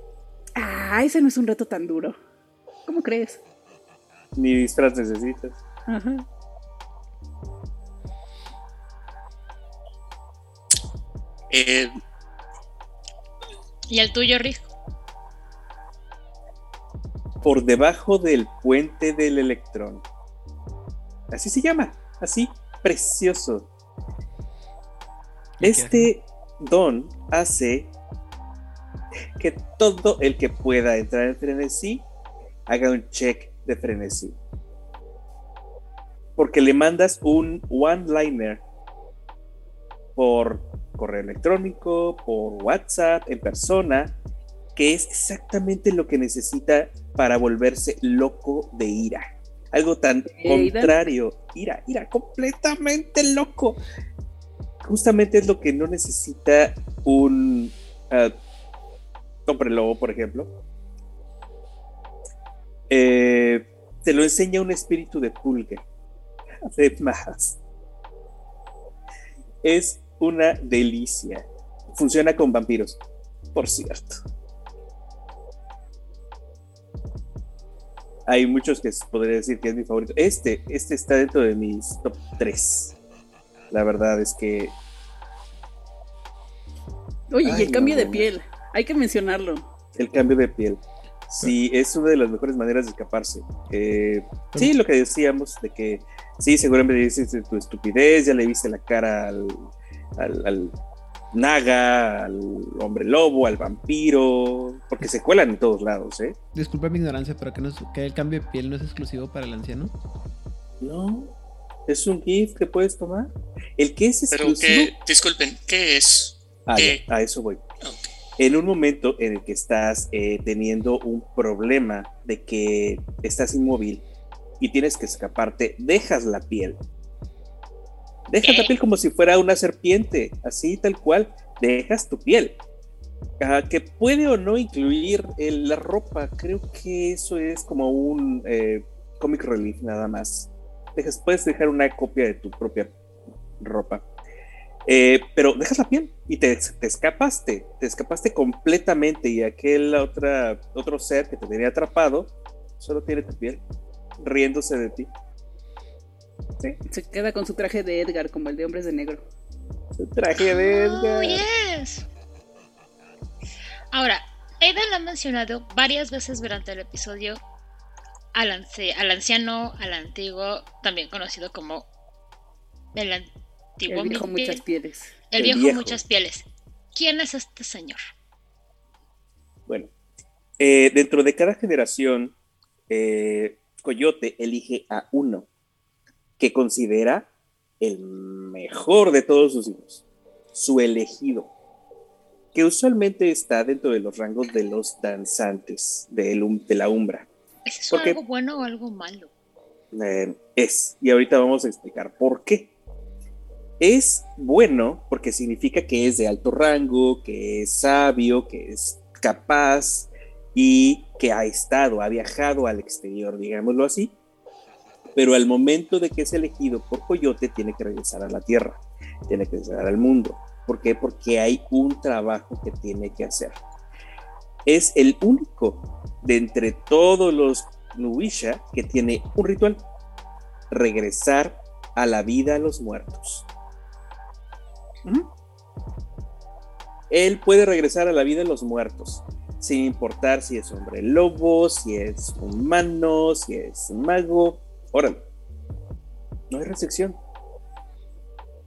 ah, ese no es un reto tan duro. ¿Cómo crees? Ni disfraz necesitas. Ajá. Eh, ¿Y el tuyo, Rick? Por debajo del puente del electrón. Así se llama. Así, precioso. ¿Y qué Este don hace que todo el que pueda entrar en frenesí haga un check de frenesí. Porque le mandas un one-liner por correo electrónico, por WhatsApp, en persona, que es exactamente lo que necesita para volverse loco de ira. Algo tan contrario. Ira, ira, completamente loco. Justamente es lo que no necesita un ah, hombre lobo, por ejemplo. Eh, te lo enseña un espíritu de pulga. Además, es una delicia. Funciona con vampiros, por cierto. Hay muchos que podría decir que es mi favorito. Este, este está dentro de mis top 3. La verdad es que Oye, Ay, y el cambio no, de no. piel, hay que mencionarlo. el cambio de piel. Sí, es una de las mejores maneras de escaparse. Eh, sí, lo que decíamos de que sí, seguramente dices tu estupidez, ya le viste la cara al, al, al naga, al hombre lobo, al vampiro, porque se cuelan en todos lados, ¿eh? Disculpa mi ignorancia, pero que, no es- que el cambio de piel no es exclusivo para el anciano. No, es un GIF que puedes tomar. El que es pero exclusivo. que, disculpen, ¿qué es? Ah, a eso voy. En un momento en el que estás eh, teniendo un problema de que estás inmóvil y tienes que escaparte, dejas la piel. Dejas la piel como si fuera una serpiente, así tal cual. Dejas tu piel. Ah, que puede o no incluir el- la ropa. Creo que eso es como un eh, comic relief nada más. Dejas, puedes dejar una copia de tu propia ropa. Eh, pero dejas la piel y te, te escapaste, te escapaste completamente y aquel otra, otro ser que te tenía atrapado solo tiene tu piel, riéndose de ti. Se queda con su traje de Edgar, como el de Hombres de Negro. Su traje de Oh, Edgar. yes. Ahora, Aidan ha mencionado varias veces durante el episodio al, anciano, al antiguo, también conocido como el antiguo El viejo muchas pieles. el El viejo, viejo. muchas pieles. ¿Quién es este señor? Bueno, eh, dentro de cada generación, eh, Coyote elige a uno que considera el mejor de todos sus hijos, su elegido, que usualmente está dentro de los rangos de los danzantes de la umbra. ¿Es algo bueno o algo malo? Eh, es, y ahorita vamos a explicar por qué. Es bueno porque significa que es de alto rango, que es sabio, que es capaz y que ha estado, ha viajado al exterior, digámoslo así. Pero al momento de que es elegido por Coyote, tiene que regresar a la Tierra, tiene que regresar al mundo. ¿Por qué? Porque hay un trabajo que tiene que hacer. Es el único de entre todos los Nuwisha que tiene un ritual regresar a la vida a los muertos. Él puede regresar a la vida de los muertos, sin importar si es hombre lobo, si es humano, si es mago. Órale. No hay restricción.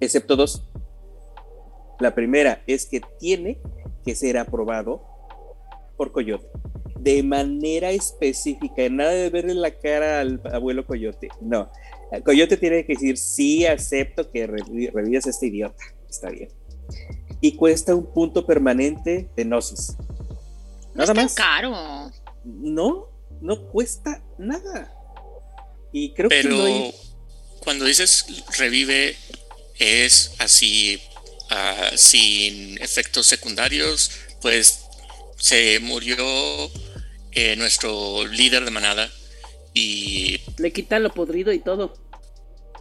Excepto dos. La primera es que tiene que ser aprobado por Coyote. De manera específica, nada de verle la cara al abuelo Coyote. No. Coyote tiene que decir, sí, acepto que revi- revives a este idiota. Está bien. Y cuesta un punto permanente de gnosis. No Nada es tan más. caro. No, no cuesta nada. Y creo Pero que no hay- cuando dices revive, es así, ah, sin efectos secundarios, pues se murió eh, nuestro líder de manada y... Le quita lo podrido y todo.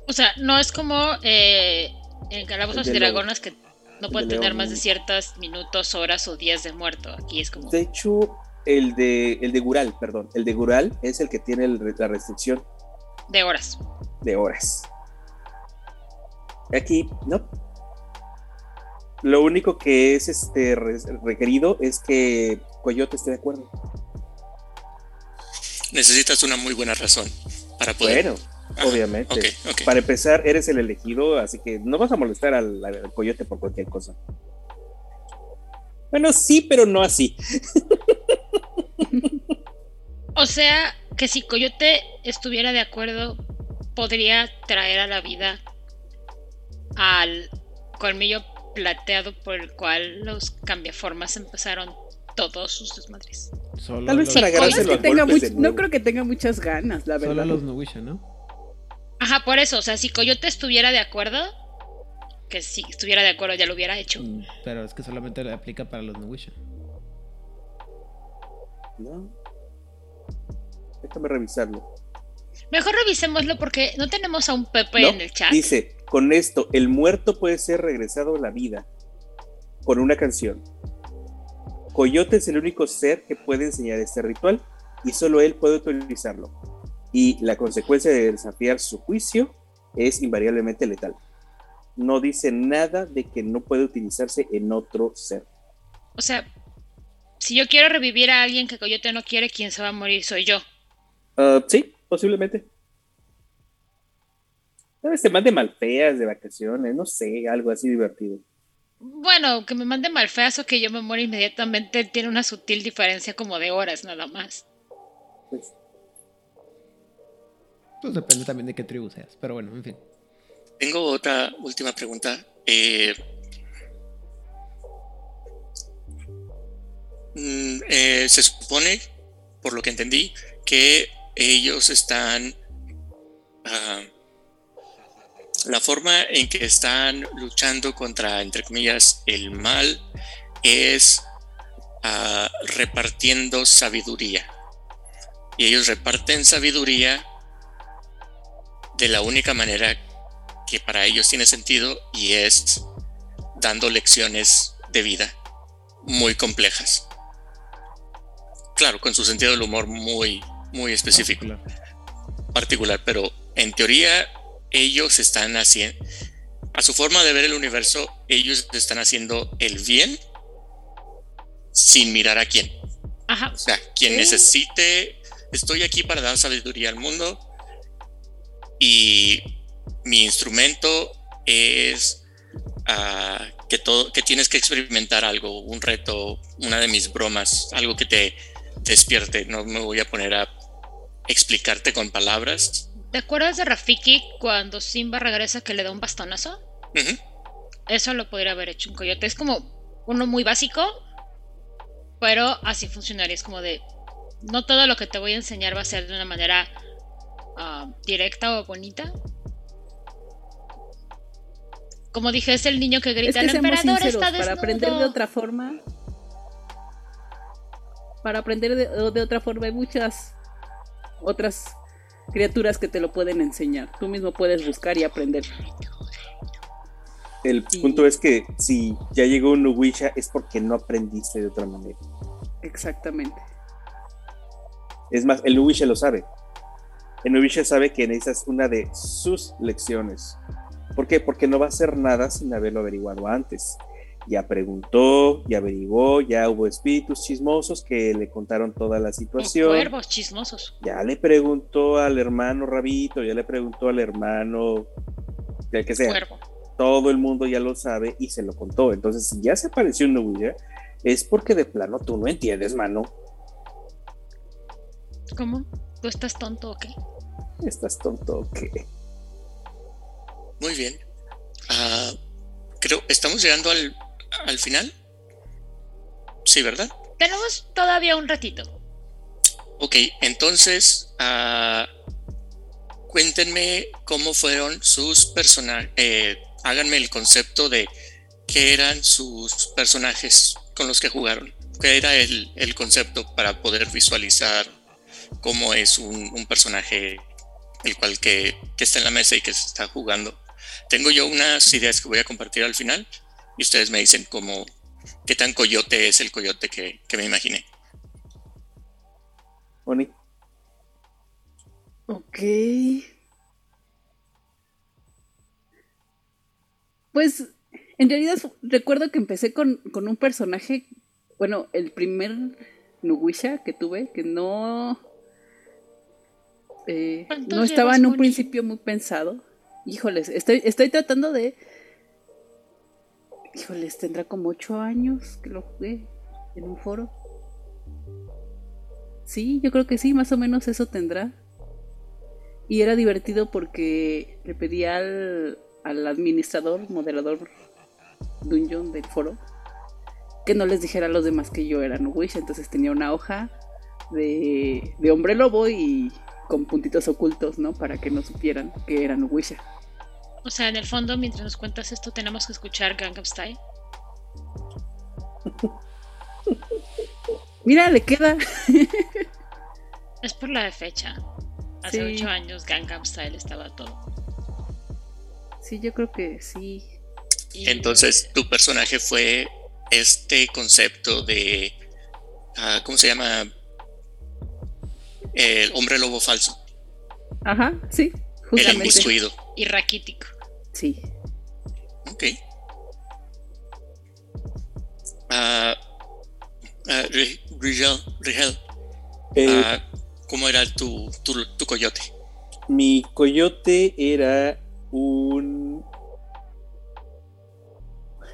O sea, no es como eh, en Calabozos y de Dragones que no el puede de tener León. más de ciertos minutos, horas o días de muerto. Aquí es como... De hecho, el de, el de Gural, perdón, el de Gural es el que tiene el- la restricción De horas. de horas. Aquí, no. Lo único que es este re- requerido es que Coyote esté de acuerdo. Necesitas una muy buena razón para poder... Bueno, Ajá, obviamente. Para empezar, eres el elegido, así que no vas a molestar al, al coyote por cualquier cosa. Bueno, sí, pero no así. O sea, que si Coyote estuviera de acuerdo, podría traer a la vida al colmillo plateado por el cual los cambiaformas empezaron todos sus desmadres. Solo Tal vez los, para No, es que tenga no creo que tenga muchas ganas, la solo verdad. los Nuwisha, ¿no? Ajá, por eso, o sea, si Coyote estuviera de acuerdo, que si estuviera de acuerdo ya lo hubiera hecho. Mm, Pero es que solamente le aplica para los Nuwisha. No. Déjame revisarlo. Mejor revisémoslo porque no tenemos a un Pepe No, en el chat. Dice, con esto, el muerto puede ser regresado a la vida con una canción. Coyote es el único ser que puede enseñar este ritual y solo él puede utilizarlo. Y la consecuencia de desafiar su juicio es invariablemente letal. No dice nada de que no puede utilizarse en otro ser. O sea, si yo quiero revivir a alguien que Coyote no quiere, quien se va a morir soy yo. Ah, sí, posiblemente. Tal vez te mande malfeas de vacaciones, no sé, algo así divertido. Bueno, que me mande malfeas o que yo me muera inmediatamente tiene una sutil diferencia como de horas nada más. Pues, Pues depende también de qué tribu seas. Pero bueno, en fin. Tengo otra última pregunta. Eh, mm, eh, se supone, por lo que entendí, que ellos están... ah, la forma en que están luchando contra, entre comillas, el mal es ah, repartiendo sabiduría. Y ellos reparten sabiduría de la única manera que para ellos tiene sentido y es dando lecciones de vida muy complejas. Claro, con su sentido del humor muy, muy específico, particular, pero en teoría ellos están haciendo, a su forma de ver el universo, ellos están haciendo el bien sin mirar a quién. Ajá. O sea, quien Sí. necesite, estoy aquí para dar sabiduría al mundo y mi instrumento es ah, que todo, que tienes que experimentar algo, un reto, una de mis bromas, algo que te despierte. No me voy a poner a explicarte con palabras. ¿Te acuerdas de Rafiki cuando Simba regresa que le da un bastonazo? Eso lo podría haber hecho un coyote. Es como uno muy básico, pero así funcionaría. Es como de, no todo lo que te voy a enseñar va a ser de una manera ah, directa o bonita. Como dije, es el niño que Es grita, que el emperador está para aprender de desnudo". otra forma, para aprender de, de otra forma hay muchas otras criaturas que te lo pueden enseñar. Tú mismo puedes buscar y aprender. El Y- punto es que si ya llegó un Nuwisha es porque no aprendiste de otra manera. Exactamente. Es más, el Nuwisha lo sabe. El Nuwisha sabe que necesitas una de sus lecciones. ¿Por qué? Porque no va a hacer nada sin haberlo averiguado antes. Ya preguntó, ya averiguó, ya hubo espíritus chismosos que le contaron toda la situación. cuervos chismosos. Ya le preguntó al hermano Rabito, ya le preguntó al hermano, el que sea. Cuervo. todo el mundo ya lo sabe y se lo contó. Entonces, si ya se apareció un Nubuya, es porque de plano tú no entiendes, mano. ¿Cómo? ¿Tú estás tonto o qué? Estás tonto, o qué? Muy bien. Ah, creo, estamos llegando al, al final. Sí, ¿verdad? Tenemos todavía un ratito. Ok, entonces, ah, cuéntenme cómo fueron sus personajes, eh, háganme el concepto de qué eran sus personajes con los que jugaron, qué era el, concepto para poder visualizar cómo es un, personaje el cual que, está en la mesa y que se está jugando. Tengo yo unas ideas que voy a compartir al final y ustedes me dicen cómo, qué tan coyote es el coyote que, que me imaginé. Oni. Ok. Pues en realidad recuerdo que empecé con, un personaje, bueno, el primer Nuwisha que tuve, que no... Eh, no estaba en un principio muy pensado. Híjoles, estoy, estoy tratando de... Híjoles, tendrá como ocho años que lo jugué en un foro. Sí, yo creo que sí, más o menos eso tendrá. Y era divertido porque le pedía al, administrador, moderador Dungeon del foro, que no les dijera a los demás que yo era Nuwish. Entonces tenía una hoja de, de hombre lobo y con puntitos ocultos, ¿no? Para que no supieran que era Nuwisha. O sea, en el fondo, mientras nos cuentas esto, tenemos que escuchar Gangnam Style. Mira, le queda. es por la fecha. Hace ocho años Gangnam Style estaba todo. Sí, yo creo que sí. Entonces, tu personaje fue este concepto de. Ah, ¿Cómo se llama? El hombre lobo falso. Ajá, sí. Justamente. El Y raquítico. Sí. Ok. Uh, Rigel, Rigel. Eh, ¿Cómo era tu, tu, coyote? Mi coyote era un...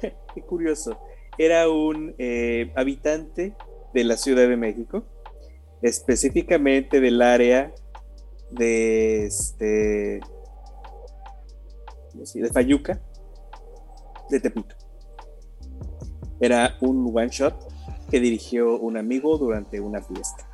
Qué curioso. Era un eh, habitante de la Ciudad de México, específicamente del área de este de Fayuca, de Tepito. Era un one shot que dirigió un amigo durante una fiesta.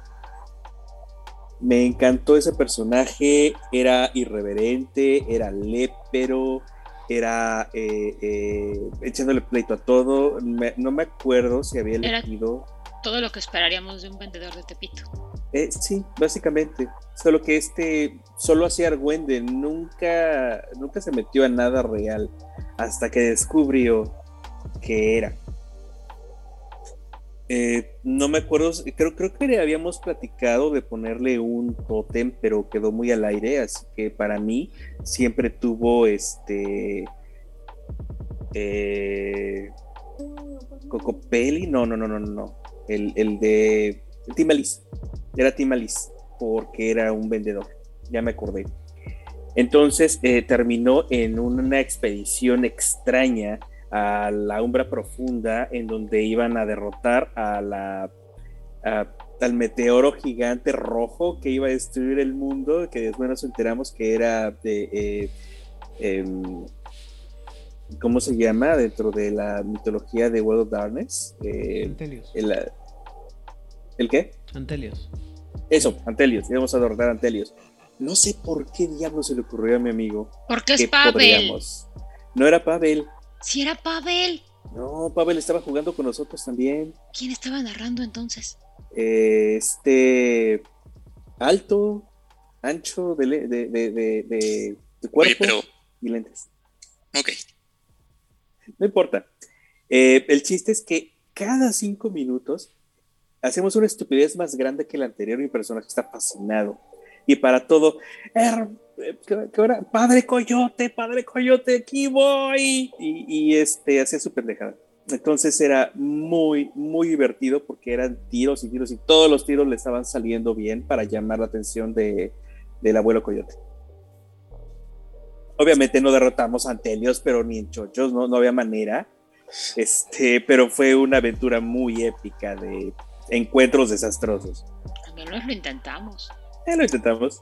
Me encantó ese personaje, era irreverente, era lépero, era eh, eh, echándole pleito a todo. no me acuerdo si había elegido. todo lo que esperaríamos de un vendedor de Tepito. Eh, sí, básicamente. Solo que este solo hacía argüende, nunca, nunca se metió a nada real hasta que descubrió que era. Eh, no me acuerdo, creo, creo que habíamos platicado de ponerle un tótem, pero quedó muy al aire, así que para mí siempre tuvo este... Eh, Cocopelli, no, no, no, no, no, el, el de Timalis, era Timalis, porque era un vendedor, ya me acordé. Entonces eh, terminó en una expedición extraña a la umbra profunda en donde iban a derrotar a la al meteoro gigante rojo que iba a destruir el mundo que después nos enteramos que era de eh, em, ¿cómo se llama? dentro de la mitología de World of Darkness eh, ¿el qué? Antelios eso, Antelios, íbamos a derrotar a Antelios no sé por qué diablo se le ocurrió a mi amigo porque es Pavel no era Pavel si era Pavel. No, Pavel estaba jugando con nosotros también. ¿Quién estaba narrando entonces? este. Alto, ancho de, de, de, cuerpo y lentes. Ok. No importa. Eh, el chiste es que cada cinco minutos hacemos una estupidez más grande que la anterior y mi personaje está fascinado. Y para todo, padre coyote, padre coyote, aquí voy. Y, este, hacía su pendejada. Entonces era muy, muy divertido porque eran tiros y tiros y todos los tiros le estaban saliendo bien para llamar la atención de, del abuelo coyote. Obviamente no derrotamos a Antelios, pero ni en chochos, no, no había manera. Este, pero fue una aventura muy épica de encuentros desastrosos. Al menos lo intentamos. Eh, lo intentamos.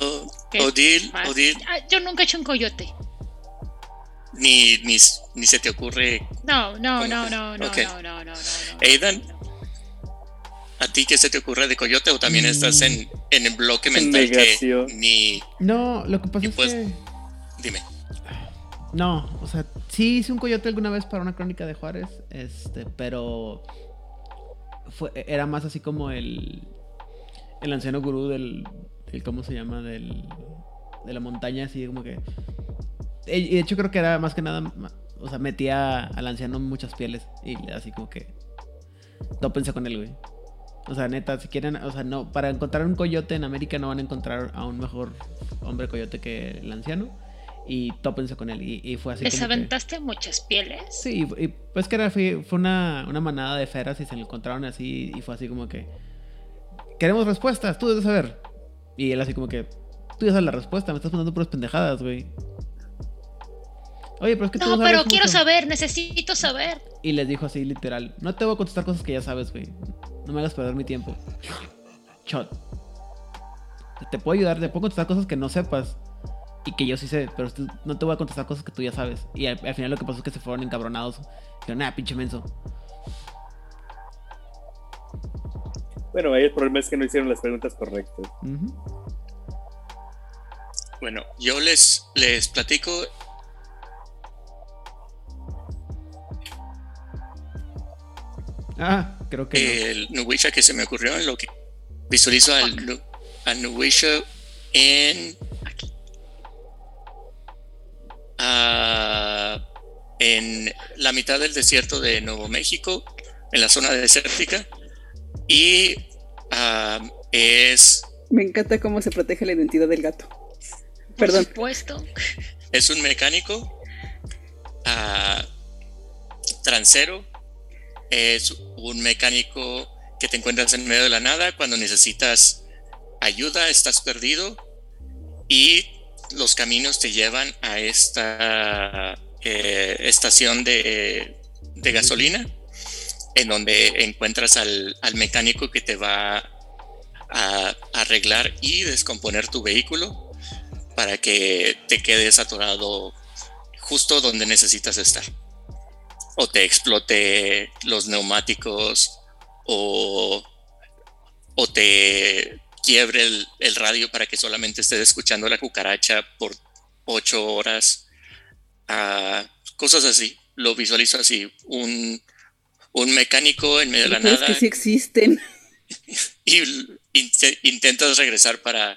Oh, Odil, Odil. Ah, yo nunca he hecho un coyote. Ni, ni, ni se te ocurre. No, no, no, no, no, no, no, no, no, Aidan, ¿a ti qué se te ocurre de coyote o también estás en, en el bloque mm, mental que ni. No, lo que pasa es que. Dime. No, o sea, sí hice un coyote alguna vez para una crónica de Juárez, este, pero era más así como el, el anciano gurú del, del ¿cómo se llama? Del, de la montaña, así como que... Y de hecho creo que era más que nada, o sea, metía al anciano muchas pieles y así como que... Tópense con él, güey. O sea, neta, si quieren, o sea, no, para encontrar un coyote en América no van a encontrar a un mejor hombre coyote que el anciano. Y tópense con él. Y, y fue así Les como que- aventaste muchas pieles. Sí, y, y, pues que era, fue, fue una, una manada de feras y se lo encontraron así y fue así como que... Queremos respuestas, tú debes saber. Y él así como que... Tú ya sabes la respuesta, me estás poniendo puras pendejadas, güey. Oye, pero es que tú No, sabes pero quiero mucho". saber, necesito saber. Y les dijo así literal, no te voy a contestar cosas que ya sabes, güey. No me hagas perder mi tiempo. Shot. Te puedo ayudar, te puedo contestar cosas que no sepas. Y que yo sí sé, pero tú- no te voy a contestar cosas que tú ya sabes. Y al, al final lo que pasó es que se fueron encabronados. Dijeron, nah, pinche menso. Bueno, ahí el problema es que no hicieron las preguntas correctas. Bueno, yo les, les platico. Ah, creo que no. el Nuwisha que se me ocurrió en lo que visualizo al, Nu- al Nuwisha en Ah, en la mitad del desierto de Nuevo México, en la zona desértica, y ah, es, Me encanta cómo se protege la identidad del gato. Por Perdón. supuesto. es un mecánico ah, transero, es un mecánico que te encuentras en medio de la nada cuando necesitas ayuda, estás perdido y los caminos te llevan a esta eh, estación de, gasolina en donde encuentras al, al mecánico que te va a arreglar y descomponer tu vehículo para que te quedes atorado justo donde necesitas estar. O te explote los neumáticos o, o te quiebre el, el radio para que solamente estés escuchando la cucaracha por ocho horas. Ah, cosas así. Lo visualizo así. Un, un mecánico en medio de la nada que sí existen. y int- intentas regresar para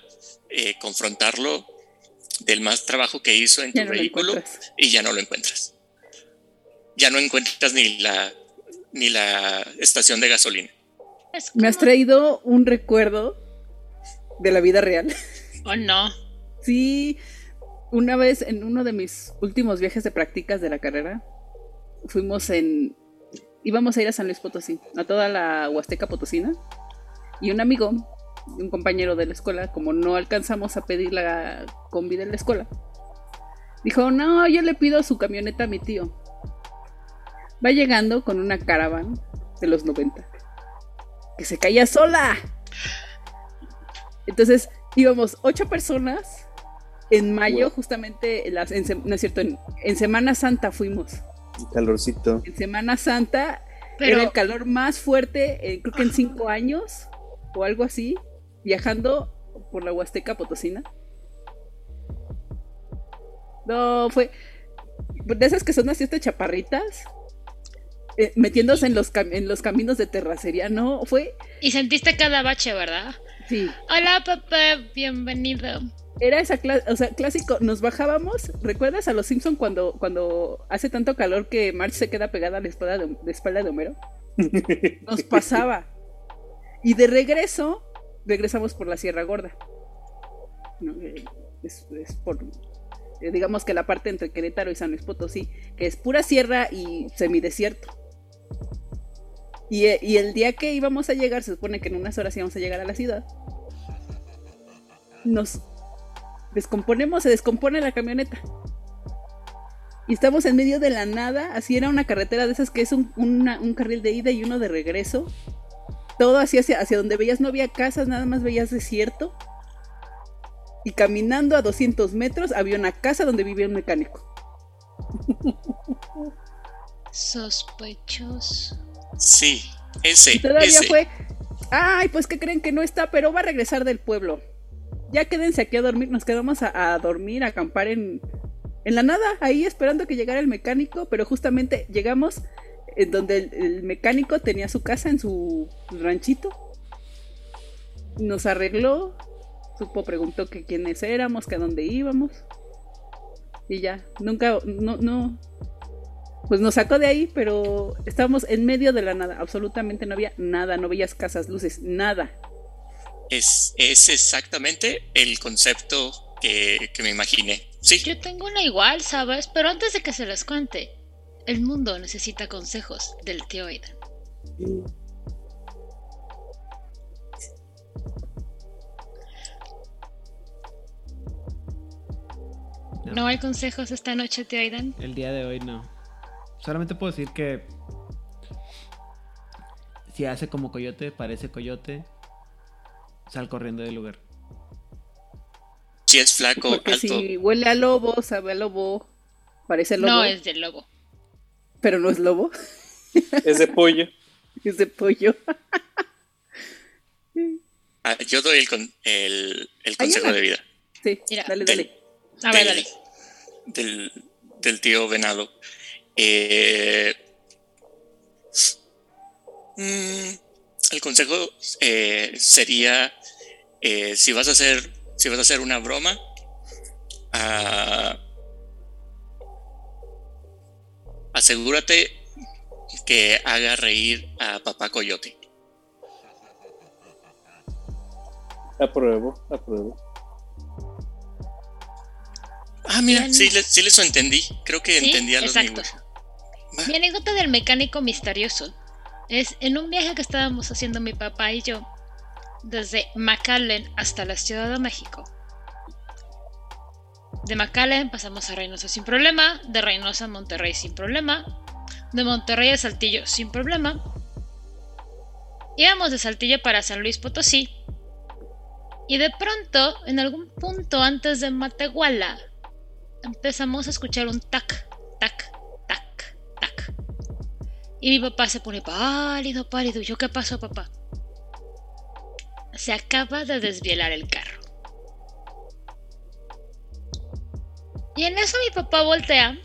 eh, confrontarlo del más trabajo que hizo en tu Ya no lo vehículo y ya no lo encuentras. Ya no encuentras ni la ni la estación de gasolina. Es Me has traído un recuerdo de la vida real. Oh, no. Sí, una vez en uno de mis últimos viajes de prácticas de la carrera, fuimos en... íbamos a ir a San Luis Potosí, a toda la Huasteca Potosina, y un amigo, un compañero de la escuela, como no alcanzamos a pedir la combi de la escuela, dijo, no, yo le pido su camioneta a mi tío. Va llegando con una caravan de los 90, que se caía sola. Entonces íbamos ocho personas. En mayo, Wow. justamente, en las- en sem- no es cierto, en, en Semana Santa fuimos. Un calorcito. En Semana Santa Pero era el calor más fuerte, eh, creo que en cinco años o algo así, viajando por la Huasteca Potosina. No, fue de esas que son así estas chaparritas, eh, metiéndose en los, en los caminos de terracería, no, fue, Y sentiste cada bache, ¿verdad? sí, Hola, papá, bienvenido. Era esa clase, o sea, clásico, nos bajábamos, ¿recuerdas a los Simpson cuando, cuando hace tanto calor que Marge se queda pegada a la espalda de, de espalda de Homero? Nos pasaba. Y de regreso, regresamos por la Sierra Gorda. No, eh, es, es por, eh, digamos que la parte entre Querétaro y San Luis Potosí, que es pura sierra y semidesierto. Y, eh, y el día que íbamos a llegar, se supone que en unas horas íbamos a llegar a la ciudad, nos descomponemos, se descompone la camioneta. Y estamos en medio de la nada, así era una carretera de esas que es un, un carril de ida y uno de regreso. Todo así hacia, hacia donde veías no había casas, nada más veías desierto. Y caminando a 200 metros había una casa donde vivía un mecánico. Sospechoso. Sí, ese, Y todavía ese. fue ay, pues que creen que no está, pero va a regresar del pueblo. Ya quédense aquí a dormir, nos quedamos a, a dormir, a acampar en, en la nada, ahí esperando que llegara el mecánico, pero justamente llegamos en donde el, el mecánico tenía su casa en su ranchito. Nos arregló, supo, preguntó que quiénes éramos, que a dónde íbamos. Y ya, nunca, no, no, pues nos sacó de ahí, pero estábamos en medio de la nada, absolutamente no había nada, no veías casas, luces, nada. Es, es exactamente el concepto que, que me imaginé. Sí, Yo tengo una igual, ¿sabes? Pero antes de que se las cuente, el mundo necesita consejos del tío Aidan. No. ¿No hay consejos esta noche, tío Aidan? El día de hoy no. Solamente puedo decir que si hace como coyote, parece coyote, sal corriendo del lugar. si es flaco, Porque alto. si huele a lobo, sabe a lobo, parece lobo, No es del lobo. pero no es lobo, Es de pollo. es de pollo. Ah, yo doy el, con- el, el consejo de vida Sí, Mira, dale, del, dale. A ver, del- dale. del, del tío venado. Eh, mm, el consejo eh, sería eh, si vas a hacer si vas a hacer una broma ah, asegúrate que haga reír a papá coyote Apruebo, apruebo. ah mira sí, sí les entendí creo que Sí, entendí a los exacto. Mi anécdota del mecánico misterioso es en un viaje que estábamos haciendo mi papá y yo desde McAllen hasta la Ciudad de México. De McAllen pasamos a Reynosa sin problema, de Reynosa a Monterrey sin problema, de Monterrey a Saltillo sin problema. Íbamos de Saltillo para San Luis Potosí y de pronto, en algún punto antes de Matehuala, empezamos a escuchar un tac, tac. Y mi papá se pone pálido, pálido. ¿Y ¿Yo qué pasó, papá? Se acaba de desvielar el carro. Y en eso mi papá voltea.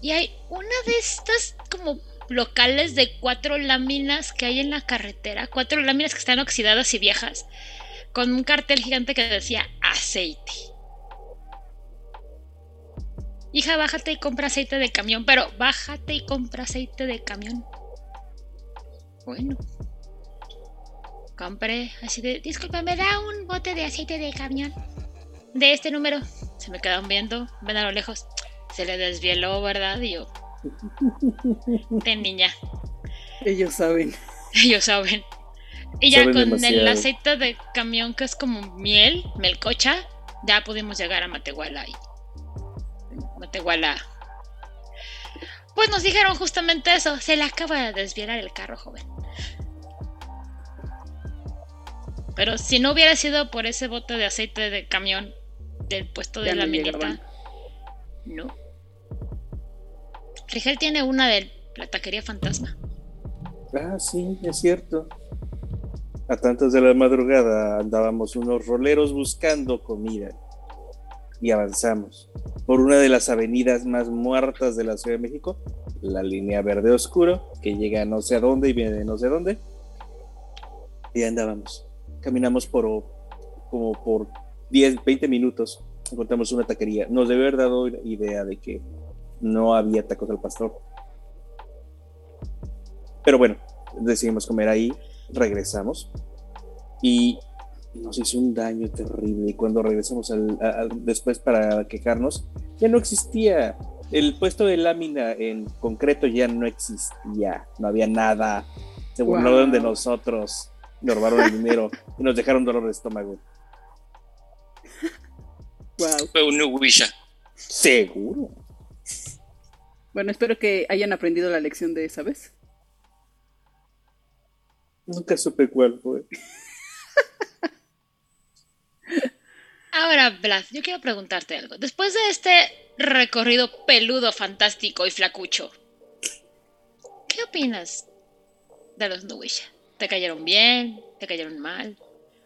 Y hay una de estas como locales de cuatro láminas que hay en la carretera. Cuatro láminas que están oxidadas y viejas. Con un cartel gigante que decía aceite. Hija, bájate y compra aceite de camión, pero bájate y compra aceite de camión. Bueno. Compré así de, disculpa, ¿me da un bote de aceite de camión? De este número. Se me quedan viendo, ven a lo lejos. Se le desvieló, ¿verdad? Y yo, ten niña, Ellos saben. ellos saben. Y ya Saben con el aceite de camión que es como miel, melcocha, ya pudimos llegar a Matehuala y Matehuala. Pues nos dijeron justamente eso, se le acaba de desviar el carro, joven. Pero si no hubiera sido por ese bote de aceite de camión del puesto de Ya la no minita, llegaban. no. Rigel tiene una de la taquería fantasma. Ah, sí, es cierto. A tantas de la madrugada andábamos unos roleros buscando comida y avanzamos por una de las avenidas más muertas de la Ciudad de México, la línea verde oscuro, que llega no sé a dónde y viene de no sé dónde. Y andábamos. Caminamos por como por 10, 20 minutos. Encontramos una taquería. Nos debe haber dado idea de que no había tacos al pastor. Pero bueno, decidimos comer ahí, regresamos y nos hizo un daño terrible. Y cuando regresamos al- después para quejarnos, ya no existía. El puesto de lámina en concreto ya no existía. No había nada. Se burlaron de Wow. nosotros. Nos robaron el dinero y nos dejaron dolor de estómago. Wow. fue un Wisha Seguro. Bueno, espero que hayan aprendido la lección de esa vez. Nunca supe cuál fue. Ahora, Vlad, yo quiero preguntarte algo. Después de este recorrido peludo, fantástico y flacucho, ¿qué opinas de los Nuwisha? ¿Te cayeron bien? ¿Te cayeron mal?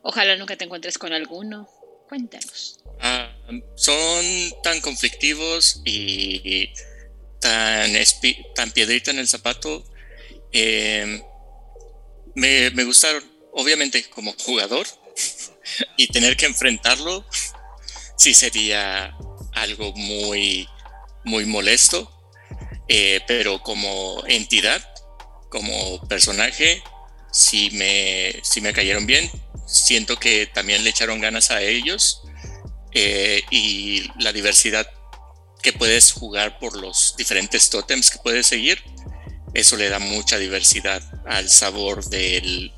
Ojalá nunca te encuentres con alguno. Cuéntanos. Ah, son tan conflictivos y tan, tan piedrita en el zapato. Me, me gustaron, obviamente, como jugador y tener que enfrentarlo, sí sería algo muy, muy molesto. Eh, pero como entidad, como personaje, sí me, me cayeron bien. Siento que también le echaron ganas a ellos eh, y la diversidad que puedes jugar por los diferentes tótems que puedes seguir, eso le da mucha diversidad al sabor del,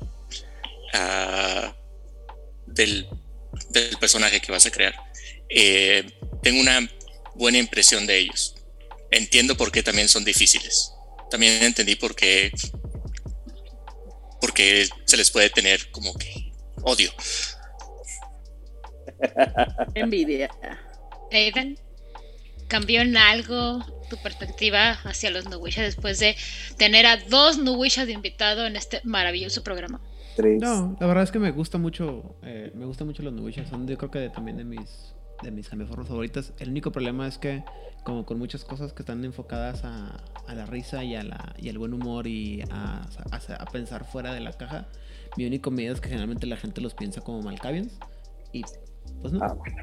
ah, del, personaje que vas a crear. Eh, tengo una buena impresión de ellos. Entiendo por qué también son difíciles. También entendí por qué, porque se les puede tener como que odio. Envidia. Aiden, ¿cambió en algo tu perspectiva hacia los Nuwisha después de tener a dos Nuwisha de invitado en este maravilloso programa? No, la verdad es que me gusta mucho, eh, me gusta mucho los Nuwisha. Son yo creo que también de mis de mis cambiaformas favoritas. El único problema es que, como con muchas cosas que están enfocadas a, la risa y, a la, y al buen humor y a, a, pensar fuera de la caja, mi único miedo es que generalmente la gente los piensa como Malkavians. Y pues no. Ah, bueno.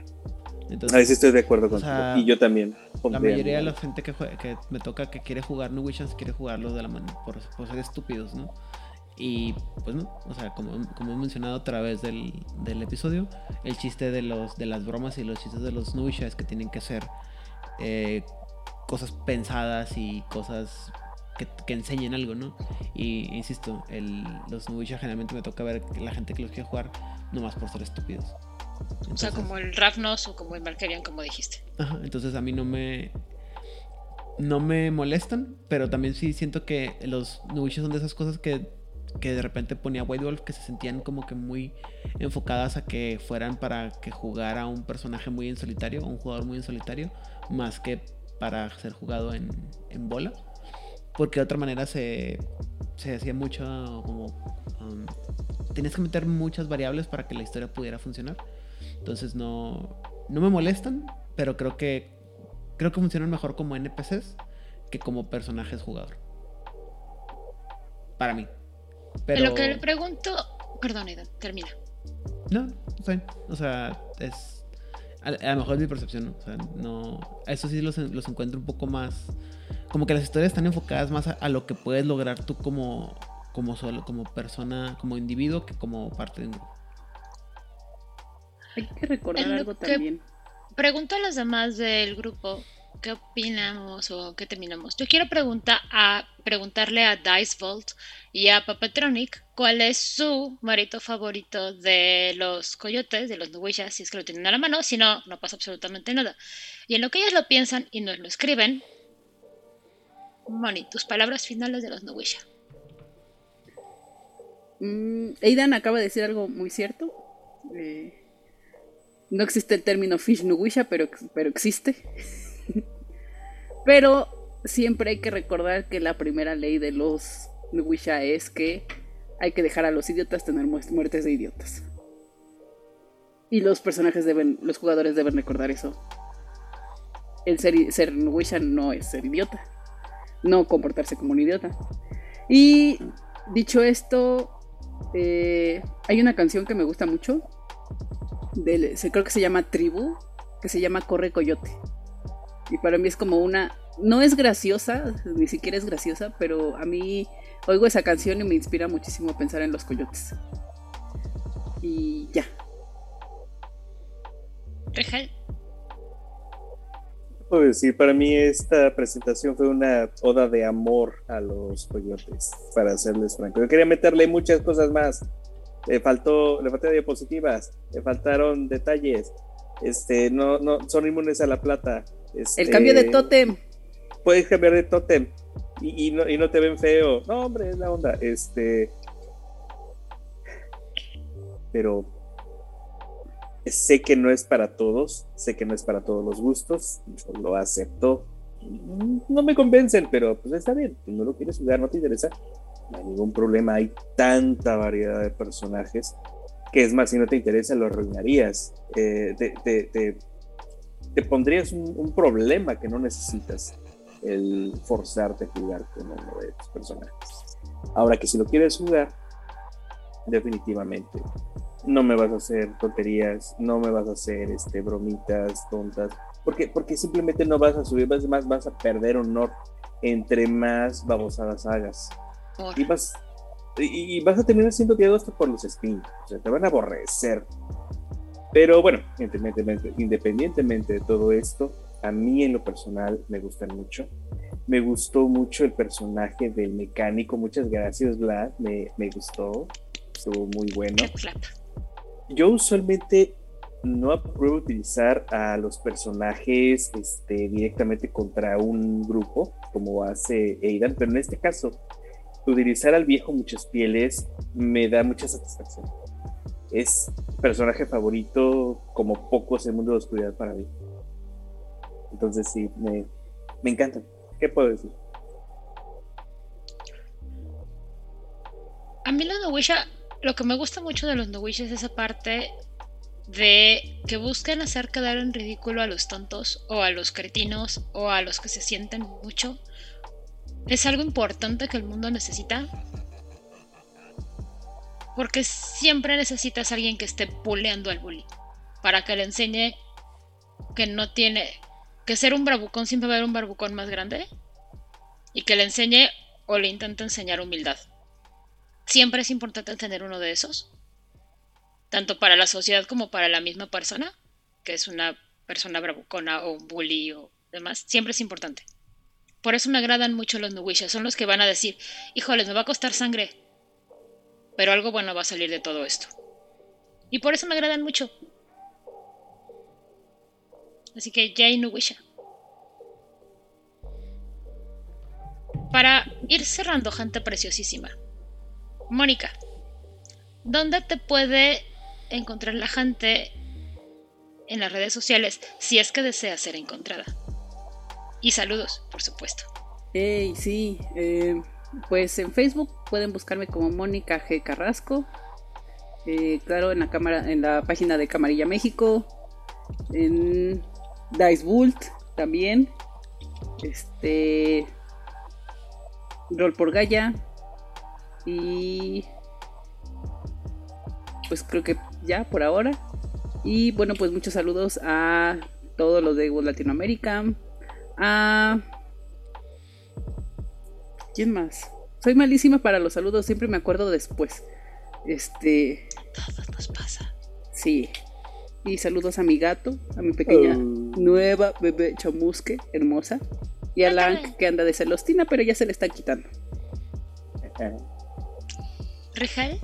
Entonces, Ahí sí estoy de acuerdo contigo. y yo también. La mayoría de la gente que, que me toca que quiere jugar New Visions quiere jugarlo de la mano por, por ser estúpidos, ¿no? Y pues no, o sea, como, como he mencionado a través del, del, episodio, el chiste de, los, de las bromas y los chistes de los Nuisha es que tienen que ser eh, cosas pensadas y cosas que, que, enseñen algo, ¿no? Y insisto, el, los Nuisha generalmente me toca ver la gente que los quiere jugar nomás por ser estúpidos. o sea, como el Ravnos o como el Valkyrian, como dijiste. Ajá, entonces a mí no me. No me molestan, pero también sí siento que los Nuisha son de esas cosas que que de repente ponía White Wolf que se sentían como que muy enfocadas a que fueran para que jugara un personaje muy en solitario, un jugador muy en solitario, más que para ser jugado en, en bola. Porque de otra manera se, se hacía mucho como... Um, tenías que meter muchas variables para que la historia pudiera funcionar. Entonces no, no me molestan, pero creo que creo que funcionan mejor como NPCs que como personajes jugador. Para mí. Pero... Lo que le pregunto. Perdón, Aidan, termina. No, o sea, es. A, lo mejor es mi percepción, ¿no? O sea, no. Eso sí los, los encuentro un poco más. Como que las historias están enfocadas más a, lo que puedes lograr tú como. Como solo, como persona, como individuo, que como parte de un grupo. Hay que recordar algo también. Pregunto a los demás del grupo qué opinamos o qué terminamos. Yo quiero preguntar a, preguntarle a Dice Vault y a Papatronic cuál es su marito favorito de los coyotes, de los Nuwisha, si es que lo tienen a la mano, si no, no pasa absolutamente nada. Y en lo que ellos lo piensan y nos lo escriben, Moni, tus palabras finales de los Nuwisha. Mm, Aidan acaba de decir algo muy cierto. Eh, no existe el término Fish Nuwisha, pero, pero existe. Pero siempre hay que recordar que la primera ley de los Nuwisha es que hay que dejar a los idiotas tener muertes de idiotas. Y los personajes deben, los jugadores deben recordar eso. El ser, ser Nuwisha no es ser idiota. No comportarse como un idiota. Y dicho esto, eh, hay una canción que me gusta mucho. creo que se llama Tribu, que se llama Corre Coyote. Y para mí es como una, no es graciosa, ni siquiera es graciosa, pero a mí oigo esa canción y me inspira muchísimo a pensar en los coyotes. Y ya. Puedo decir, para mí esta presentación fue una oda de amor a los coyotes, para serles franco. Yo quería meterle muchas cosas más. Le faltó, le faltaron diapositivas, le faltaron detalles. Este, no, no, son inmunes a la plata el cambio de este, tótem. Puedes cambiar de tótem y, no, y no te ven feo. No, hombre, es la onda. Este. Pero sé que no es para todos, sé que no es para todos los gustos, lo acepto. No me convencen, pero pues está bien, no lo quieres jugar, no te interesa. no hay ningún problema, hay tanta variedad de personajes que es más, si no te interesa, lo arruinarías. Eh, te, pondrías un, problema que no necesitas el forzarte a jugar con uno de tus personajes. Ahora que si lo quieres jugar, definitivamente no me vas a hacer tonterías, no me vas a hacer este, bromitas tontas, porque, porque simplemente no vas a subir, más, más vas a perder honor entre más babosadas hagas. Y vas, y, vas a terminar siendo odiado hasta por los spins, o sea, te van a aborrecer. Pero bueno, independientemente, independientemente de todo esto, a mí en lo personal me gustan mucho. Me gustó mucho el personaje del mecánico. Muchas gracias, Vlad. Me, me gustó. Estuvo muy bueno. Yo usualmente no apruebo utilizar a los personajes este, directamente contra un grupo, como hace Aidan, pero en este caso utilizar al viejo Muchas Pieles me da mucha satisfacción. Es personaje favorito como pocos en mundo de oscuridad para mí. Entonces sí, me, me encanta. ¿Qué puedo decir? A mí los Nowisha, lo que me gusta mucho de los Nowisha es esa parte de que buscan hacer quedar en ridículo a los tontos o a los cretinos o a los que se sienten mucho es algo importante que el mundo necesita. Porque siempre necesitas a alguien que esté puleando al bully. Para que le enseñe que no tiene. Que ser un bravucón siempre va a haber un bravucón más grande. Y que le enseñe o le intente enseñar humildad. Siempre es importante tener uno de esos. Tanto para la sociedad como para la misma persona. Que es una persona bravucona o un bully o demás. Siempre es importante. Por eso me agradan mucho los Nuwisha. Son los que van a decir, híjoles, me va a costar sangre. Pero algo bueno va a salir de todo esto. Y por eso me agradan mucho. Así que Jay Nuwisha. Para ir cerrando, gente preciosísima. Mónica, ¿dónde te puede encontrar la gente en las redes sociales si es que desea ser encontrada? Y saludos, por supuesto. Hey, sí, eh, pues en Facebook pueden buscarme como Mónica G. Carrasco. Eh, claro, en la cámara, en la página de Camarilla México. En Dice Bult también. Este. Roll por Gaya. Y. Pues creo que ya por ahora. Y bueno, pues muchos saludos a todos los de Latinoamérica, Ah. ¿Quién más? Soy malísima para los saludos, siempre me acuerdo después. Este. Todo nos pasa. Sí. Y saludos a mi gato, a mi pequeña oh. nueva bebé chamusque, hermosa. Y a la que anda de celostina, pero ya se le está quitando. ¿Rijal?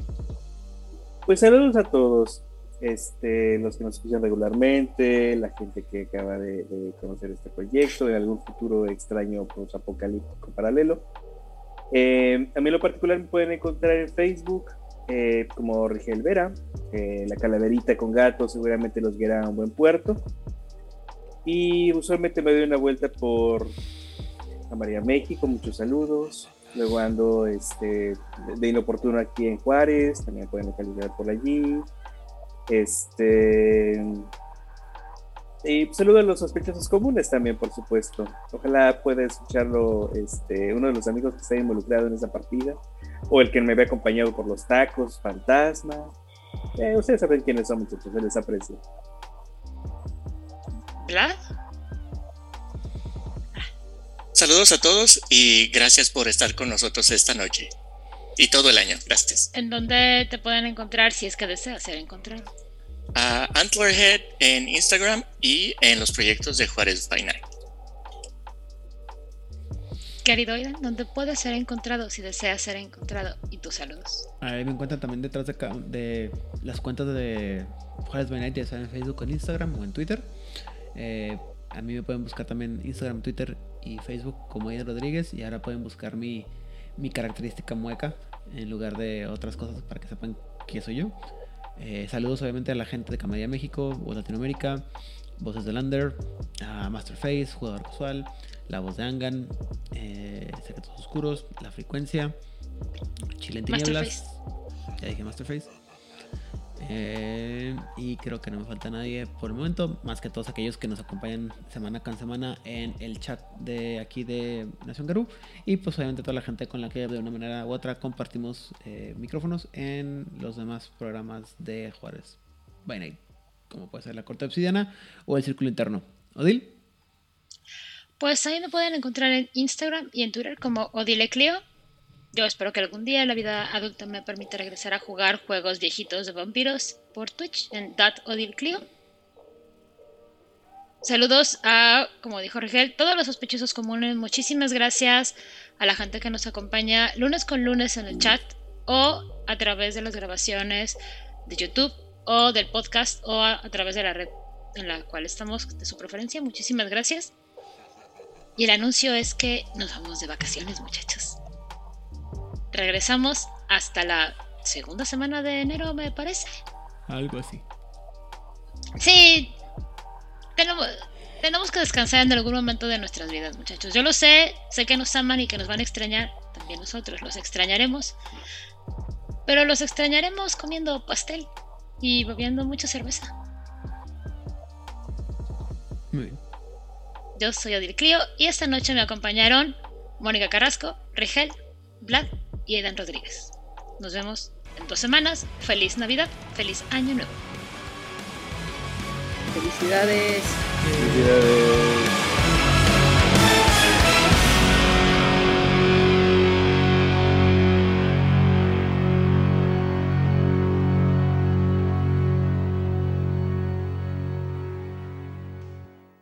Pues saludos a todos este, los que nos escuchan regularmente, la gente que acaba de, conocer este proyecto, de algún futuro extraño post-apocalíptico paralelo. Eh, a mí lo particular me pueden encontrar en Facebook eh, como Rigel Vera, eh, la calaverita con gatos seguramente los guiará a un buen puerto. Y usualmente me doy una vuelta por a María México, muchos saludos. Luego ando este, de inoportuno aquí en Juárez, también pueden localizar por allí. Este. Y saludo a los sospechosos comunes también, por supuesto. Ojalá pueda escucharlo este, uno de los amigos que está involucrado en esa partida. O el que me había acompañado por los tacos, fantasma. Eh, ustedes saben quiénes son, muchachos, se les aprecia. ¿Vlad? Saludos a todos y gracias por estar con nosotros esta noche. Y todo el año, gracias. ¿En dónde te pueden encontrar si es que deseas ser encontrado? A Antlerhead en Instagram y en los proyectos de Juárez by Night. Querido Aidan, ¿dónde puedes ser encontrado si deseas ser encontrado? Y tus saludos. Ahí me encuentran también detrás de, de las cuentas de Juárez by Night, ya sea en Facebook, en Instagram o en Twitter. Eh, a mí me pueden buscar también Instagram, Twitter y Facebook como Aidan Rodríguez. Y ahora pueden buscar mi, mi característica mueca en lugar de otras cosas para que sepan quién soy yo. Eh, saludos obviamente a la gente de Camarilla México, Voz Latinoamérica, Voces de Lander, a Masterface, Jugador Casual, La Voz de Angan, eh, Secretos Oscuros, La Frecuencia, Chile en Tinieblas. Ya dije Masterface. Eh, y creo que no me falta nadie por el momento, más que todos aquellos que nos acompañan semana con semana en el chat de aquí de Nación Garú. Y pues obviamente toda la gente con la que de una manera u otra compartimos eh, micrófonos en los demás programas de Juárez by Night, como puede ser la Corte Obsidiana o el Círculo Interno. Odil. Pues ahí me pueden encontrar en Instagram y en Twitter como Odileclio. Yo espero que algún día la vida adulta me permita regresar a jugar juegos viejitos de vampiros por Twitch en Clio. Saludos a, como dijo Rigel, todos los sospechosos comunes. Muchísimas gracias a la gente que nos acompaña lunes con lunes en el chat o a través de las grabaciones de YouTube o del podcast o a, a través de la red en la cual estamos de su preferencia. Muchísimas gracias. Y el anuncio es que nos vamos de vacaciones, muchachos. Regresamos hasta la segunda semana de enero, me parece. Algo así. Sí, tenemos, tenemos que descansar en algún momento de nuestras vidas, muchachos. Yo lo sé, sé que nos aman y que nos van a extrañar. También nosotros los extrañaremos. Pero los extrañaremos comiendo pastel y bebiendo mucha cerveza. Muy bien. Yo soy Odil Crío y esta noche me acompañaron Mónica Carrasco, Rigel, Vlad y Aidan Rodríguez. Nos vemos en dos semanas. Feliz Navidad, feliz Año Nuevo. Felicidades. Felicidades.